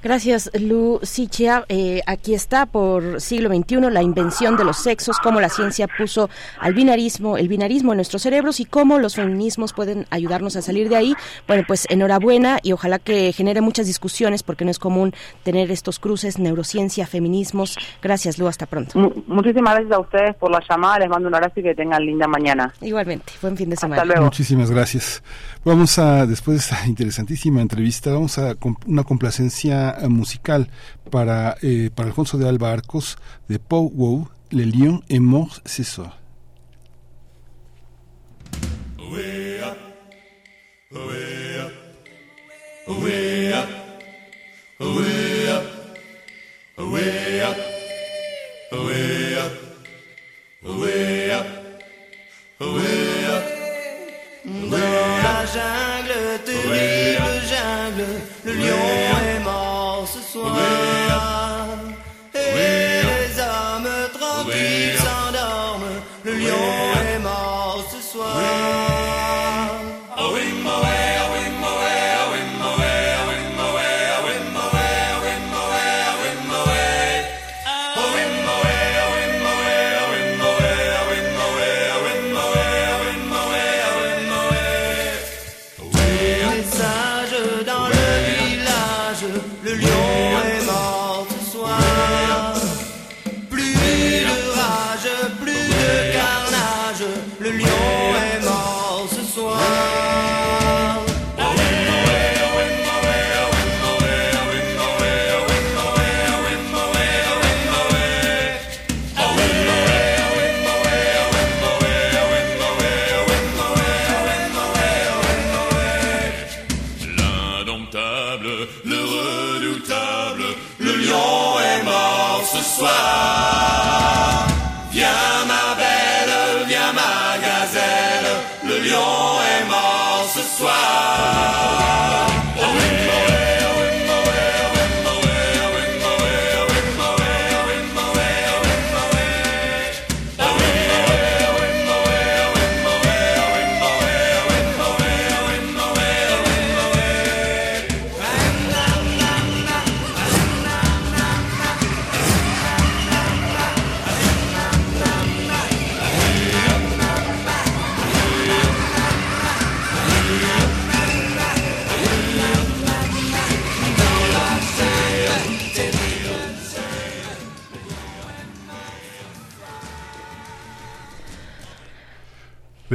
Gracias, Lu Sichia. Eh, aquí está por siglo XXI la invención de los sexos, cómo la ciencia puso al binarismo, el binarismo en nuestros cerebros y cómo los feminismos pueden ayudarnos a salir de ahí. Bueno, pues enhorabuena y ojalá que genere muchas discusiones porque no es común tener estos cruces, neurociencia, feminismos. Gracias, Lu. Hasta pronto. Mu- muchísimas gracias a ustedes por la llamada, les mando un abrazo y que tengan linda mañana. Igualmente, buen fin de semana. Muchísimas gracias. Vamos a, después de esta interesantísima entrevista, vamos a comp- una complacencia eh, musical para, eh, para Alfonso de Alba Arcos de Pau Wow, Le Lion est mort la jungle, terrible jungle, le lion mort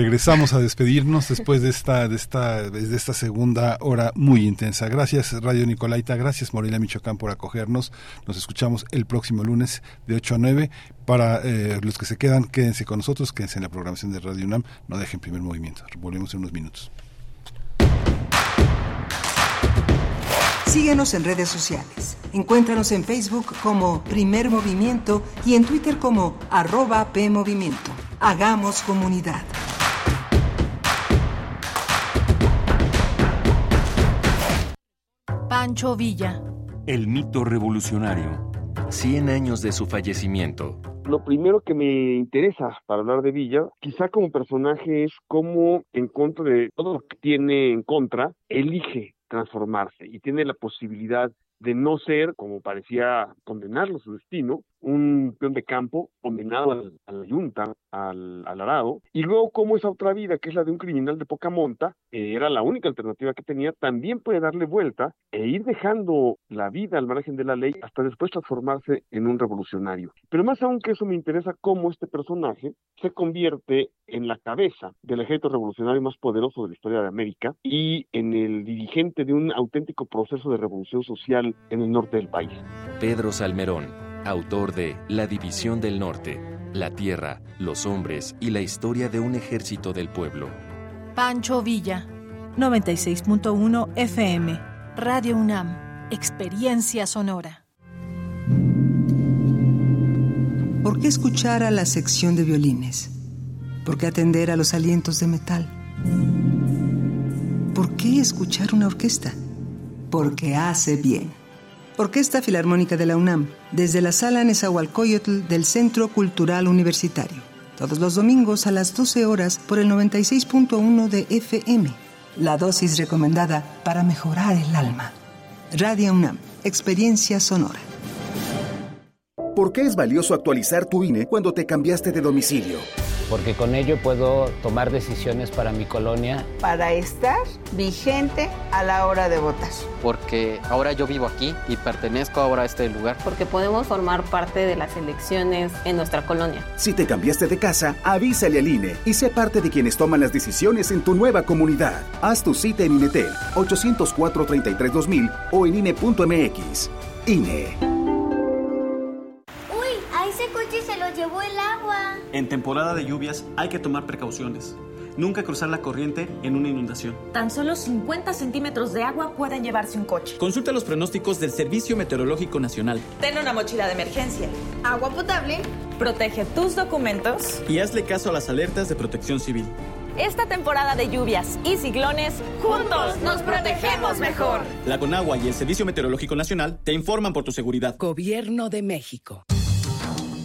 Regresamos a despedirnos después de esta, de esta, de esta segunda hora muy intensa. Gracias Radio Nicolaita, gracias Morelia Michoacán por acogernos. Nos escuchamos el próximo lunes de 8 a 9. Para eh, los que se quedan, quédense con nosotros, quédense en la programación de Radio UNAM, no dejen primer movimiento. Volvemos en unos minutos. Síguenos en redes sociales. Encuéntranos en Facebook como Primer Movimiento y en Twitter como arroba PMovimiento. Hagamos comunidad. Pancho Villa. El mito revolucionario. 100 años de su fallecimiento. Lo primero que me interesa para hablar de Villa, quizá como personaje, es cómo en contra de todo lo que tiene en contra, elige transformarse y tiene la posibilidad de no ser, como parecía condenarlo su destino, un peón de campo condenado al- a la yunta, al, arado, y luego como esa otra vida, que es la de un criminal de poca monta, era la única alternativa que tenía, también puede darle vuelta e ir dejando la vida al margen de la ley hasta después transformarse en un revolucionario. Pero más aún que eso me interesa cómo este personaje se convierte en la cabeza del ejército revolucionario más poderoso de la historia de América y en el dirigente de un auténtico proceso de revolución social en el norte del país. Pedro Salmerón, autor de La División del Norte, La Tierra, los Hombres y la Historia de un Ejército del Pueblo. Pancho Villa. 96.1 FM. Radio UNAM. Experiencia sonora. ¿Por qué escuchar a la sección de violines? ¿Por qué atender a los alientos de metal? ¿Por qué escuchar una orquesta? Porque hace bien. Orquesta Filarmónica de la UNAM, desde la sala Nezahualcóyotl del Centro Cultural Universitario. Todos los domingos a las 12 horas por el 96.1 de FM. La dosis recomendada para mejorar el alma. Radio UNAM, experiencia sonora. ¿Por qué es valioso actualizar tu INE cuando te cambiaste de domicilio? Porque con ello puedo tomar decisiones para mi colonia. Para estar vigente a la hora de votar. Porque ahora yo vivo aquí y pertenezco ahora a este lugar. Porque podemos formar parte de las elecciones en nuestra colonia. Si te cambiaste de casa, avísale al INE y sé parte de quienes toman las decisiones en tu nueva comunidad. Haz tu cita en INETEL 804-33-2000 o en INE.mx. INE. Llevó el agua. En temporada de lluvias hay que tomar precauciones. Nunca cruzar la corriente en una inundación. Tan solo 50 centímetros de agua pueden llevarse un coche. Consulta los pronósticos del Servicio Meteorológico Nacional Ten una mochila de emergencia. Agua potable. Protege tus documentos. y hazle caso a las alertas de protección civil. Esta temporada de lluvias y ciclones, juntos nos protegemos mejor. La Conagua y el Servicio Meteorológico Nacional te informan por tu seguridad. Gobierno de México.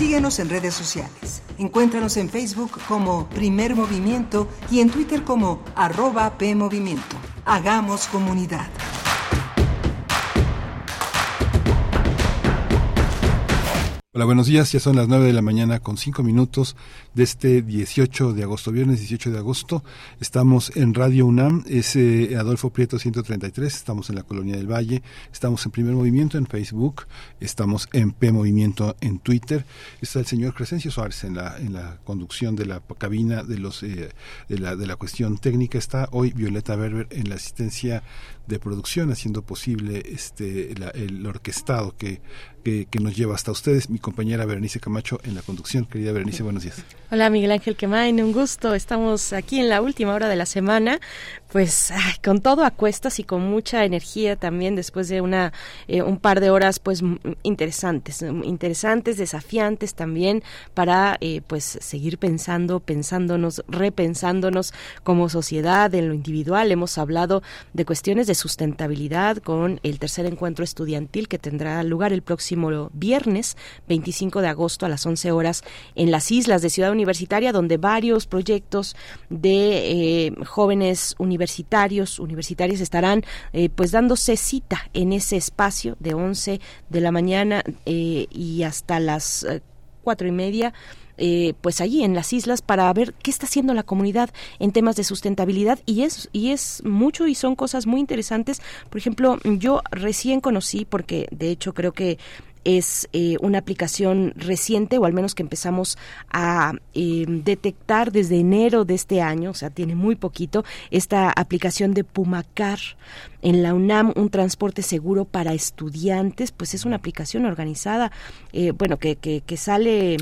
Síguenos en redes sociales. Encuéntranos en Facebook como Primer Movimiento y en Twitter como arroba PMovimiento. Hagamos comunidad. Hola, buenos días. Ya son las 9 de la mañana con 5 minutos de este 18 de agosto, viernes 18 de agosto. Estamos en Radio UNAM, es eh, Adolfo Prieto 133, estamos en la Colonia del Valle, estamos en Primer Movimiento en Facebook, estamos en P Movimiento en Twitter. Está el señor Crescencio Suárez en la, en la conducción de la cabina de, los, eh, de, la, de la cuestión técnica. Está hoy Violeta Berber en la asistencia de producción, haciendo posible este la- el orquestado que, que, que nos lleva hasta ustedes. Mi compañera Berenice Camacho en la conducción. Querida Berenice, buenos días. Hola Miguel Ángel Quemain, un gusto. Estamos aquí en la última hora de la semana, pues con todo a cuestas y con mucha energía también después de una eh, un par de horas pues interesantes, interesantes, desafiantes también para eh, pues seguir pensando, pensándonos, repensándonos como sociedad en lo individual. Hemos hablado de cuestiones de sustentabilidad con el tercer encuentro estudiantil que tendrá lugar el próximo viernes 25 de agosto a las 11 horas en las islas de Ciudad Universitaria, donde varios proyectos de eh, jóvenes universitarios, universitarias estarán eh, pues dándose cita en ese espacio de 11 de la mañana eh, y hasta las cuatro y media eh, pues allí en las islas para ver qué está haciendo la comunidad en temas de sustentabilidad. Y es y es mucho y son cosas muy interesantes. Por ejemplo yo recién conocí porque de hecho creo que es eh, una aplicación reciente o al menos que empezamos a eh, detectar desde enero de este año, o sea, tiene muy poquito, esta aplicación de Pumacar en la UNAM, un transporte seguro para estudiantes, pues es una aplicación organizada, eh, bueno, que, que, que sale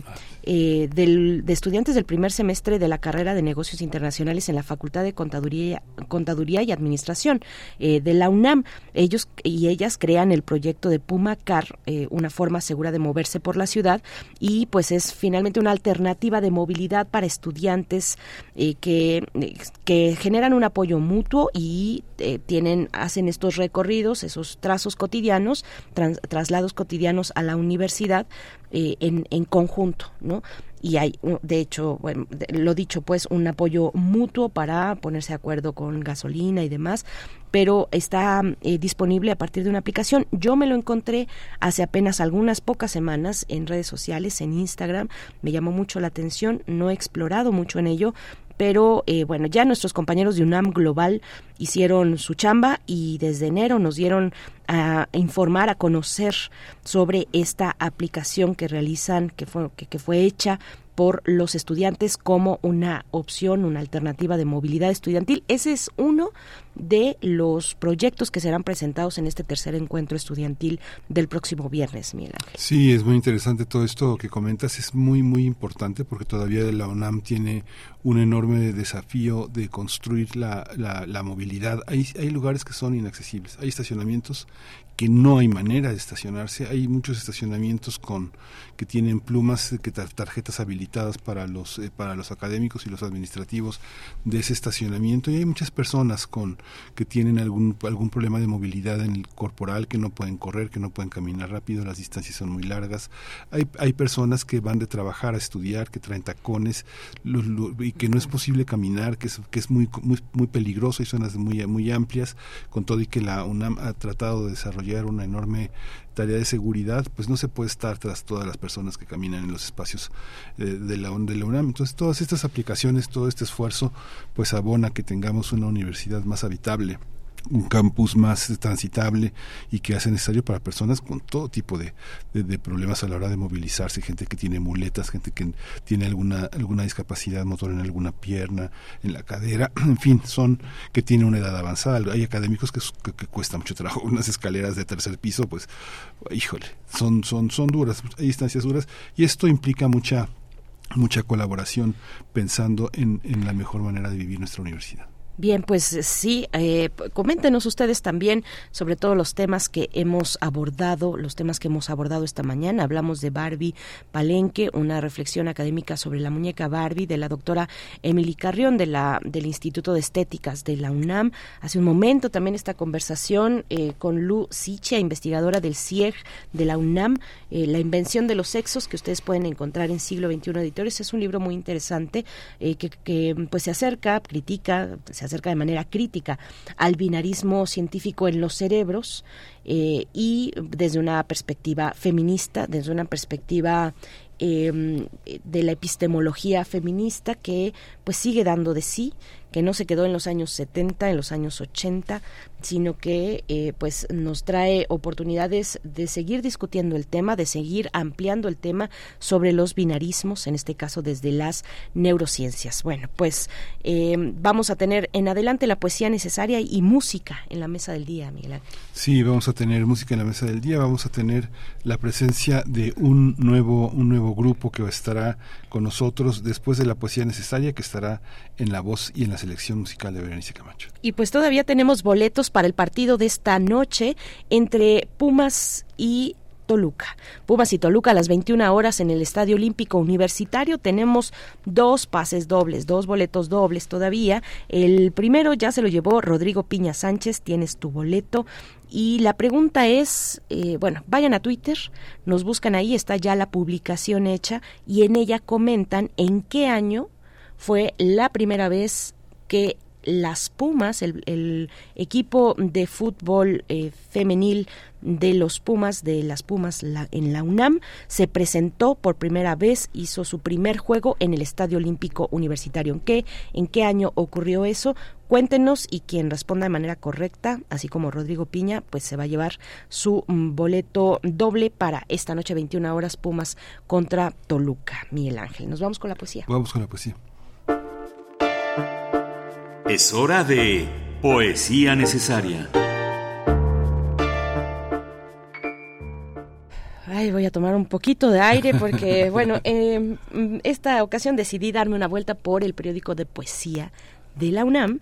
del, de estudiantes del primer semestre de la carrera de negocios internacionales en la Facultad de Contaduría, Contaduría y Administración de la UNAM. Ellos y ellas crean el proyecto de Pumacar, una forma segura de moverse por la ciudad y pues es finalmente una alternativa de movilidad para estudiantes eh, que, eh, que generan un apoyo mutuo y eh, tienen hacen estos recorridos, esos trazos cotidianos, traslados cotidianos a la universidad en, en conjunto, ¿no? y hay de hecho bueno, lo dicho pues un apoyo mutuo para ponerse de acuerdo con gasolina y demás pero está eh, disponible a partir de una aplicación yo me lo encontré hace apenas algunas pocas semanas en redes sociales en Instagram me llamó mucho la atención no he explorado mucho en ello pero eh, bueno, ya nuestros compañeros de UNAM Global hicieron su chamba y desde enero nos dieron a informar, a conocer sobre esta aplicación que realizan, que fue, que fue hecha por los estudiantes como una opción, una alternativa de movilidad estudiantil. Ese es uno de los proyectos que serán presentados en este tercer encuentro estudiantil del próximo viernes, Miguel Sí, es muy interesante todo esto que comentas, es muy, muy importante porque todavía la UNAM tiene un enorme desafío de construir la, la, la movilidad. Hay, hay lugares que son inaccesibles, hay estacionamientos que no hay manera de estacionarse. Hay muchos estacionamientos con que tienen plumas, que tarjetas habilitadas para los eh, para los académicos y los administrativos de ese estacionamiento y hay muchas personas con que tienen algún algún problema de movilidad en el corporal que no pueden correr, que no pueden caminar rápido, las distancias son muy largas. Hay hay personas que van de trabajar a estudiar, que traen tacones y que no es posible caminar, que es que es muy muy muy peligroso, hay zonas muy muy amplias con todo y que la UNAM ha tratado de desarrollar una enorme tarea de seguridad, pues no se puede estar tras todas las personas que caminan en los espacios eh, de, la, de la UNAM. Entonces, todas estas aplicaciones, todo este esfuerzo, pues abona que tengamos una universidad más habitable un campus más transitable y que hace necesario para personas con todo tipo de, de, problemas a la hora de movilizarse, gente que tiene muletas, gente que tiene alguna, alguna discapacidad motor en alguna pierna, en la cadera, en fin, son que tienen una edad avanzada. Hay académicos que, que, cuesta mucho trabajo, unas escaleras de tercer piso, pues, híjole, son, son, son duras, hay distancias duras y esto implica mucha mucha colaboración pensando en, en la mejor manera de vivir nuestra universidad. Bien, pues eh, sí, eh, coméntenos ustedes también sobre todos los temas que hemos abordado, los temas que hemos abordado esta mañana. Hablamos de Barbie Palenque, una reflexión académica sobre la muñeca Barbie de la doctora Emily Carrión de la, del Instituto de Estéticas de la UNAM. Hace un momento también esta conversación eh, con Lu Sicha, investigadora del CIEG de la UNAM, La invención de los sexos, que ustedes pueden encontrar en siglo XXI Editores. Es un libro muy interesante que, que, pues se acerca, critica, se acerca de manera crítica al binarismo científico en los cerebros eh, y desde una perspectiva feminista, desde una perspectiva em, de la epistemología feminista que pues sigue dando de sí que no se quedó en los años 70, en los años 80, sino que eh, pues nos trae oportunidades de seguir discutiendo el tema, de seguir ampliando el tema sobre los binarismos, en este caso desde las neurociencias. Bueno, pues eh, vamos a tener en adelante la poesía necesaria y música en la mesa del día, Miguel Ángel. Sí, vamos a tener música en la mesa del día, vamos a tener la presencia de un nuevo, un nuevo grupo que estará con nosotros después de la poesía necesaria, que estará en la voz y en la selección musical de Berenice Camacho. Y pues todavía tenemos boletos para el partido de esta noche entre Pumas y Toluca. Pumas y Toluca a las 21 horas en el Estadio Olímpico Universitario. Tenemos dos pases dobles, dos boletos dobles todavía. El primero ya se lo llevó Rodrigo Piña Sánchez, tienes tu boleto. Y la pregunta es, eh, bueno, vayan a Twitter, nos buscan ahí, está ya la publicación hecha y en ella comentan en qué año fue la primera vez que las Pumas, el, el equipo de fútbol eh, femenil de los Pumas, de las Pumas la, en la UNAM, se presentó por primera vez, hizo su primer juego en el Estadio Olímpico Universitario. ¿En qué, en qué año ocurrió eso? Cuéntenos y quien responda de manera correcta, así como Rodrigo Piña, pues se va a llevar su mm, boleto doble para esta noche 21 horas Pumas contra Toluca. Miguel Ángel, nos vamos con la poesía. Vamos con la poesía. Es hora de Poesía Necesaria. Ay, voy a tomar un poquito de aire porque, bueno, en esta ocasión decidí darme una vuelta por el periódico de poesía de la UNAM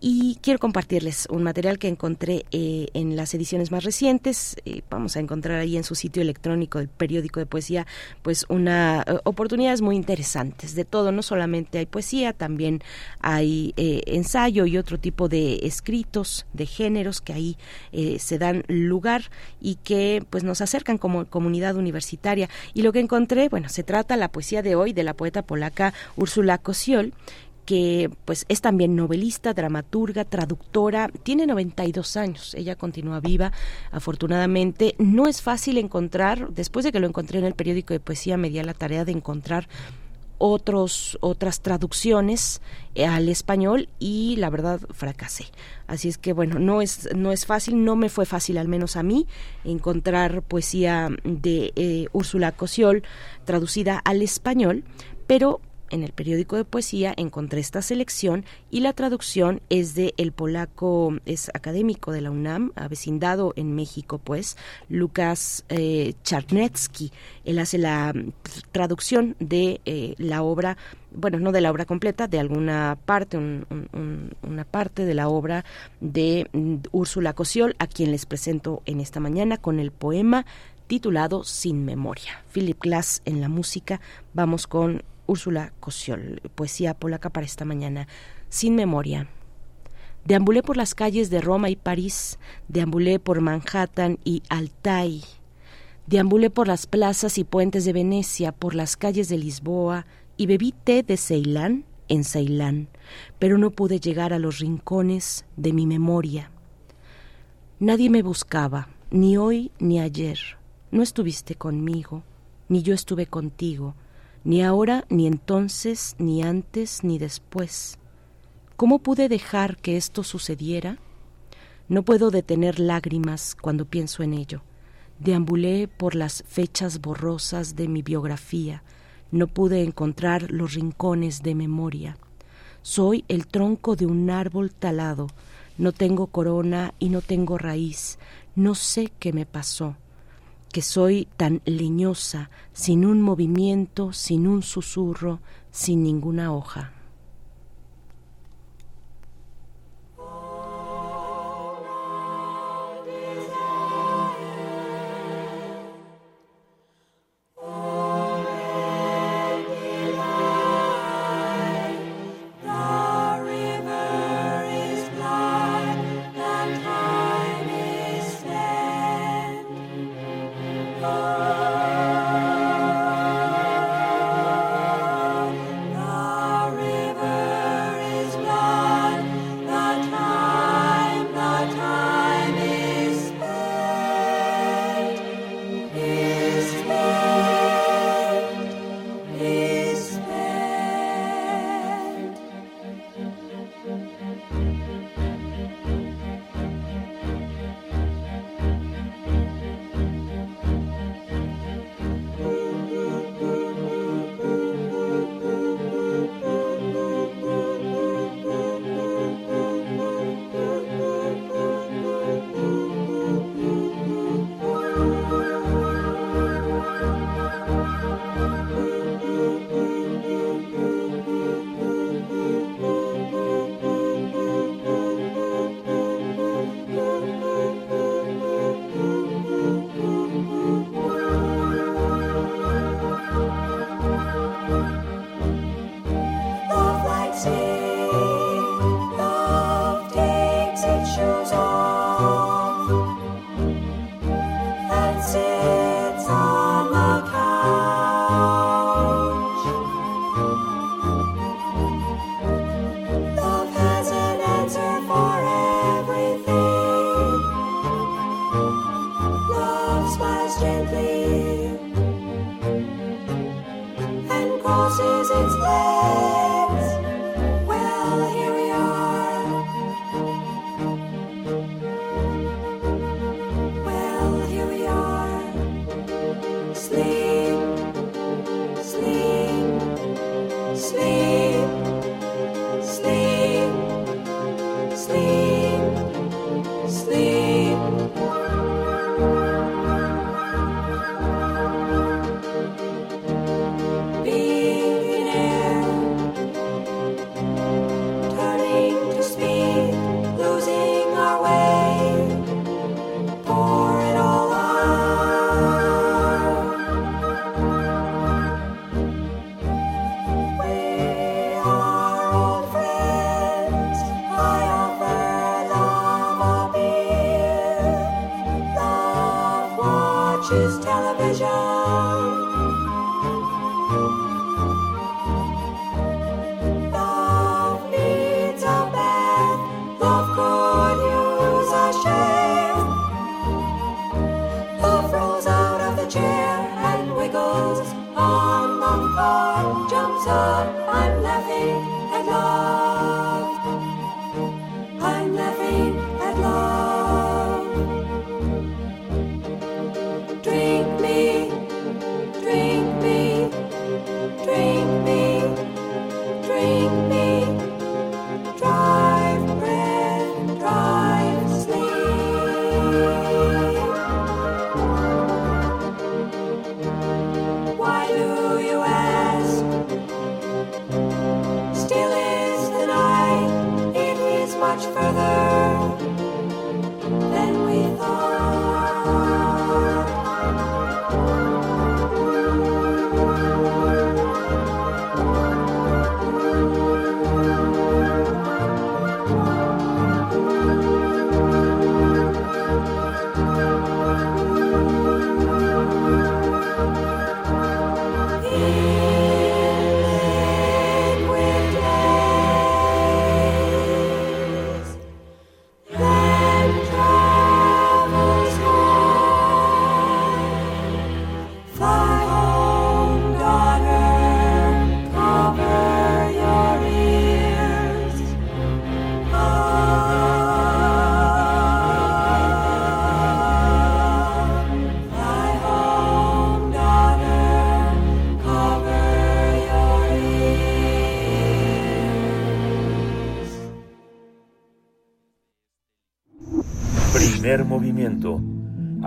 y quiero compartirles un material que encontré eh, en las ediciones más recientes. Eh, vamos a encontrar ahí en su sitio electrónico del periódico de poesía, pues una eh, oportunidades muy interesantes de todo. No solamente hay poesía, también hay eh, ensayo y otro tipo de escritos de géneros que ahí se dan lugar y que pues nos acercan como comunidad universitaria. Y lo que encontré, bueno, se trata la poesía de hoy de la poeta polaca Úrsula Kosiol que pues es también novelista, dramaturga, traductora, tiene 92 años, ella continúa viva, afortunadamente. No es fácil encontrar, después de que lo encontré en el periódico de poesía, me di a la tarea de encontrar otros otras traducciones eh, al español y la verdad fracasé. Así es que bueno, no es no es fácil, no me fue fácil al menos a mí encontrar poesía de eh, Úrsula Cosiol traducida al español, pero en el periódico de poesía encontré esta selección y la traducción es de el polaco, es académico de la UNAM, avecindado en México, pues, Lucas eh. Él hace la traducción de eh, la obra, bueno, no de la obra completa, de alguna parte, un, una parte de la obra de mm, Úrsula Cosiol, a quien les presento en esta mañana con el poema titulado Sin Memoria. Philip Glass en la música. Vamos con Úrsula Cosiol, poesía polaca para esta mañana. Sin memoria. Deambulé por las calles de Roma y París, deambulé por Manhattan y Altai, deambulé por las plazas y puentes de Venecia, por las calles de Lisboa, y bebí té de Ceilán en Ceilán, pero no pude llegar a los rincones de mi memoria. Nadie me buscaba, ni hoy ni ayer. No estuviste conmigo, ni yo estuve contigo ni ahora, ni entonces, ni antes, ni después. ¿Cómo pude dejar que esto sucediera? No puedo detener lágrimas cuando pienso en ello. Deambulé por las fechas borrosas de mi biografía, no pude encontrar los rincones de memoria. Soy el tronco de un árbol talado, no tengo corona y no tengo raíz, no sé qué me pasó que soy tan leñosa, sin un movimiento, sin un susurro, sin ninguna hoja.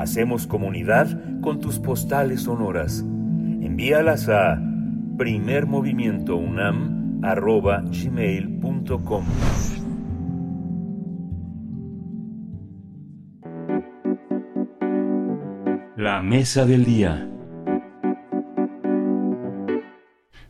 Hacemos comunidad con tus postales sonoras. Envíalas a primermovimientounam.gmail.com La mesa del día.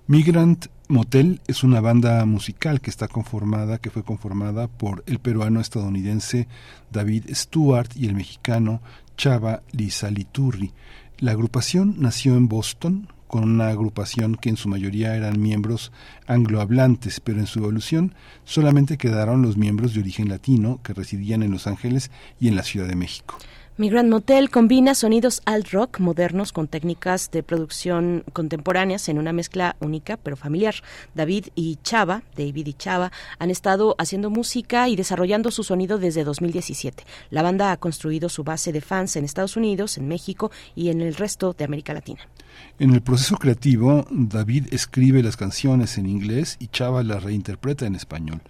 Migrant Motel es una banda musical que está conformada, que fue conformada por el peruano estadounidense David Stewart y el mexicano Chava Lizaliturri. La agrupación nació en Boston con una agrupación que en su mayoría eran miembros anglohablantes, pero en su evolución solamente quedaron los miembros de origen latino que residían en Los Ángeles y en la Ciudad de México. Migrant Motel combina sonidos alt rock modernos con técnicas de producción contemporáneas en una mezcla única pero familiar. David y Chava, David y Chava, han estado haciendo música y desarrollando su sonido desde 2017. La banda ha construido su base de fans en Estados Unidos, en México y en el resto de América Latina. En el proceso creativo, David escribe las canciones en inglés y Chava las reinterpreta en español,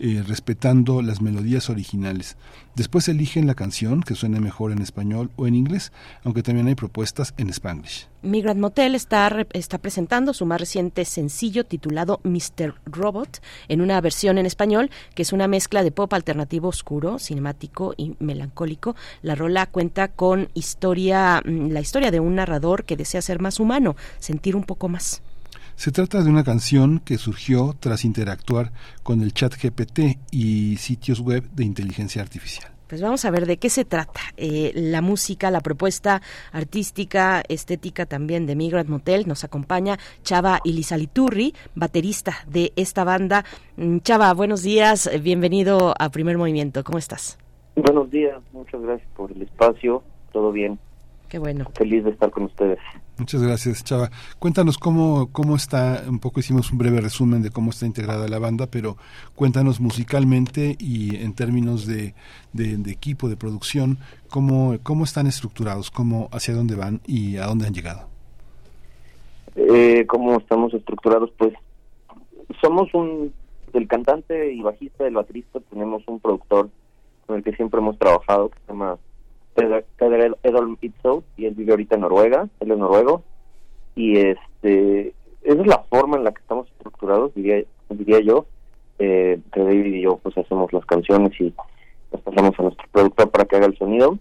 eh, respetando las melodías originales. Después eligen la canción que suene mejor en español o en inglés, aunque también hay propuestas en spanglish. Migrant Motel está, está presentando su más reciente sencillo titulado Mr. Robot en una versión en español que es una mezcla de pop alternativo oscuro, cinemático y melancólico. La rola cuenta con historia, mm, la historia de un narrador que desea ser más humano, sentir un poco más. Se trata de una canción que surgió tras interactuar con el chat GPT y sitios web de inteligencia artificial. Pues vamos a ver de qué se trata. Eh, la música, la propuesta artística, estética también de Migrant Motel. Nos acompaña Chava Ilizaliturri, baterista de esta banda. Mm, Chava, buenos días, bienvenido a Primer Movimiento. ¿Cómo estás? Buenos días, muchas gracias por el espacio, todo bien. Qué bueno. Feliz de estar con ustedes. Muchas gracias, Chava. Cuéntanos cómo, cómo está, un poco hicimos un breve resumen de cómo está integrada la banda, pero cuéntanos musicalmente y en términos de, de, de equipo, de producción, cómo, cómo están estructurados, cómo, hacia dónde van y a dónde han llegado. Eh, ¿Cómo estamos estructurados? Pues somos un, del cantante y bajista, del baterista, tenemos un productor con el que siempre hemos trabajado, que se llama Peder Edolm Itzou, y él vive ahorita en Noruega, él es noruego, y este esa es la forma en la que estamos estructurados, diría, diría yo, eh, que David y yo pues hacemos las canciones y las pasamos a nuestro productor para que haga el sonido,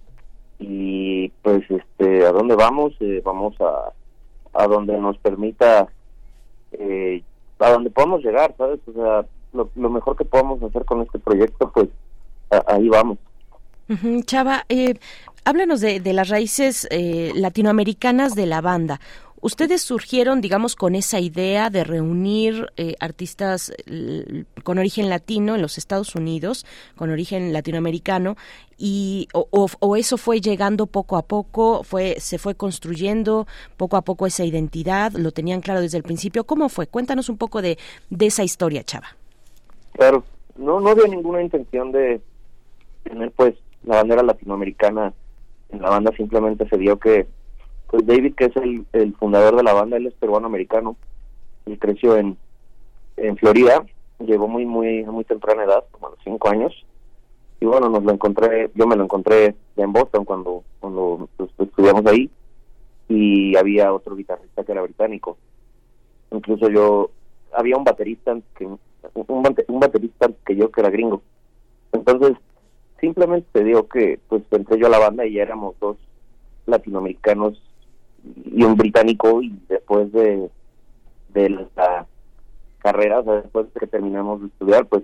y pues este a dónde vamos, eh, vamos a, a donde nos permita, eh, a donde podamos llegar, ¿sabes? O sea, lo, lo mejor que podamos hacer con este proyecto, pues a- ahí vamos. Chava, eh, háblanos de, de las raíces eh, latinoamericanas de la banda. Ustedes surgieron, digamos, con esa idea de reunir eh, artistas l- con origen latino en los Estados Unidos, con origen latinoamericano, y o, o- o eso fue llegando poco a poco, fue se fue construyendo poco a poco esa identidad, lo tenían claro desde el principio. ¿Cómo fue? Cuéntanos un poco de, de esa historia, Chava. Claro, no, no había ninguna intención de tener pues la bandera latinoamericana en la banda, simplemente se dio que pues David, que es el, el fundador de la banda, él es peruano-americano, y creció en, en Florida, llegó muy, muy, muy temprana edad, como a los cinco años, y bueno, nos lo encontré, yo me lo encontré en Boston cuando, cuando pues, estudiamos ahí, y había otro guitarrista que era británico. Incluso yo, había un baterista que un, un baterista que yo que era gringo. Entonces, simplemente te digo que pues entré yo a la banda y ya éramos dos latinoamericanos y un británico y después de, de la carrera, o sea, después de que terminamos de estudiar, pues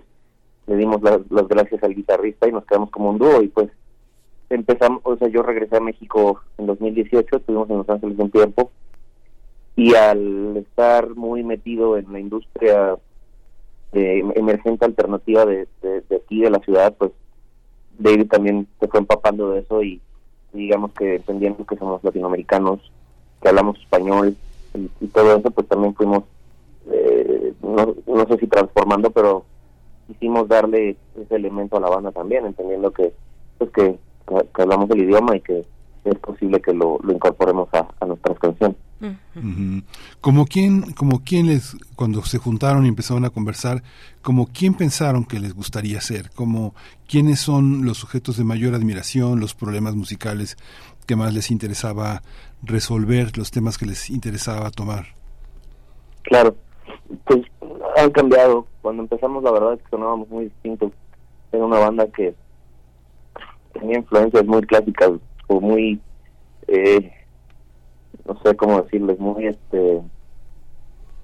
le dimos las, las gracias al guitarrista y nos quedamos como un dúo y pues empezamos, o sea, yo regresé a México en 2018, estuvimos en Los Ángeles un tiempo y al estar muy metido en la industria de emergente alternativa de, de aquí de la ciudad, pues David también se fue empapando de eso y digamos que entendiendo que somos latinoamericanos, que hablamos español y, todo eso, pues también fuimos, eh, no, no sé si transformando, pero quisimos darle ese elemento a la banda también, entendiendo que pues que, que- hablamos el idioma y que es posible que lo, lo incorporemos a. Ujú. Como quién, como quién les, cuando se juntaron y empezaron a conversar, como quién pensaron que les gustaría ser, como quiénes son los sujetos de mayor admiración, los problemas musicales que más les interesaba resolver, los temas que les interesaba tomar. Claro, pues han cambiado. Cuando empezamos, la verdad es que sonábamos muy distintos. Era una banda que tenía influencias muy clásicas o muy, eh, no sé cómo decirles, muy este,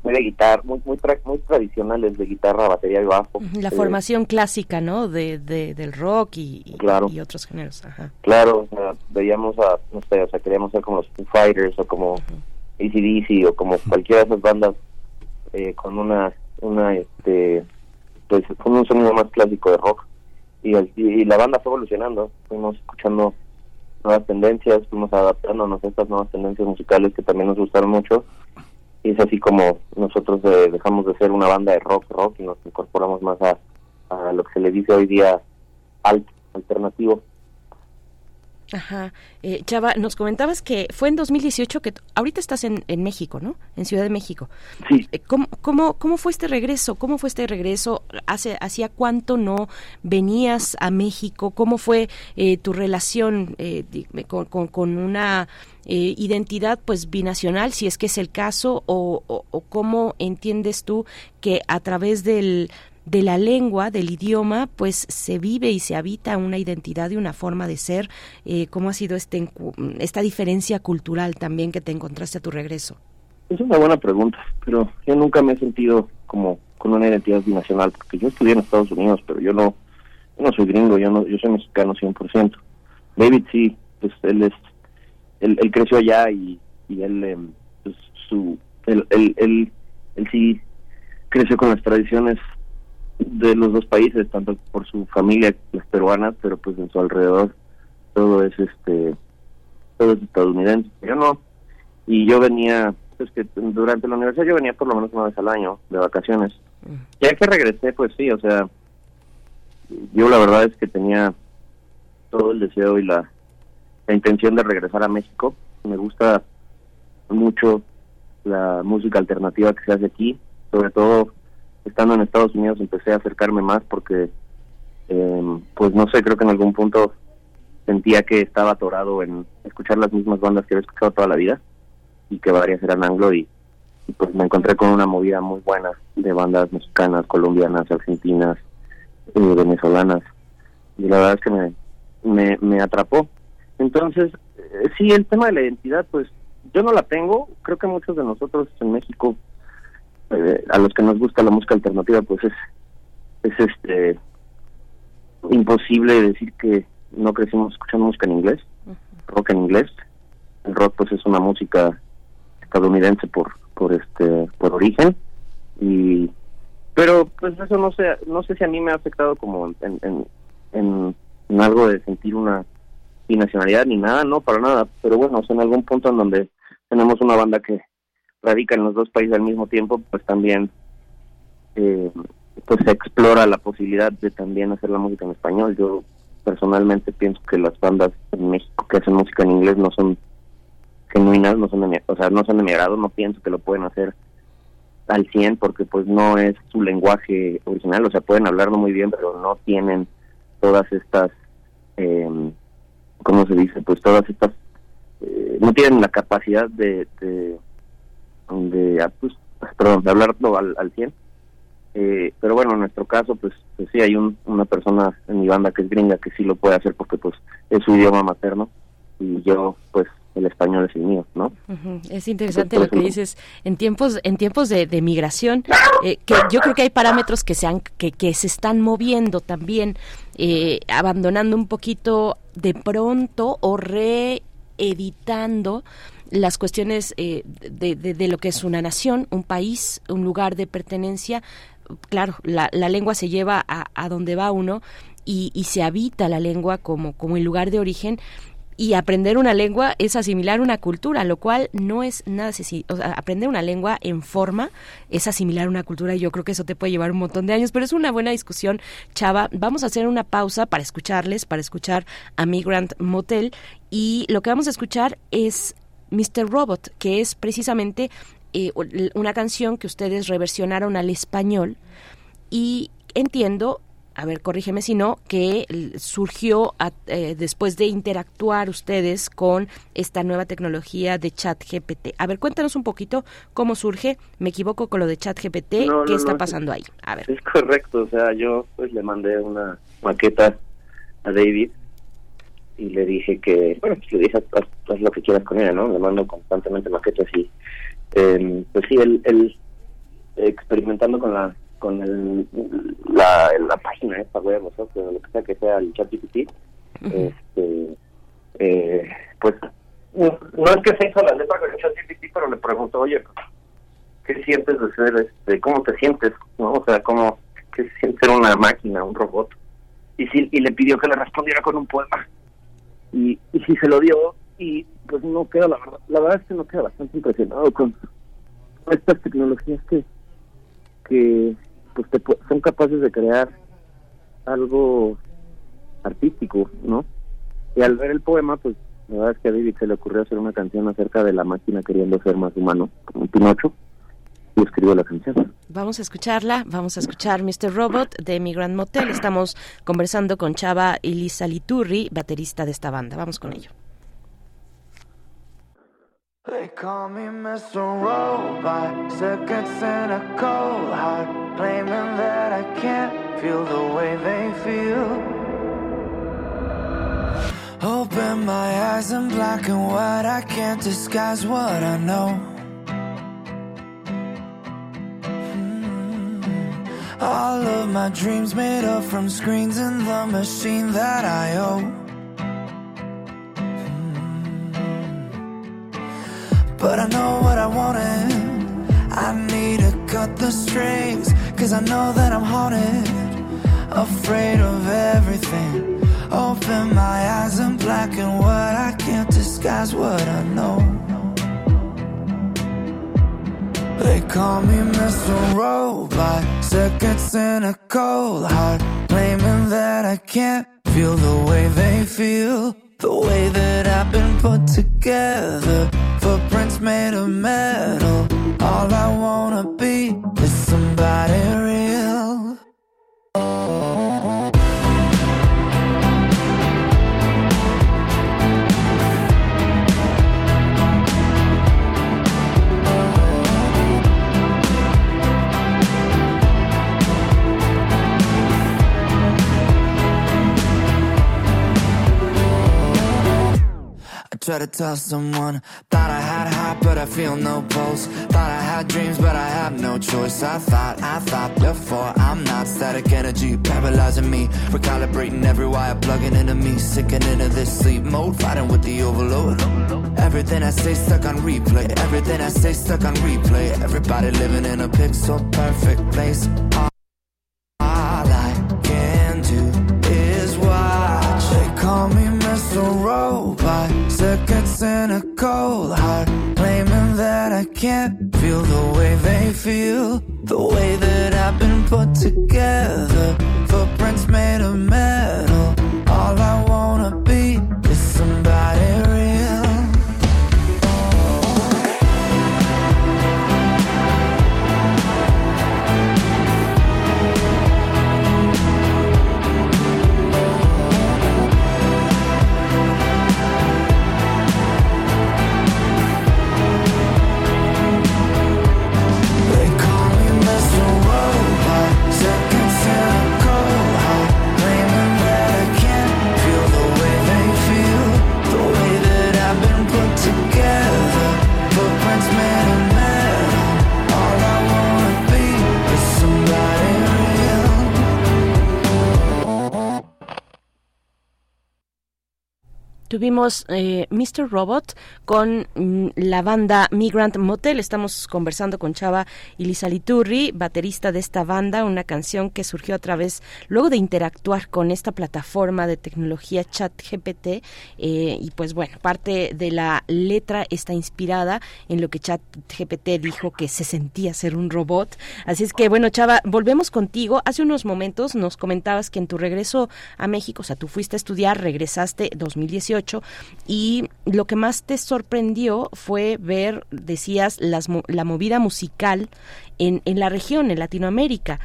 muy de guitarra, muy muy, tra- muy tradicionales de guitarra, batería y bajo. La Eh, formación clásica, ¿no? De, de- del rock y, y- Claro. y otros géneros. Ajá. Claro, o sea, veíamos a, no sé, o sea, queríamos ser como los Foo Fighters o como ACDC o como cualquiera de esas bandas eh, con una, una, este, pues con un sonido más clásico de rock. Y, el- y la banda fue evolucionando, fuimos escuchando nuevas tendencias, fuimos adaptándonos a estas nuevas tendencias musicales que también nos gustaron mucho. Y es así como nosotros eh, dejamos de ser una banda de rock, rock y nos incorporamos más a, a lo que se le dice hoy día alt, alternativo. Ajá. Eh, Chava, nos comentabas que fue en 2018 que ahorita estás en, en México, ¿no? En Ciudad de México. Sí. Eh, ¿Cómo, cómo, ¿Cómo fue este regreso? ¿Cómo fue este regreso? ¿Hace, ¿Hacía cuánto no venías a México? ¿Cómo fue eh, tu relación eh, con, con, con una eh, identidad pues binacional, si es que es el caso? O, o, o cómo entiendes tú que a través del de la lengua, del idioma, pues se vive y se habita una identidad y una forma de ser. Eh, ¿Cómo ha sido este, esta diferencia cultural también que te encontraste a tu regreso? Es una buena pregunta, pero yo nunca me he sentido como con una identidad binacional, porque yo estudié en Estados Unidos, pero yo no, yo no soy gringo, yo no, yo soy mexicano 100%. David sí, pues él es, él, creció allá y, él, em, pues su, él, él, él sí creció con las tradiciones de los dos países, tanto por su familia, las peruanas, pero pues en su alrededor todo es este todo es estadounidense. Yo no. Y yo venía, pues que durante la universidad yo venía por lo menos una vez al año de vacaciones. Ya que regresé, pues sí, o sea, yo la verdad es que tenía todo el deseo y la, la intención de regresar a México. Me gusta mucho la música alternativa que se hace aquí, sobre todo estando en Estados Unidos empecé a acercarme más porque, eh, pues no sé, creo que en algún punto sentía que estaba atorado en escuchar las mismas bandas que había escuchado toda la vida y que varias eran anglo y, y pues me encontré con una movida muy buena de bandas mexicanas, colombianas, argentinas, eh, venezolanas y la verdad es que me, me, me atrapó. Entonces, eh, sí, el tema de la identidad, pues yo no la tengo, creo que muchos de nosotros en México, eh, a los que nos gusta la música alternativa, pues es, es este imposible decir que no crecimos escuchando música en inglés, rock en inglés. El rock pues es una música estadounidense por por este por origen. Y pero pues eso no sé no sé si a mí me ha afectado como en, en, en, en algo de sentir una binacionalidad ni nada, no, para nada, pero bueno, o sea, en algún punto en donde tenemos una banda que radica en los dos países al mismo tiempo, pues también eh, pues se explora la posibilidad de también hacer la música en español. Yo personalmente pienso que las bandas en México que hacen música en inglés no son genuinas, no son de mi, o sea, no son de mi agrado, no pienso que lo pueden hacer al 100 porque pues no es su lenguaje original, o sea, pueden hablarlo muy bien, pero no tienen todas estas eh, ¿cómo se dice? Pues todas estas eh, no tienen la capacidad de de, de, ah, pues, perdón, de hablarlo al, al 100 eh, pero bueno, en nuestro caso, pues, pues sí, hay un, una persona en mi banda que es gringa que sí lo puede hacer porque pues es su idioma materno y yo, pues, el español es el mío, ¿no? Ujú. Es interesante lo que dices en tiempos en tiempos de, de migración eh, que yo creo que hay parámetros que se han que, que se están moviendo también eh, abandonando un poquito de pronto o reeditando las cuestiones eh, de, de- lo que es una nación, un país, un lugar de pertenencia. Claro, la, la lengua se lleva a, a donde va uno y, y se habita la lengua como, como el lugar de origen. Y aprender una lengua es asimilar una cultura, lo cual no es nada sencillo. O sea, aprender una lengua en forma es asimilar una cultura y yo creo que eso te puede llevar un montón de años, pero es una buena discusión, Chava. Vamos a hacer una pausa para escucharles, para escuchar a Migrant Motel y lo que vamos a escuchar es Mr. Robot, que es precisamente eh, una canción que ustedes reversionaron al español y entiendo, a ver, corrígeme si no, que surgió a- eh, después de interactuar ustedes con esta nueva tecnología de chat GPT. A ver, cuéntanos un poquito cómo surge, me equivoco con lo de chat GPT, No, qué no, está no, pasando ahí. A ver. Es correcto, o sea, yo pues le mandé una maqueta a David y le dije que, bueno, pues le dije, haz, haz lo que quieras con ella, ¿no? Le mando constantemente maquetas y, eh, pues sí, él, él experimentando con la con el, la, la página esta web, o sea, lo que sea que sea el chat GPT, este, eh, pues no, no es que se hizo la letra con el chat GPT, pero le preguntó, oye, ¿qué sientes de ser, este, cómo te sientes, no? O sea, cómo, qué se siente ser una máquina, un robot. Y sí, y le pidió que le respondiera con un poema. Y, y sí se lo dio, y pues no queda, la verdad, la verdad es que no queda bastante impresionado con estas tecnologías que, que pues te son capaces de crear algo artístico, ¿no? Y al ver el poema, pues la verdad es que a David se le ocurrió hacer una canción acerca de la máquina queriendo ser más humano, como Pinocho, y escribió la canción. Vamos a escucharla, vamos a escuchar Mr. Robot de Migrant Motel. Estamos conversando con Chava Elisa Liturri, baterista de esta banda. Vamos con ello. They call me Mr. Robot, sick and cynical, hard, claiming that I can't feel the way they feel. Open my eyes in black and white, I can't disguise what I know. All of my dreams made up from screens in the machine that I own. Mm. But I know what I wanted. I need to cut the strings. Cause I know that I'm haunted. Afraid of everything. Open my eyes and black and white. I can't disguise what I know. They call me Mr. Robot, second in a cold heart, claiming that I can't feel the way they feel, the way that I've been put together. Footprints made of metal. All I wanna be is somebody real. I try to tell someone. Thought I had heart but I feel no pulse. Thought I had dreams but I have no choice. I thought, I thought before I'm not static energy paralyzing me. Recalibrating every wire plugging into me Sickening into this sleep mode Fighting with the overload. Everything I say stuck on replay. Everything I say stuck on replay. Everybody living in a pixel perfect place. All I can do is watch. They call me Mr. Robot Seconds in a cold heart Claiming that I can't feel the way they feel. The way that I've been put together Footprints made of metal All I Tuvimos eh, Mr. Robot con mm, la banda Migrant Motel. Estamos conversando con Chava Ilizaliturri, baterista de esta banda, una canción que surgió a través, luego de interactuar con esta plataforma de tecnología ChatGPT. eh, y pues bueno, parte de la letra está inspirada en lo que ChatGPT dijo que se sentía ser un robot. Así es que bueno, Chava, volvemos contigo. Hace unos momentos nos comentabas que en tu regreso a México, o sea, tú fuiste a estudiar, regresaste 2018 y lo que más te sorprendió fue ver, decías, las, la movida musical en, en la región, en Latinoamérica.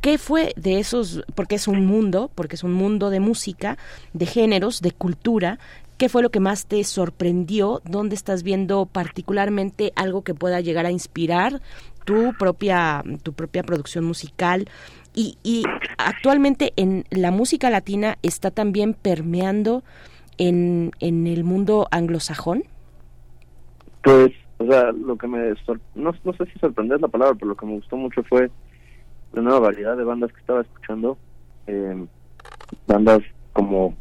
¿Qué fue de esos? Porque es un mundo, porque es un mundo de música, de géneros, de cultura. ¿Qué fue lo que más te sorprendió? ¿Dónde estás viendo particularmente algo que pueda llegar a inspirar tu propia, tu propia producción musical? Y, y actualmente en la música latina está también permeando en, en el mundo anglosajón. Pues, o sea, lo que me... No, no sé si sorprender es la palabra, pero lo que me gustó mucho fue la nueva variedad de bandas que estaba escuchando. eh, bandas como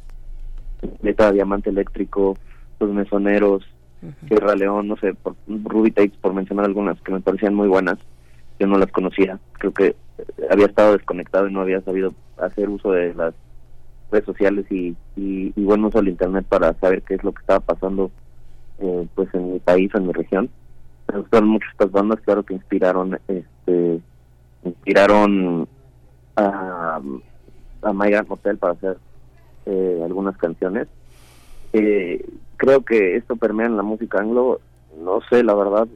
Beta Diamante Eléctrico, Los Mesoneros, Sierra León, no sé, por, Ruby Takes, por mencionar algunas que me parecían muy buenas. Yo no las conocía. Creo que eh, había estado desconectado y no había sabido hacer uso de las redes sociales y, y, y buen uso del internet para saber qué es lo que estaba pasando eh, pues en mi país, en mi región. Me gustaron mucho estas bandas, claro que inspiraron, este, inspiraron a, a My Grand Hotel para hacer eh, algunas canciones. Eh, creo que esto permea en la música anglo, no sé, la verdad,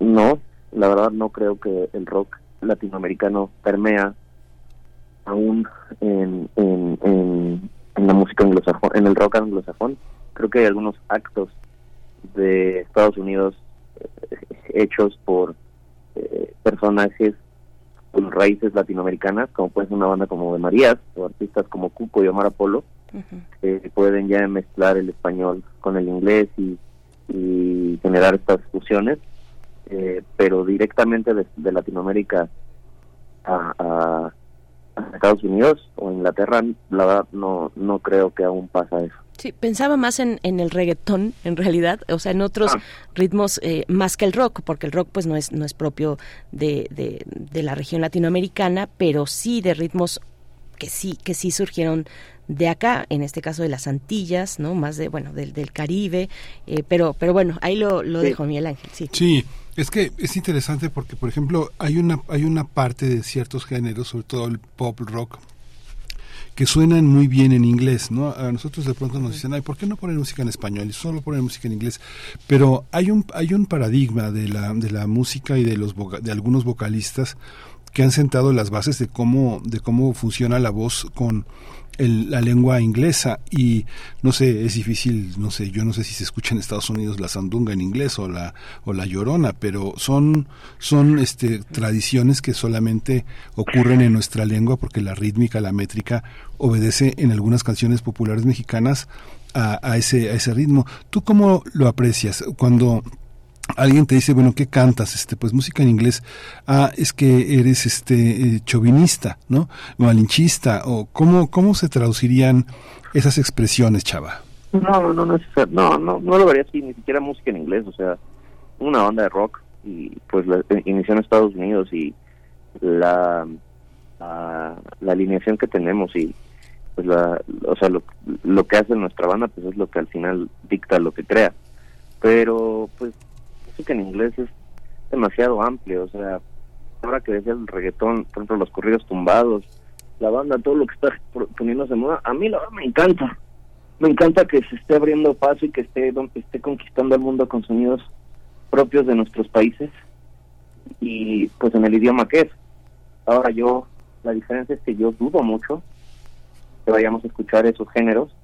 no, la verdad no creo que el rock latinoamericano permea aún en, en, en, en la música anglosajón, en el rock anglosajón. Creo que hay algunos actos de Estados Unidos eh, hechos por eh, personajes con raíces latinoamericanas, como puede ser una banda como de Marías o artistas como Cuco y Omar Apolo, que pueden ya mezclar el español con el inglés y, y generar estas fusiones, eh, pero directamente de, de Latinoamérica a Estados Unidos o Inglaterra, la verdad no, no creo que aún pasa eso. Sí, pensaba más en, en el reggaetón, en realidad, o sea, en otros ritmos eh, más que el rock, porque el rock pues no es no es propio de, de, de la región latinoamericana, pero sí de ritmos que sí, que sí surgieron de acá, en este caso de las Antillas, ¿no? Más de, bueno, del, del Caribe, eh, pero, pero bueno, ahí lo, lo Sí. dejo, Miguel Ángel, sí. Sí, es que es interesante porque, por ejemplo, hay una, hay una parte de ciertos géneros, sobre todo el pop rock, que suenan muy bien en inglés, ¿no? A nosotros de pronto nos dicen, ay, ¿por qué no poner música en español y solo poner música en inglés? Pero hay un, hay un paradigma de la, de la música y de los voca- de algunos vocalistas que han sentado las bases de cómo, de cómo funciona la voz con el- la lengua inglesa y no sé, es difícil, no sé, yo no sé si se escucha en Estados Unidos la sandunga en inglés o la o la llorona, pero son son este tradiciones que solamente ocurren en nuestra lengua porque la rítmica, la métrica obedece en algunas canciones populares mexicanas a, a ese a ese ritmo. ¿Tú cómo lo aprecias cuando alguien te dice, bueno, ¿qué cantas? Este, pues música en inglés. Ah, es que eres este eh, chauvinista, ¿no? Malinchista o cómo cómo se traducirían esas expresiones, chava. No, no, no, no, no, no lo vería así, ni siquiera música en inglés, o sea, una banda de rock y pues la, eh, inició en Estados Unidos y la, la, la alineación que tenemos y pues la, o sea, lo, lo que hace nuestra banda pues es lo que al final dicta lo que crea, pero pues música en inglés es demasiado amplio, o sea, ahora que decía el reggaetón, por ejemplo, los corridos tumbados, la banda, todo lo que está poniéndose de moda, a mí la verdad me encanta me encanta que se esté abriendo paso y que esté, don- esté conquistando el mundo con sonidos propios de nuestros países y pues en el idioma que es. Ahora yo, la diferencia es que yo dudo mucho que vayamos a escuchar esos géneros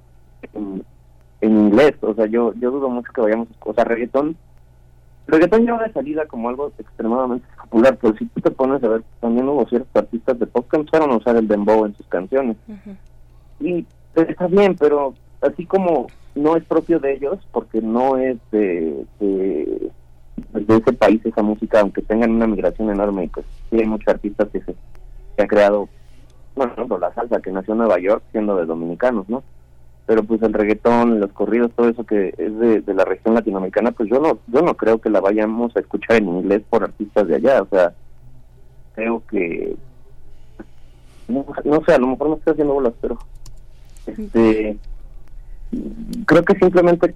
en, en inglés, o sea, yo yo dudo mucho que vayamos, o sea, reggaetón, reggaetón ya va de salida como algo extremadamente popular, pero si tú te pones a ver, también hubo ciertos artistas de pop que empezaron a usar el dembow en sus canciones y pues, está bien, pero así como no es propio de ellos, porque no es de, de, de ese país esa música, aunque tengan una migración enorme, y pues sí hay muchos artistas que se que han creado, bueno, por la salsa que nació en Nueva York siendo de dominicanos, ¿no? Pero pues el reggaetón, los corridos, todo eso que es de, de la región latinoamericana, pues yo no, yo no creo que la vayamos a escuchar en inglés por artistas de allá, o sea, creo que no, no sé, a lo mejor me estoy haciendo bolas, pero este creo que simplemente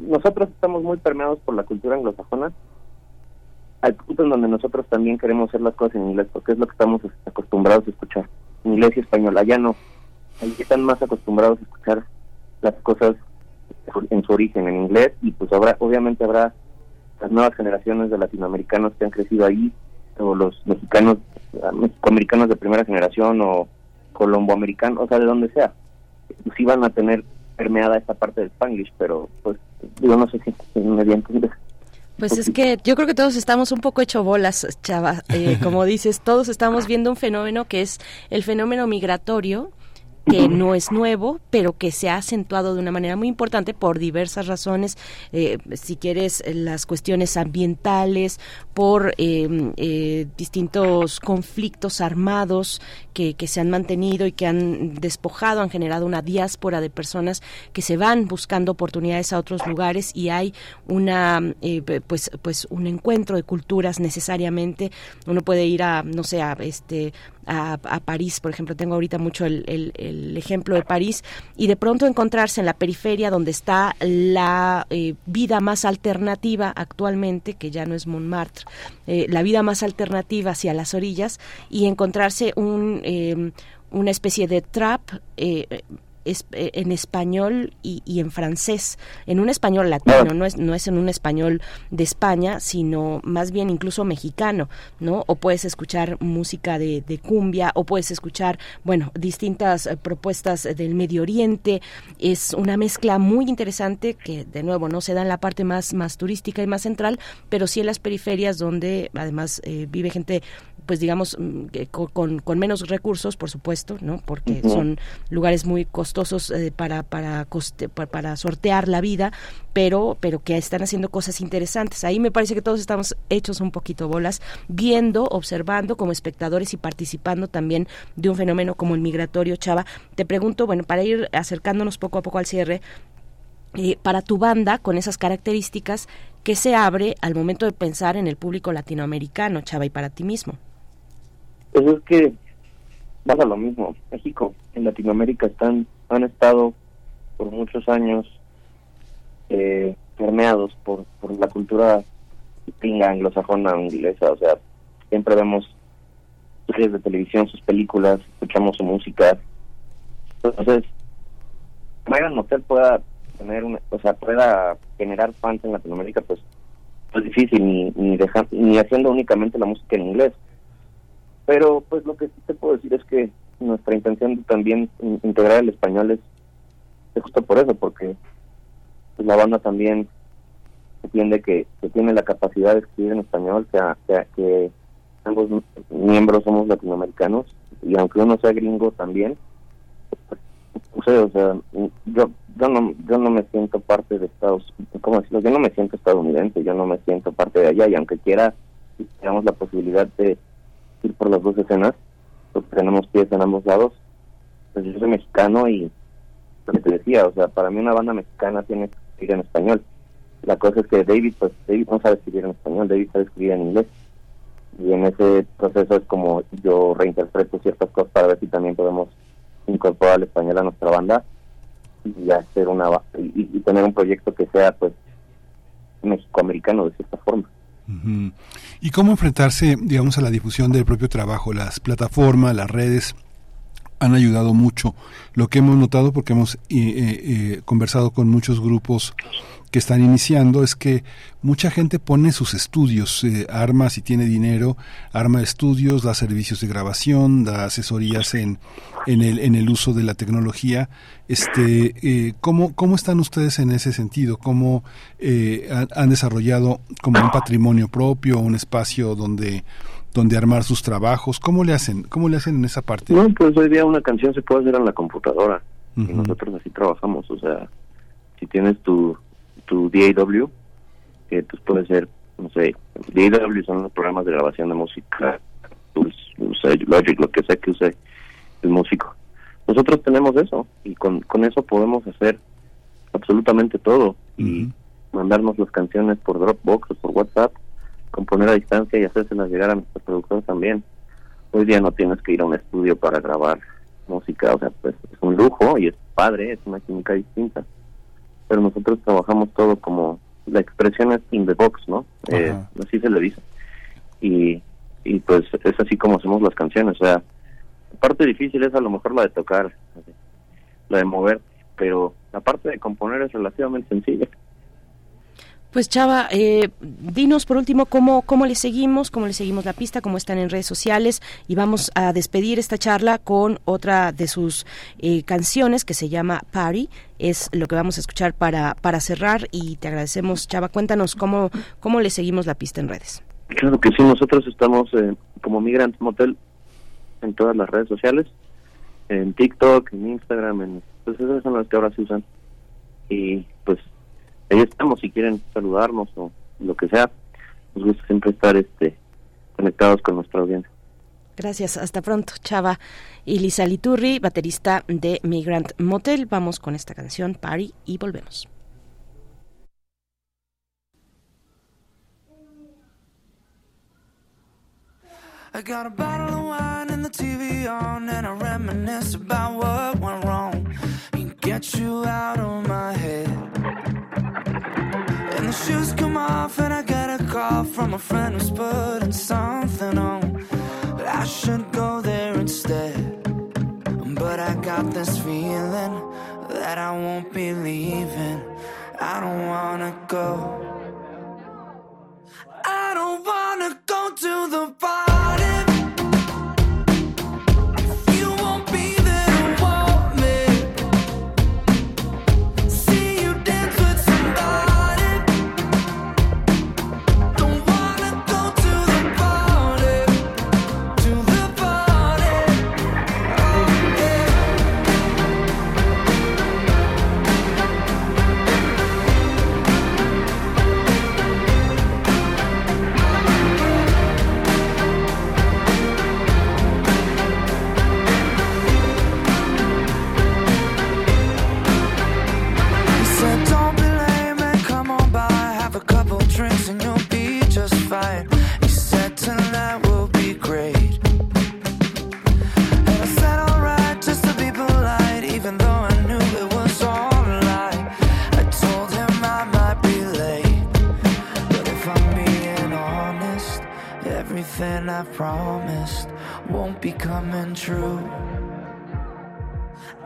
nosotros estamos muy permeados por la cultura anglosajona al punto en donde nosotros también queremos hacer las cosas en inglés porque es lo que estamos acostumbrados a escuchar inglés y español allá no ahí están más acostumbrados a escuchar las cosas en su origen en inglés y pues habrá obviamente habrá las nuevas generaciones de latinoamericanos que han crecido ahí o los mexicanos mexicoamericanos de primera generación o colomboamericanos o sea de donde sea pues sí van a tener permeada esta parte del Spanglish, pero pues digo, no sé si si me di a entender. Pues es que yo creo que todos estamos un poco hecho bolas, chava. Eh, como dices, todos estamos viendo un fenómeno que es el fenómeno migratorio que no es nuevo, pero que se ha acentuado de una manera muy importante por diversas razones, eh, si quieres, eh, las cuestiones ambientales, por eh, eh, distintos conflictos armados que, que se han mantenido y que han despojado, han generado una diáspora de personas que se van buscando oportunidades a otros lugares y hay una, eh, pues, pues un encuentro de culturas necesariamente. Uno puede ir a, no sé, a este a, París, por ejemplo, tengo ahorita mucho el, el- el ejemplo de París, y de pronto encontrarse en la periferia donde está la eh, vida más alternativa actualmente, que ya no es Montmartre, eh, la vida más alternativa hacia las orillas, y encontrarse un, eh, una especie de trap. Es- eh, en español y, y en francés, en un español latino, no es, no es en un español de España, sino más bien incluso mexicano, ¿no? O puedes escuchar música de, de cumbia, o puedes escuchar, bueno, distintas eh, propuestas del Medio Oriente. Es una mezcla muy interesante que, de nuevo, no se da en la parte más, más turística y más central, pero sí en las periferias donde además eh, vive gente pues digamos mm, que co- con, con menos recursos por supuesto no porque son lugares muy costosos eh, para para, coste- pa- para sortear la vida pero pero que están haciendo cosas interesantes. Ahí me parece que todos estamos hechos un poquito bolas viendo observando como espectadores y participando también de un fenómeno como el migratorio. Chava te pregunto bueno para ir acercándonos poco a poco al cierre eh, para tu banda, con esas características, ¿qué se abre al momento de pensar en el público latinoamericano, Chava, y para ti mismo? Pues es que pasa lo mismo. México, en Latinoamérica están han estado por muchos años eh, permeados por, por la cultura pinga anglosajona inglesa. O sea, siempre vemos sus series de televisión, sus películas, escuchamos su música. Entonces, Megan Motel pueda tener una, o sea, pueda generar fans en Latinoamérica, pues es difícil, ni, ni, dejar, ni haciendo únicamente la música en inglés. Pero, pues lo que sí te puedo decir es que nuestra intención de también in- integrar el español es, justo por eso, porque pues, la banda también entiende que, que tiene la capacidad de escribir en español, que, que, que ambos miembros somos latinoamericanos, y aunque uno sea gringo también, o sea, yo, yo no yo no me siento parte de Estados ¿cómo decirlo? Yo no me siento estadounidense, yo no me siento parte de allá, y aunque quiera, tenemos la posibilidad de ir por las dos escenas, porque tenemos pies en ambos lados, pues yo soy mexicano y lo que te decía, o sea, para mí una banda mexicana tiene que escribir en español. La cosa es que David, pues David no sabe escribir en español, David sabe escribir en inglés. Y en ese proceso es como yo reinterpreto ciertas cosas para ver si también podemos incorporar el español a nuestra banda y hacer una y, y tener un proyecto que sea pues mexicoamericano de cierta forma. ¿Y cómo enfrentarse, digamos, a la difusión del propio trabajo? Las plataformas, las redes han ayudado mucho. Lo que hemos notado, porque hemos eh, eh, eh, conversado con muchos grupos que están iniciando, es que mucha gente pone sus estudios, eh, arma si tiene dinero, arma estudios, da servicios de grabación, da asesorías en, en, el, en el uso de la tecnología. Este, eh, ¿cómo, ¿Cómo están ustedes en ese sentido? ¿Cómo eh, han, han desarrollado como un patrimonio propio, un espacio donde donde armar sus trabajos? ¿Cómo le hacen? ¿Cómo le hacen en esa parte? No, pues hoy día una canción se puede hacer en la computadora y nosotros así trabajamos, o sea, si tienes tu tu DAW, que pues puede ser, no sé, DAW son los programas de grabación de música, sea, Logic, lo que sea que use el músico. Nosotros tenemos eso y con, con eso podemos hacer absolutamente todo y mandarnos las canciones por Dropbox o por WhatsApp, componer a distancia y hacérselas llegar a nuestro productor también. Hoy día no tienes que ir a un estudio para grabar música, o sea, pues es un lujo y es padre, es una química distinta. Pero nosotros trabajamos todo como la expresión es in the box, ¿no? Eh, así se le dice. Y, y pues es así como hacemos las canciones, o sea, la parte difícil es a lo mejor la de tocar, la de mover, pero la parte de componer es relativamente sencilla. Pues Chava, eh, dinos por último cómo, cómo le seguimos, cómo le seguimos la pista, cómo están en redes sociales y vamos a despedir esta charla con otra de sus eh, canciones que se llama Party. Es lo que vamos a escuchar para, para cerrar y te agradecemos Chava. Cuéntanos cómo, cómo le seguimos la pista en redes. Claro que sí, nosotros estamos eh, como Migrant Motel en todas las redes sociales, en TikTok, en Instagram, en, pues esas son las que ahora se usan. Y pues ahí estamos, si quieren saludarnos o lo que sea, nos gusta siempre estar este conectados con nuestra audiencia. Gracias, hasta pronto, Chava. Y Lisa Liturri, baterista de Migrant Motel. Vamos con esta canción, Party, y volvemos. I got a bottle of wine and the TV on, and I reminisce about what went wrong. And get you out of my head. And the shoes come off, and I get a call from a friend who's putting something on. But I should go there instead. But I got this feeling that I won't be leaving. I don't wanna go. I don't wanna go to the party. I promised won't be coming true.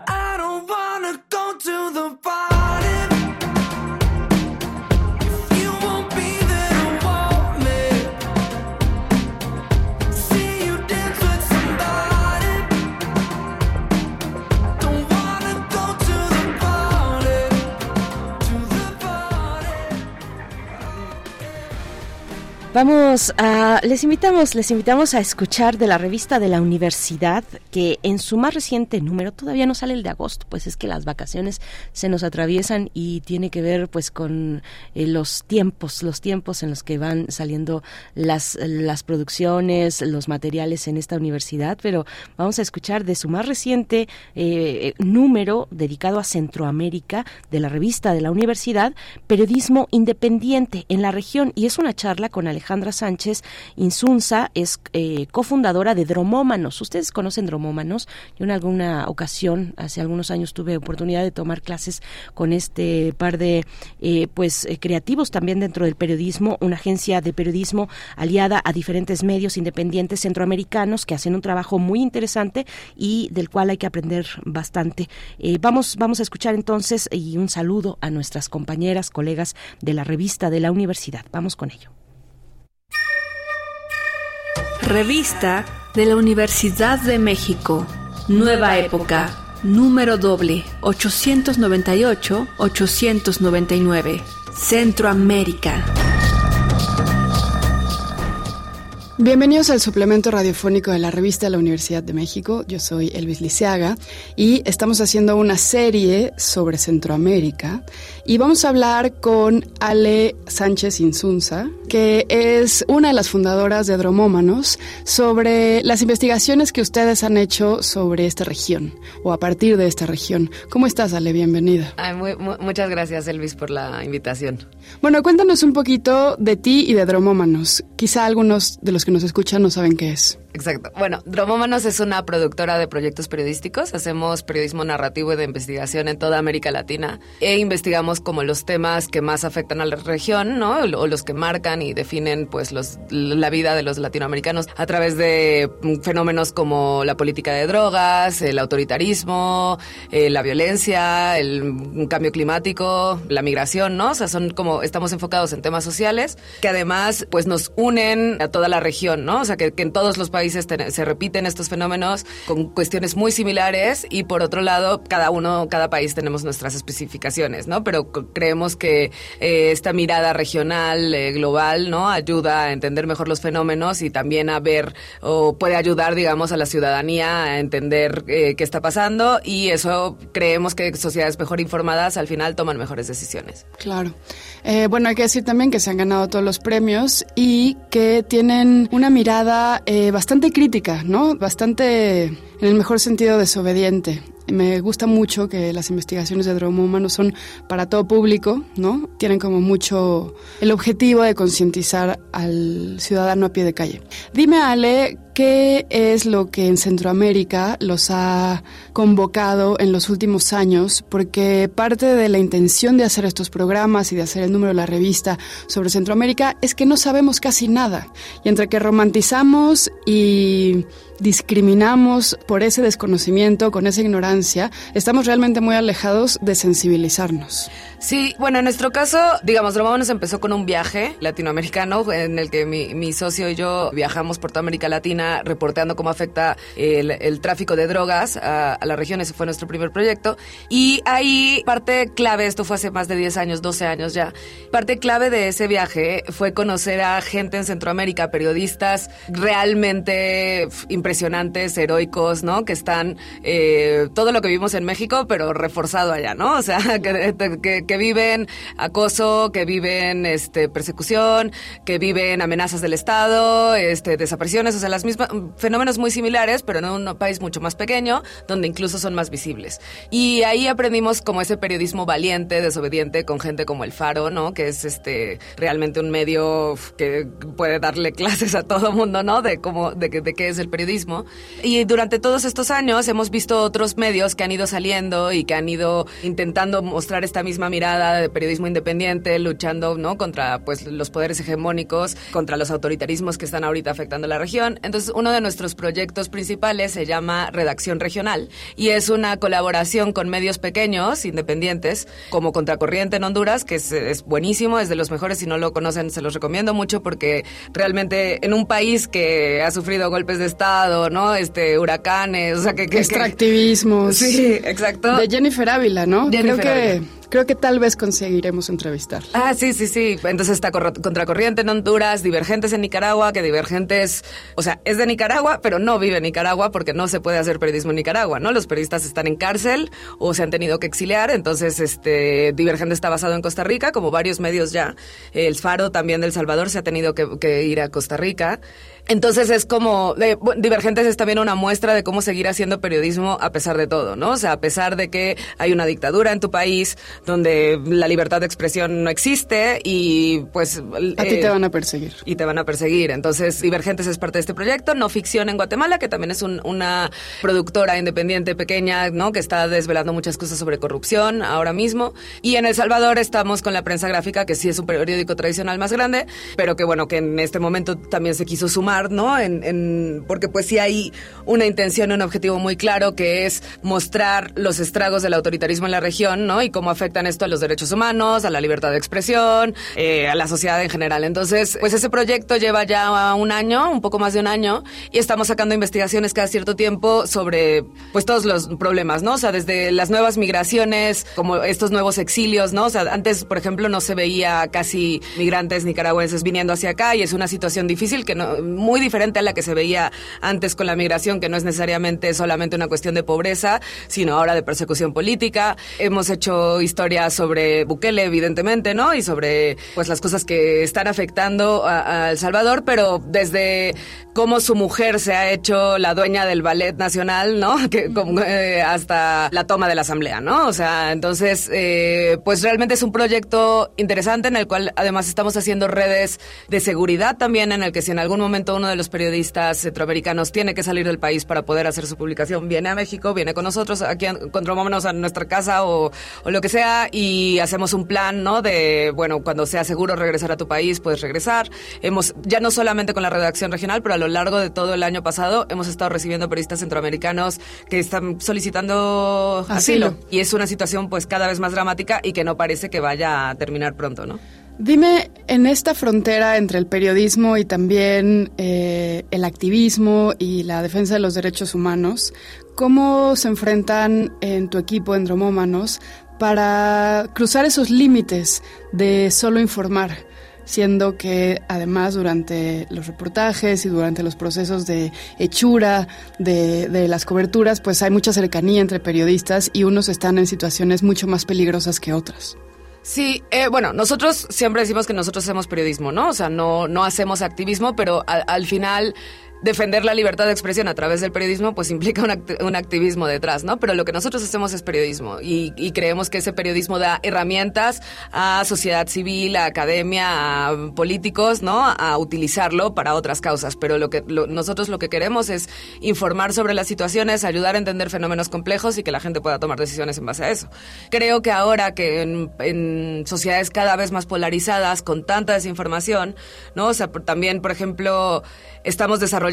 I don't wanna go to the party. Vamos a, les invitamos, les invitamos a escuchar de la revista de la universidad que en su más reciente número todavía no sale el de agosto, pues es que las vacaciones se nos atraviesan y tiene que ver pues con eh, los tiempos, los tiempos en los que van saliendo las las producciones, los materiales en esta universidad, pero vamos a escuchar de su más reciente eh, número dedicado a Centroamérica de la revista de la universidad, periodismo independiente en la región y es una charla con Alejandra Sánchez Insunza, es eh, cofundadora de Dromómanos. Ustedes conocen Dromómanos. Yo en alguna ocasión, hace algunos años, tuve oportunidad de tomar clases con este par de eh, pues eh, creativos también dentro del periodismo, una agencia de periodismo aliada a diferentes medios independientes centroamericanos que hacen un trabajo muy interesante y del cual hay que aprender bastante. Eh, vamos, vamos a escuchar entonces y un saludo a nuestras compañeras, colegas de la revista de la universidad. Vamos con ello. Revista de la Universidad de México. Nueva época. Número doble. 898-899. Centroamérica. Bienvenidos al suplemento radiofónico de la revista de la Universidad de México. Yo soy Elvis Liceaga y estamos haciendo una serie sobre Centroamérica y vamos a hablar con Ale Sánchez Insunza, que es una de las fundadoras de Dromómanos, sobre las investigaciones que ustedes han hecho sobre esta región o a partir de esta región. ¿Cómo estás, Ale? Bienvenida. Ay, muy- mu- muchas gracias, Elvis, por la invitación. Bueno, cuéntanos un poquito de ti y de Dromómanos. Quizá algunos de los que nos escuchan no saben qué es. Exacto. Bueno, Dromómanos es una productora de proyectos periodísticos. Hacemos periodismo narrativo y de investigación en toda América Latina. E investigamos como los temas que más afectan a la región, ¿no? O los que marcan y definen, pues, los, la vida de los latinoamericanos a través de mm, fenómenos como la política de drogas, el autoritarismo, eh, la violencia, el mm, cambio climático, la migración, ¿no? O sea, son como, estamos enfocados en temas sociales que además, pues, nos unen a toda la región, ¿no? O sea, que, que en todos los países se repiten estos fenómenos con cuestiones muy similares y por otro lado, cada uno, cada país tenemos nuestras especificaciones, ¿no? Pero creemos que eh, esta mirada regional, eh, global, ¿no? Ayuda a entender mejor los fenómenos y también a ver o puede ayudar, digamos, a la ciudadanía a entender eh, qué está pasando y eso creemos que sociedades mejor informadas al final toman mejores decisiones. Claro. Bueno, hay que decir también que se han ganado todos los premios y que tienen una mirada eh, bastante crítica, ¿no? Bastante, en el mejor sentido, desobediente. Me gusta mucho que las investigaciones de Dromo Humano son para todo público, ¿no? Tienen como mucho el objetivo de concientizar al ciudadano a pie de calle. Dime, Ale, ¿qué es lo que en Centroamérica los ha convocado en los últimos años? Porque parte de la intención de hacer estos programas y de hacer el número de la revista sobre Centroamérica es que no sabemos casi nada. Y entre que romantizamos y discriminamos por ese desconocimiento, con esa ignorancia, estamos realmente muy alejados de sensibilizarnos. Sí, bueno, en nuestro caso, digamos, Dromámonos empezó con un viaje latinoamericano en el que mi, socio y yo viajamos por toda América Latina reporteando cómo afecta el, tráfico de drogas a, a la región. Ese fue nuestro primer proyecto. Y ahí parte clave, esto fue hace más de 10 años, 12 años ya, parte clave de ese viaje fue conocer a gente en Centroamérica, periodistas realmente impresionantes, heroicos, ¿no? Que están eh, todo lo que vivimos en México, pero reforzado allá, ¿no? O sea, que- que viven acoso, que viven este, persecución, que viven amenazas del Estado, este, desapariciones, o sea, las misma, fenómenos muy similares, pero en un país mucho más pequeño, donde incluso son más visibles. Y ahí aprendimos como ese periodismo valiente, desobediente, con gente como El Faro, ¿no? Que es este realmente un medio que puede darle clases a todo mundo, ¿no? De cómo, de, de qué es el periodismo. Y durante todos estos años hemos visto otros medios que han ido saliendo y que han ido intentando mostrar esta misma mirada de periodismo independiente, luchando, ¿no? Contra, pues, los poderes hegemónicos, contra los autoritarismos que están ahorita afectando la región. Entonces, uno de nuestros proyectos principales se llama Redacción Regional y es una colaboración con medios pequeños, independientes, como Contracorriente en Honduras, que es, es buenísimo, es de los mejores, si no lo conocen, se los recomiendo mucho porque realmente en un país que ha sufrido golpes de Estado, ¿no? Este, huracanes, o sea, que... que Extractivismo. Sí, exacto. De Jennifer Ávila, ¿no? Jennifer creo que Ávila. Creo que tal vez conseguiremos entrevistar. Ah, sí, sí, sí. Entonces está Contracorriente en Honduras, Divergentes en Nicaragua, que Divergentes, o sea, es de Nicaragua, pero no vive en Nicaragua porque no se puede hacer periodismo en Nicaragua, ¿no? Los periodistas están en cárcel o se han tenido que exiliar, entonces este Divergente está basado en Costa Rica, como varios medios ya. El Faro también del Salvador se ha tenido que, que ir a Costa Rica. Entonces es como, Divergentes es también una muestra de cómo seguir haciendo periodismo a pesar de todo, ¿no? O sea, a pesar de que hay una dictadura en tu país donde la libertad de expresión no existe y pues... A ti eh, te van a perseguir. y te van a perseguir. Entonces, Divergentes es parte de este proyecto. No Ficción en Guatemala, que también es un- una productora independiente pequeña, ¿no? Que está desvelando muchas cosas sobre corrupción ahora mismo. Y en El Salvador estamos con la prensa gráfica, que sí es un periódico tradicional más grande, pero que bueno, que en este momento también se quiso sumar, ¿no? En, en- porque pues sí hay una intención un objetivo muy claro que es mostrar los estragos del autoritarismo en la región, ¿no? Y cómo afectan esto a los derechos humanos, a la libertad de expresión, eh, a la sociedad en general. Entonces, pues ese proyecto lleva ya un año, un poco más de un año, y estamos sacando investigaciones cada cierto tiempo sobre, pues, todos los problemas, ¿no? O sea, desde las nuevas migraciones, como estos nuevos exilios, ¿no? O sea, antes, por ejemplo, no se veía casi migrantes nicaragüenses viniendo hacia acá y es una situación difícil que no, muy diferente a la que se veía antes con la migración, que no es necesariamente solamente una cuestión de pobreza, sino ahora de persecución política. Hemos hecho historias sobre Bukele, evidentemente, ¿no? Y sobre, pues, las cosas que están afectando a, a El Salvador, pero desde cómo su mujer se ha hecho la dueña del ballet nacional, ¿no? Que, como, eh, hasta la toma de la asamblea, ¿no? O sea, entonces, eh, pues realmente es un proyecto interesante en el cual además estamos haciendo redes de seguridad también, en el que si en algún momento uno de los periodistas centroamericanos tiene que salir del país para poder hacer su publicación, viene a México, viene con nosotros, aquí encontrémonos a nuestra casa o, o lo que sea y hacemos un plan, ¿no? De, bueno, cuando sea seguro regresar a tu país, puedes regresar. Hemos, ya no solamente con la redacción regional, pero a lo largo de todo el año pasado hemos estado recibiendo periodistas centroamericanos que están solicitando asilo. Asilo. Y es una situación pues cada vez más dramática y que no parece que vaya a terminar pronto, ¿no? Dime, en esta frontera entre el periodismo y también eh, el activismo y la defensa de los derechos humanos, ¿cómo se enfrentan en tu equipo, en Dromómanos, para cruzar esos límites de solo informar? Siendo que además durante los reportajes y durante los procesos de hechura de, de las coberturas, pues hay mucha cercanía entre periodistas y unos están en situaciones mucho más peligrosas que otras. Sí, eh, bueno, nosotros siempre decimos que nosotros hacemos periodismo, ¿no? O sea, no, no hacemos activismo, pero al, al final defender la libertad de expresión a través del periodismo pues implica un, act- un activismo detrás, ¿no? Pero lo que nosotros hacemos es periodismo y, y creemos que ese periodismo da herramientas a sociedad civil, a academia, a políticos, ¿no? A utilizarlo para otras causas. Pero lo que lo- nosotros lo que queremos es informar sobre las situaciones, ayudar a entender fenómenos complejos y que la gente pueda tomar decisiones en base a eso. Creo que ahora que en, en sociedades cada vez más polarizadas, con tanta desinformación, ¿no? O sea, también, por ejemplo, estamos desarrollando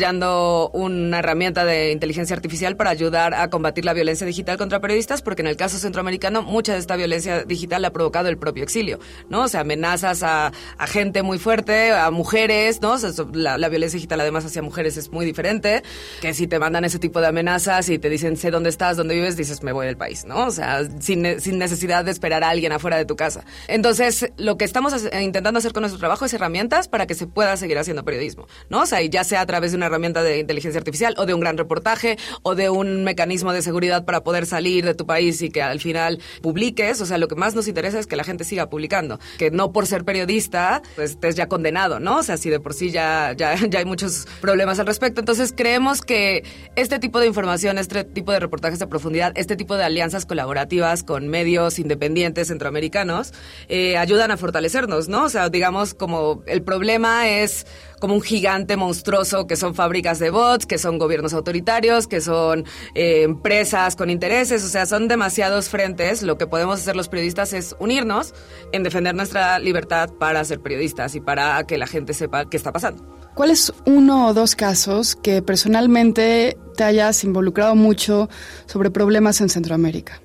una herramienta de inteligencia artificial para ayudar a combatir la violencia digital contra periodistas, porque en el caso centroamericano mucha de esta violencia digital la ha provocado el propio exilio, ¿no? O sea, amenazas a, a gente muy fuerte, a mujeres, ¿no? O sea, la, la violencia digital además hacia mujeres es muy diferente, que si te mandan ese tipo de amenazas y te dicen sé dónde estás, dónde vives, dices me voy del país, ¿no? O sea, sin, sin necesidad de esperar a alguien afuera de tu casa. Entonces, lo que estamos intentando hacer con nuestro trabajo es herramientas para que se pueda seguir haciendo periodismo, ¿no? O sea, y ya sea a través de una herramienta de inteligencia artificial o de un gran reportaje o de un mecanismo de seguridad para poder salir de tu país y que al final publiques. O sea, lo que más nos interesa es que la gente siga publicando. Que no por ser periodista, pues estés ya condenado, ¿no? O sea, si de por sí ya, ya, ya hay muchos problemas al respecto. Entonces, creemos que este tipo de información, este tipo de reportajes de profundidad, este tipo de alianzas colaborativas con medios independientes centroamericanos, eh, ayudan a fortalecernos, ¿no? O sea, digamos, como el problema es como un gigante monstruoso que son fábricas de bots, que son gobiernos autoritarios, que son eh, empresas con intereses, o sea, son demasiados frentes. Lo que podemos hacer los periodistas es unirnos en defender nuestra libertad para ser periodistas y para que la gente sepa qué está pasando. ¿Cuál es uno o dos casos que personalmente te hayas involucrado mucho sobre problemas en Centroamérica?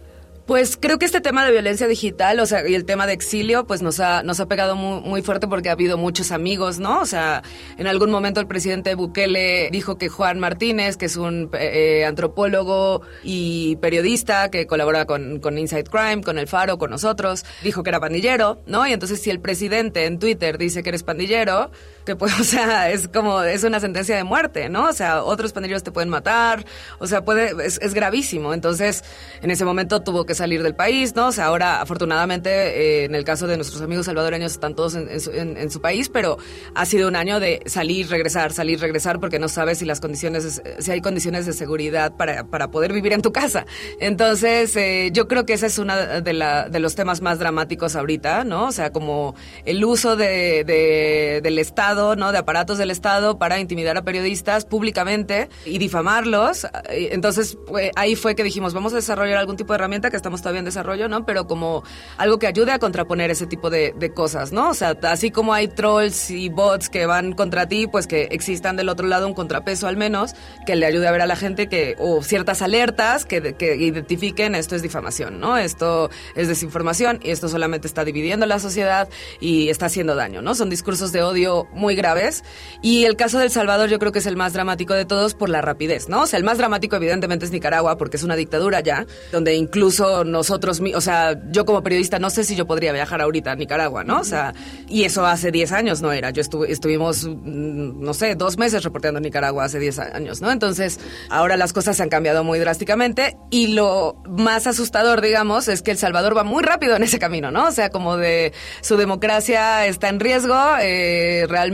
Pues creo que este tema de violencia digital, o sea, y el tema de exilio, pues nos ha, nos ha pegado muy, muy fuerte porque ha habido muchos amigos, ¿no? O sea, en algún momento el presidente Bukele dijo que Juan Martínez, que es un eh, antropólogo y periodista que colabora con, con Inside Crime, con El Faro, con nosotros, dijo que era pandillero, ¿no? Y entonces si el presidente en Twitter dice que eres pandillero, que pues, o sea, es como, es una sentencia de muerte, ¿no? O sea, otros pandilleros te pueden matar, o sea, puede, es, es gravísimo. Entonces, en ese momento tuvo que salir del país, ¿no? O sea, ahora afortunadamente eh, en el caso de nuestros amigos salvadoreños están todos en, su, en, su, país, pero ha sido un año de salir, regresar, salir, regresar, porque no sabes si las condiciones, si hay condiciones de seguridad para, para poder vivir en tu casa. Entonces, eh, yo creo que ese es uno de, de los temas más dramáticos ahorita, ¿no? O sea, como el uso de, del Estado, ¿no? De aparatos del Estado para intimidar a periodistas públicamente y difamarlos. Entonces, ahí fue que dijimos, vamos a desarrollar algún tipo de herramienta que estamos todavía en desarrollo, ¿no? Pero como algo que ayude a contraponer ese tipo de, cosas, ¿no? O sea, así como hay trolls y bots que van contra ti, pues que existan del otro lado un contrapeso al menos que le ayude a ver a la gente que, o ciertas alertas que, que identifiquen esto es difamación, ¿no? Esto es desinformación y esto solamente está dividiendo la sociedad y está haciendo daño, ¿no? Son discursos de odio muy graves y el caso del Salvador yo creo que es el más dramático de todos por la rapidez, ¿no? O sea, el más dramático evidentemente es Nicaragua porque es una dictadura ya, donde incluso nosotros, o sea, yo como periodista no sé si yo podría viajar ahorita a Nicaragua, ¿no? O sea, y eso hace 10 años no era. Yo estuvimos, no sé, dos meses reporteando Nicaragua hace 10 años, ¿no? Entonces, ahora las cosas se han cambiado muy drásticamente y lo más asustador, digamos, es que El Salvador va muy rápido en ese camino, ¿no? O sea, como de su democracia está en riesgo, eh, realmente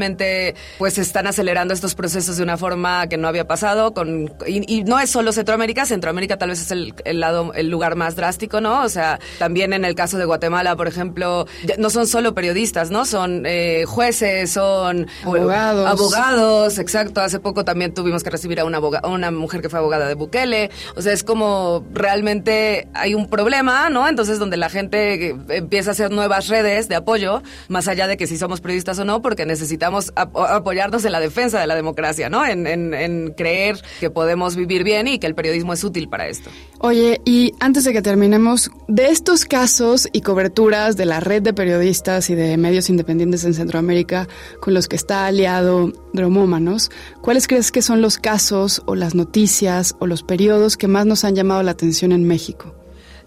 pues están acelerando estos procesos de una forma que no había pasado con y, y no es solo Centroamérica, Centroamérica tal vez es el, el lado el lugar más drástico, ¿no? O sea, también en el caso de Guatemala, por ejemplo, no son solo periodistas, ¿no? Son eh, jueces, son abogados. Abogados, exacto. Hace poco también tuvimos que recibir a una, abogada, una mujer que fue abogada de Bukele. O sea, es como realmente hay un problema, ¿no? Entonces, donde la gente empieza a hacer nuevas redes de apoyo, más allá de que si somos periodistas o no, porque necesitamos ap apoyarnos en la defensa de la democracia, ¿no? En, en, en creer que podemos vivir bien y que el periodismo es útil para esto. Oye, y antes de que terminemos, de estos casos y coberturas de la red de periodistas y de medios independientes en Centroamérica con los que está aliado Dromómanos, ¿cuáles crees que son los casos o las noticias o los periodos que más nos han llamado la atención en México?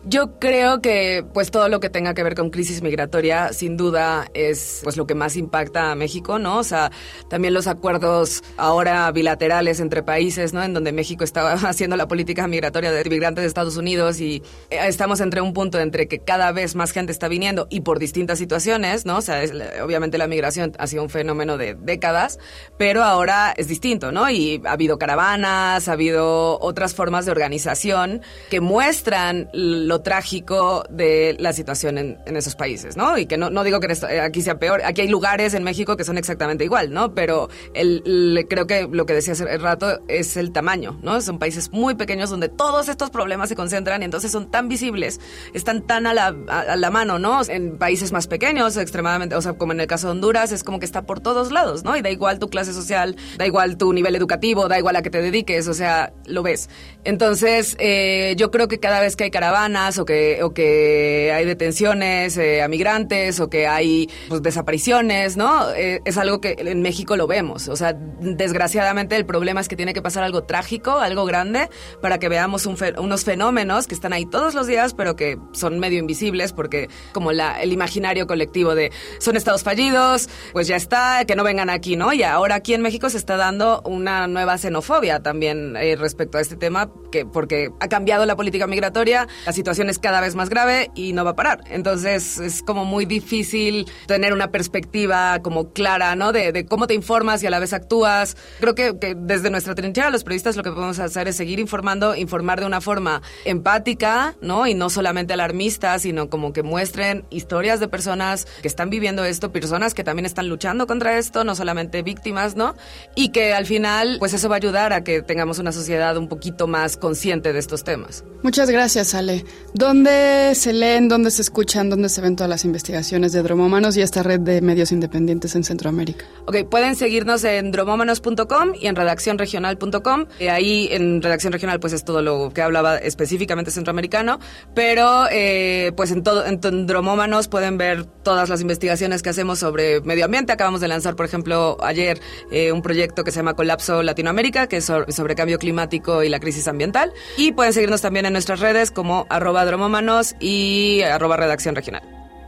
Yo creo que pues todo lo que tenga que ver con crisis migratoria sin duda es pues lo que más impacta a México, ¿no? O sea, también los acuerdos ahora bilaterales entre países, ¿no? En donde México está haciendo la política migratoria de migrantes de Estados Unidos y estamos entre un punto entre que cada vez más gente está viniendo y por distintas situaciones, ¿no? O sea, es, obviamente la migración ha sido un fenómeno de décadas, pero ahora es distinto, ¿no? Y ha habido caravanas, ha habido otras formas de organización que muestran trágico de la situación en, esos países, ¿no? Y que no, no digo que aquí sea peor, aquí hay lugares en México que son exactamente igual, ¿no? Pero el, creo que lo que decía hace rato es el tamaño, ¿no? Son países muy pequeños donde todos estos problemas se concentran y entonces son tan visibles, están tan a la, a la mano, ¿no? En países más pequeños, extremadamente, o sea, como en el caso de Honduras, es como que está por todos lados, ¿no? Y da igual tu clase social, da igual tu nivel educativo, da igual a que te dediques, o sea, lo ves. Entonces, eh, yo creo que cada vez que hay caravana, o que, o que hay detenciones eh, a migrantes o que hay pues, desapariciones, ¿no? Eh, es algo que en México lo vemos. O sea, desgraciadamente el problema es que tiene que pasar algo trágico, algo grande, para que veamos un fe- unos fenómenos que están ahí todos los días, pero que son medio invisibles porque como la, el imaginario colectivo de son estados fallidos, pues ya está, que no vengan aquí, ¿no? Y ahora aquí en México se está dando una nueva xenofobia también eh, respecto a este tema, que porque ha cambiado la política migratoria, la situación es cada vez más grave y no va a parar. Entonces es como muy difícil tener una perspectiva como clara, ¿no? De, cómo te informas y a la vez actúas. Creo que, que desde nuestra trinchera los periodistas lo que podemos hacer es seguir informando, informar de una forma empática, ¿no? Y no solamente alarmista, sino como que muestren historias de personas que están viviendo esto, personas que también están luchando contra esto, no solamente víctimas, ¿no? Y que al final, pues eso va a ayudar a que tengamos una sociedad un poquito más consciente de estos temas. Muchas gracias, Ale. ¿Dónde se leen, dónde se escuchan, dónde se ven todas las investigaciones de Dromómanos y esta red de medios independientes en Centroamérica? Ok, pueden seguirnos en dromómanos.com y en redaccionregional.com. Eh, ahí en redacción regional pues es todo lo que hablaba específicamente centroamericano, pero eh, pues en todo en, Dromómanos pueden ver todas las investigaciones que hacemos sobre medio ambiente. Acabamos de lanzar, por ejemplo, ayer eh, un proyecto que se llama Colapso Latinoamérica, que es sobre, sobre cambio climático y la crisis ambiental. Y pueden seguirnos también en nuestras redes como arroba dromómanos y arroba redacción regional.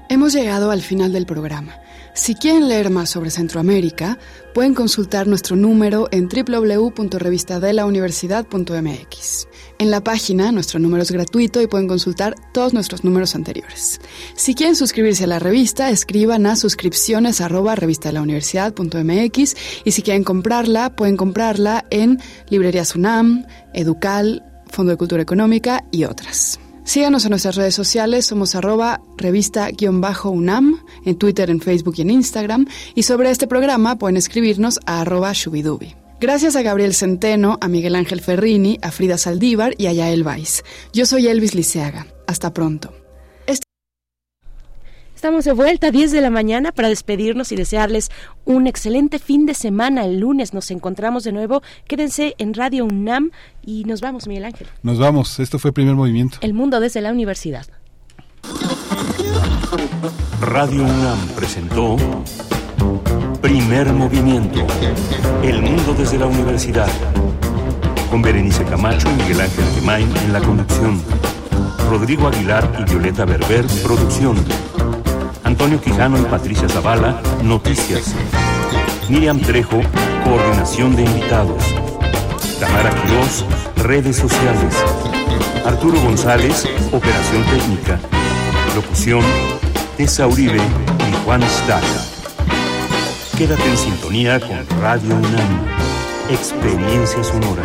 Hemos llegado al final del programa. Si quieren leer más sobre Centroamérica, pueden consultar nuestro número en www.revistadelauniversidad.mx. En la página, nuestro número es gratuito y pueden consultar todos nuestros números anteriores. Si quieren suscribirse a la revista, escriban a suscripciones arroba revistadelauniversidad.mx y si quieren comprarla, pueden comprarla en Librerías UNAM, Educal, Fondo de Cultura Económica y otras. Síganos en nuestras redes sociales, somos arroba revista-unam, en Twitter, en Facebook y en Instagram, y sobre este programa pueden escribirnos a arroba shubidubi. Gracias a Gabriel Centeno, a Miguel Ángel Ferrini, a Frida Saldívar y a Yael Weiss. Yo soy Elvis Liceaga. Hasta pronto. Estamos de vuelta a 10 de la mañana para despedirnos y desearles un excelente fin de semana. El lunes nos encontramos de nuevo. Quédense en Radio UNAM y nos vamos, Miguel Ángel. Nos vamos. Esto fue Primer Movimiento. El mundo desde la universidad. Radio UNAM presentó Primer Movimiento. El mundo desde la universidad. Con Berenice Camacho y Miguel Ángel Gemain en la conducción. Rodrigo Aguilar y Violeta Berber, producción. Antonio Quijano y Patricia Zavala, noticias. Miriam Trejo, coordinación de invitados. Tamara Quirós, redes sociales. Arturo González, operación técnica. Locución, Tessa Uribe y Juan Staca. Quédate en sintonía con Radio UNAM. Experiencia sonora.